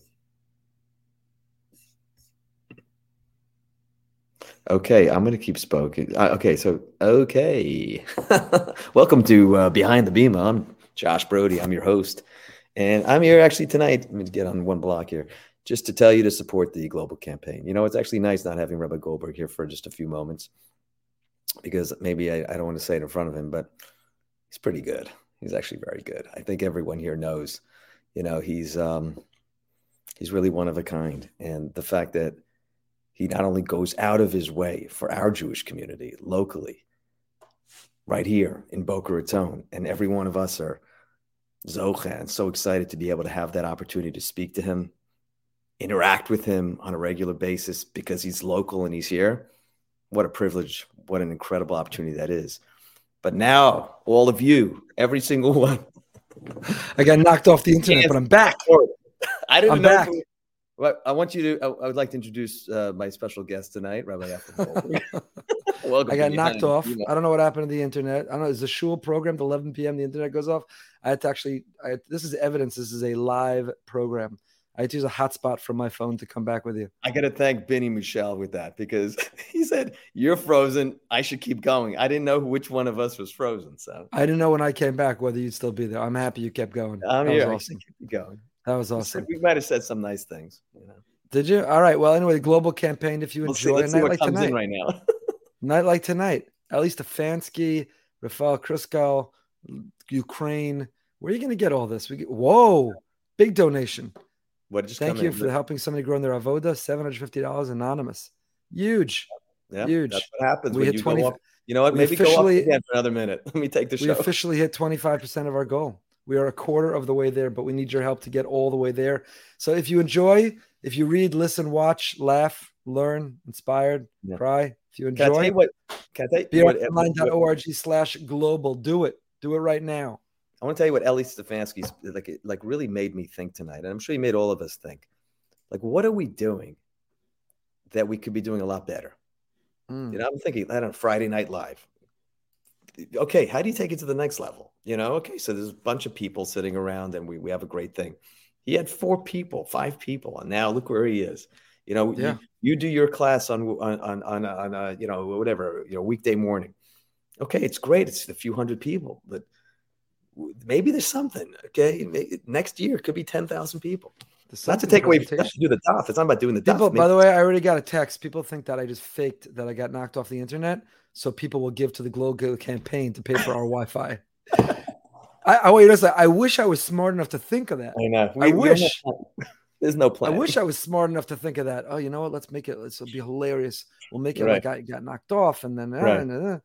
Okay, I'm going to keep spoken. Uh, okay, so okay, *laughs* welcome to uh, Behind the Bima. I'm Josh Broide. I'm your host, and I'm here actually tonight. Let me get on one block here, just to tell you to support the global campaign. You know, it's actually nice not having Rabbi Goldberg here for just a few moments, because maybe I, I don't want to say it in front of him, but he's pretty good. He's actually very good. I think everyone here knows. You know, he's um, he's really one of a kind, and the fact that he not only goes out of his way for our Jewish community locally, right here in Boca Raton, and every one of us are zocha so excited to be able to have that opportunity to speak to him, interact with him on a regular basis because he's local and he's here. What a privilege! What an incredible opportunity that is. But now, all of you, every single *laughs* one. I got knocked off the internet, but I'm back. I didn't I'm know. back. Well, I want you to. I, I would like to introduce uh, my special guest tonight, Rabbi. *laughs* Welcome. I got knocked off. I don't know what happened to the internet. I don't know. Is the shul programmed 11 p.m. The internet goes off. I had to actually. I, this is evidence. This is a live program. I had to use a hotspot from my phone to come back with you. I got to thank Benny Michelle with that because *laughs* he said you're frozen. I should keep going. I didn't know which one of us was frozen, so I didn't know when I came back whether you'd still be there. I'm happy you kept going. I'm that here. Was awesome. keep going. That was We awesome. We might have said some nice things. You know, Did you? All right. Well, anyway, the global campaign. If you see, enjoy let's a see night like tonight, right now. *laughs* night like tonight, at least Stefansky, Rafael Kruskal, Ukraine. Where are you going to get all this? We get, whoa, big donation. What just Thank you in? for helping somebody grow in their avoda. Seven hundred fifty dollars anonymous. Huge. Yeah, huge. That's what happens We when hit you 20 go up. You know what? we Maybe go up officially- again for another minute. *laughs* Let me take the We show. officially hit twenty five percent of our goal. We are a quarter of the way there, but we need your help to get all the way there. So if you enjoy, if you read, listen, watch, laugh, learn, inspired, Yeah. cry, if you Can I tell enjoy, you what? Can I tell you what? brsonline.org slash global. Do it. Do it right now. I want to tell you what Eli Stefansky's like. It like really made me think tonight, and I'm sure he made all of us think. Like, what are we doing that we could be doing a lot better? Mm. You know, I'm thinking that on Friday Night Live. Okay, how do you take it to the next level? You know, okay, so there's a bunch of people sitting around, and we we have a great thing. He had four people, five people, and now look where he is. You know, you- Yeah. you, do your class on on on on, on uh, you know whatever you know weekday morning. Okay, it's great. It's a few hundred people, but maybe there's something. Okay, May- next year it could be ten thousand people. Not to take away from do the daf. It's not about doing the People, by the way, I already got a text. People think that I just faked that I got knocked off the internet, so people will give to the global campaign to pay for our Wi-Fi. *laughs* I, I wait a second. I wish I was smart enough to think of that. I know. I wish. there's no plan. I wish I was smart enough to think of that. Oh, you know what? Let's make it. Let's be hilarious. We'll make it Right. like I got knocked off, and then uh, Right. uh, uh.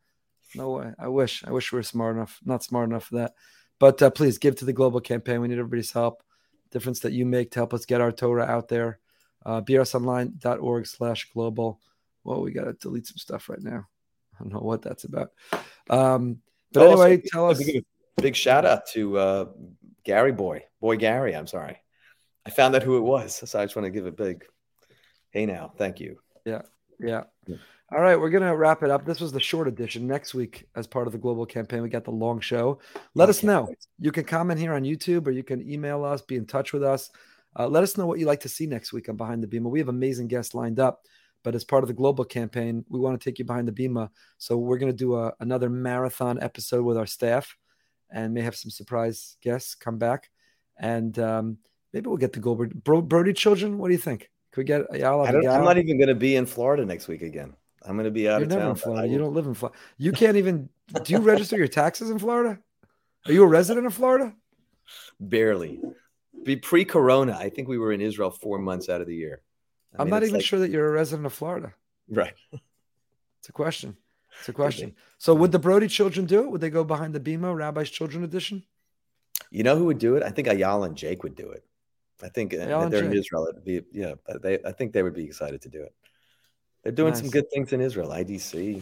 no way. I wish. I wish we were smart enough. Not smart enough for that. But uh, please give to the global campaign. We need everybody's help. Difference that you make to help us get our Torah out there. Uh, brsonline.org slash global. Well, we got to delete some stuff right now. I don't know what that's about. Um, but Also, anyway, tell us. big shout out to uh, Gary Boy, Boy Gary. I'm sorry, I found out who it was, so I just want to give a big hey now, thank you. Yeah. Yeah. All right, we're gonna wrap it up. This was the short edition. Next week, as part of the global campaign, we got the long show. Let us know. You can comment here on YouTube, or you can email us. Be in touch with us. Uh, let us know what you'd like to see next week on Behind the Bima. We have amazing guests lined up, but as part of the global campaign, we want to take you behind the Bima. So we're gonna do a, another marathon episode with our staff, and may have some surprise guests come back, and um, maybe we'll get the Goldberg Bro, Broide children. What do you think? Could we get Ayala? I I'm not even going to be in Florida next week again. I'm going to be out You're of never town. in Florida. You don't live in Florida. You can't even. Do you register your taxes in Florida? Are you a resident of Florida? Barely. Be pre-corona, I think we were in Israel four months out of the year. I I'm mean, not even like- sure that you're a resident of Florida. Right. It's a question. It's a question. So would the Broide children do it? Would they go behind the Bima Rabbi's Children Edition? You know who would do it? I think Ayala and Jake would do it. I think uh, Ayala they're in Israel. It'd be yeah. They I think they would be excited to do it. They're doing some good things in Israel. IDC,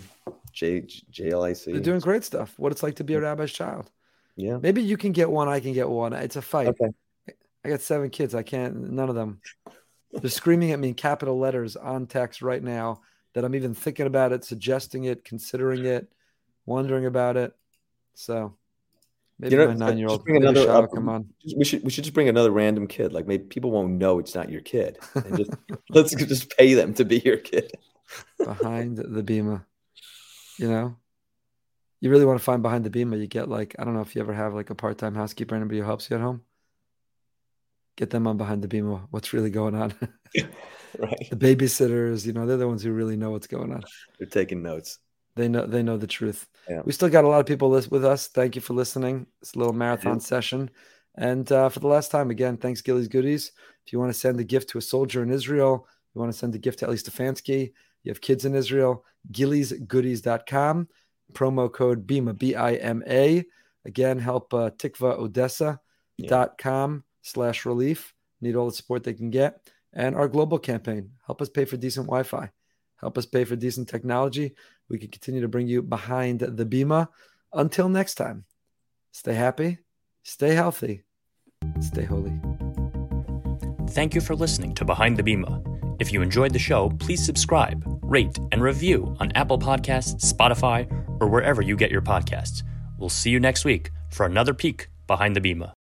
J, JLIC. They're doing great stuff. What it's like to be a rabbi's child. Yeah. Maybe you can get one. I can get one. It's a fight. Okay. I got seven kids. I can't. None of them. They're screaming at me in capital letters on text right now that I'm even thinking about it, suggesting it, considering it, wondering about it. So maybe You know, my uh, nine year old bring another up. come on. We should we should just bring another random kid. Like maybe people won't know it's not your kid. And just *laughs* *laughs* let's just pay them to be your kid. behind the Bima. You know, you really want to find behind the Bima. You get like I don't know if you ever have like a part time housekeeper, anybody who helps you at home. Get them on behind the Bima. What's really going on? *laughs* Right. the babysitters, you know, they're the ones who really know what's going on. They're taking notes. They know they know the truth. Yeah. We still got a lot of people with us. Thank you for listening. It's a little marathon session. And uh, for the last time, again, thanks, Gilly's Goodies. If you want to send a gift to a soldier in Israel, you want to send a gift to Eli Stefansky, you have kids in Israel, gillysgoodies.com, promo code BIMA, B I M A. Again, help uh, tikvaodessa.com slash relief. Need all the support they can get. And our global campaign, help us pay for decent Wi Fi, help us pay for decent technology. We can continue to bring you behind the Bima. Until next time, stay happy, stay healthy, stay holy. Thank you for listening to Behind the Bima. If you enjoyed the show, please subscribe, rate, and review on Apple Podcasts, Spotify, or wherever you get your podcasts. We'll see you next week for another peek behind the Bima.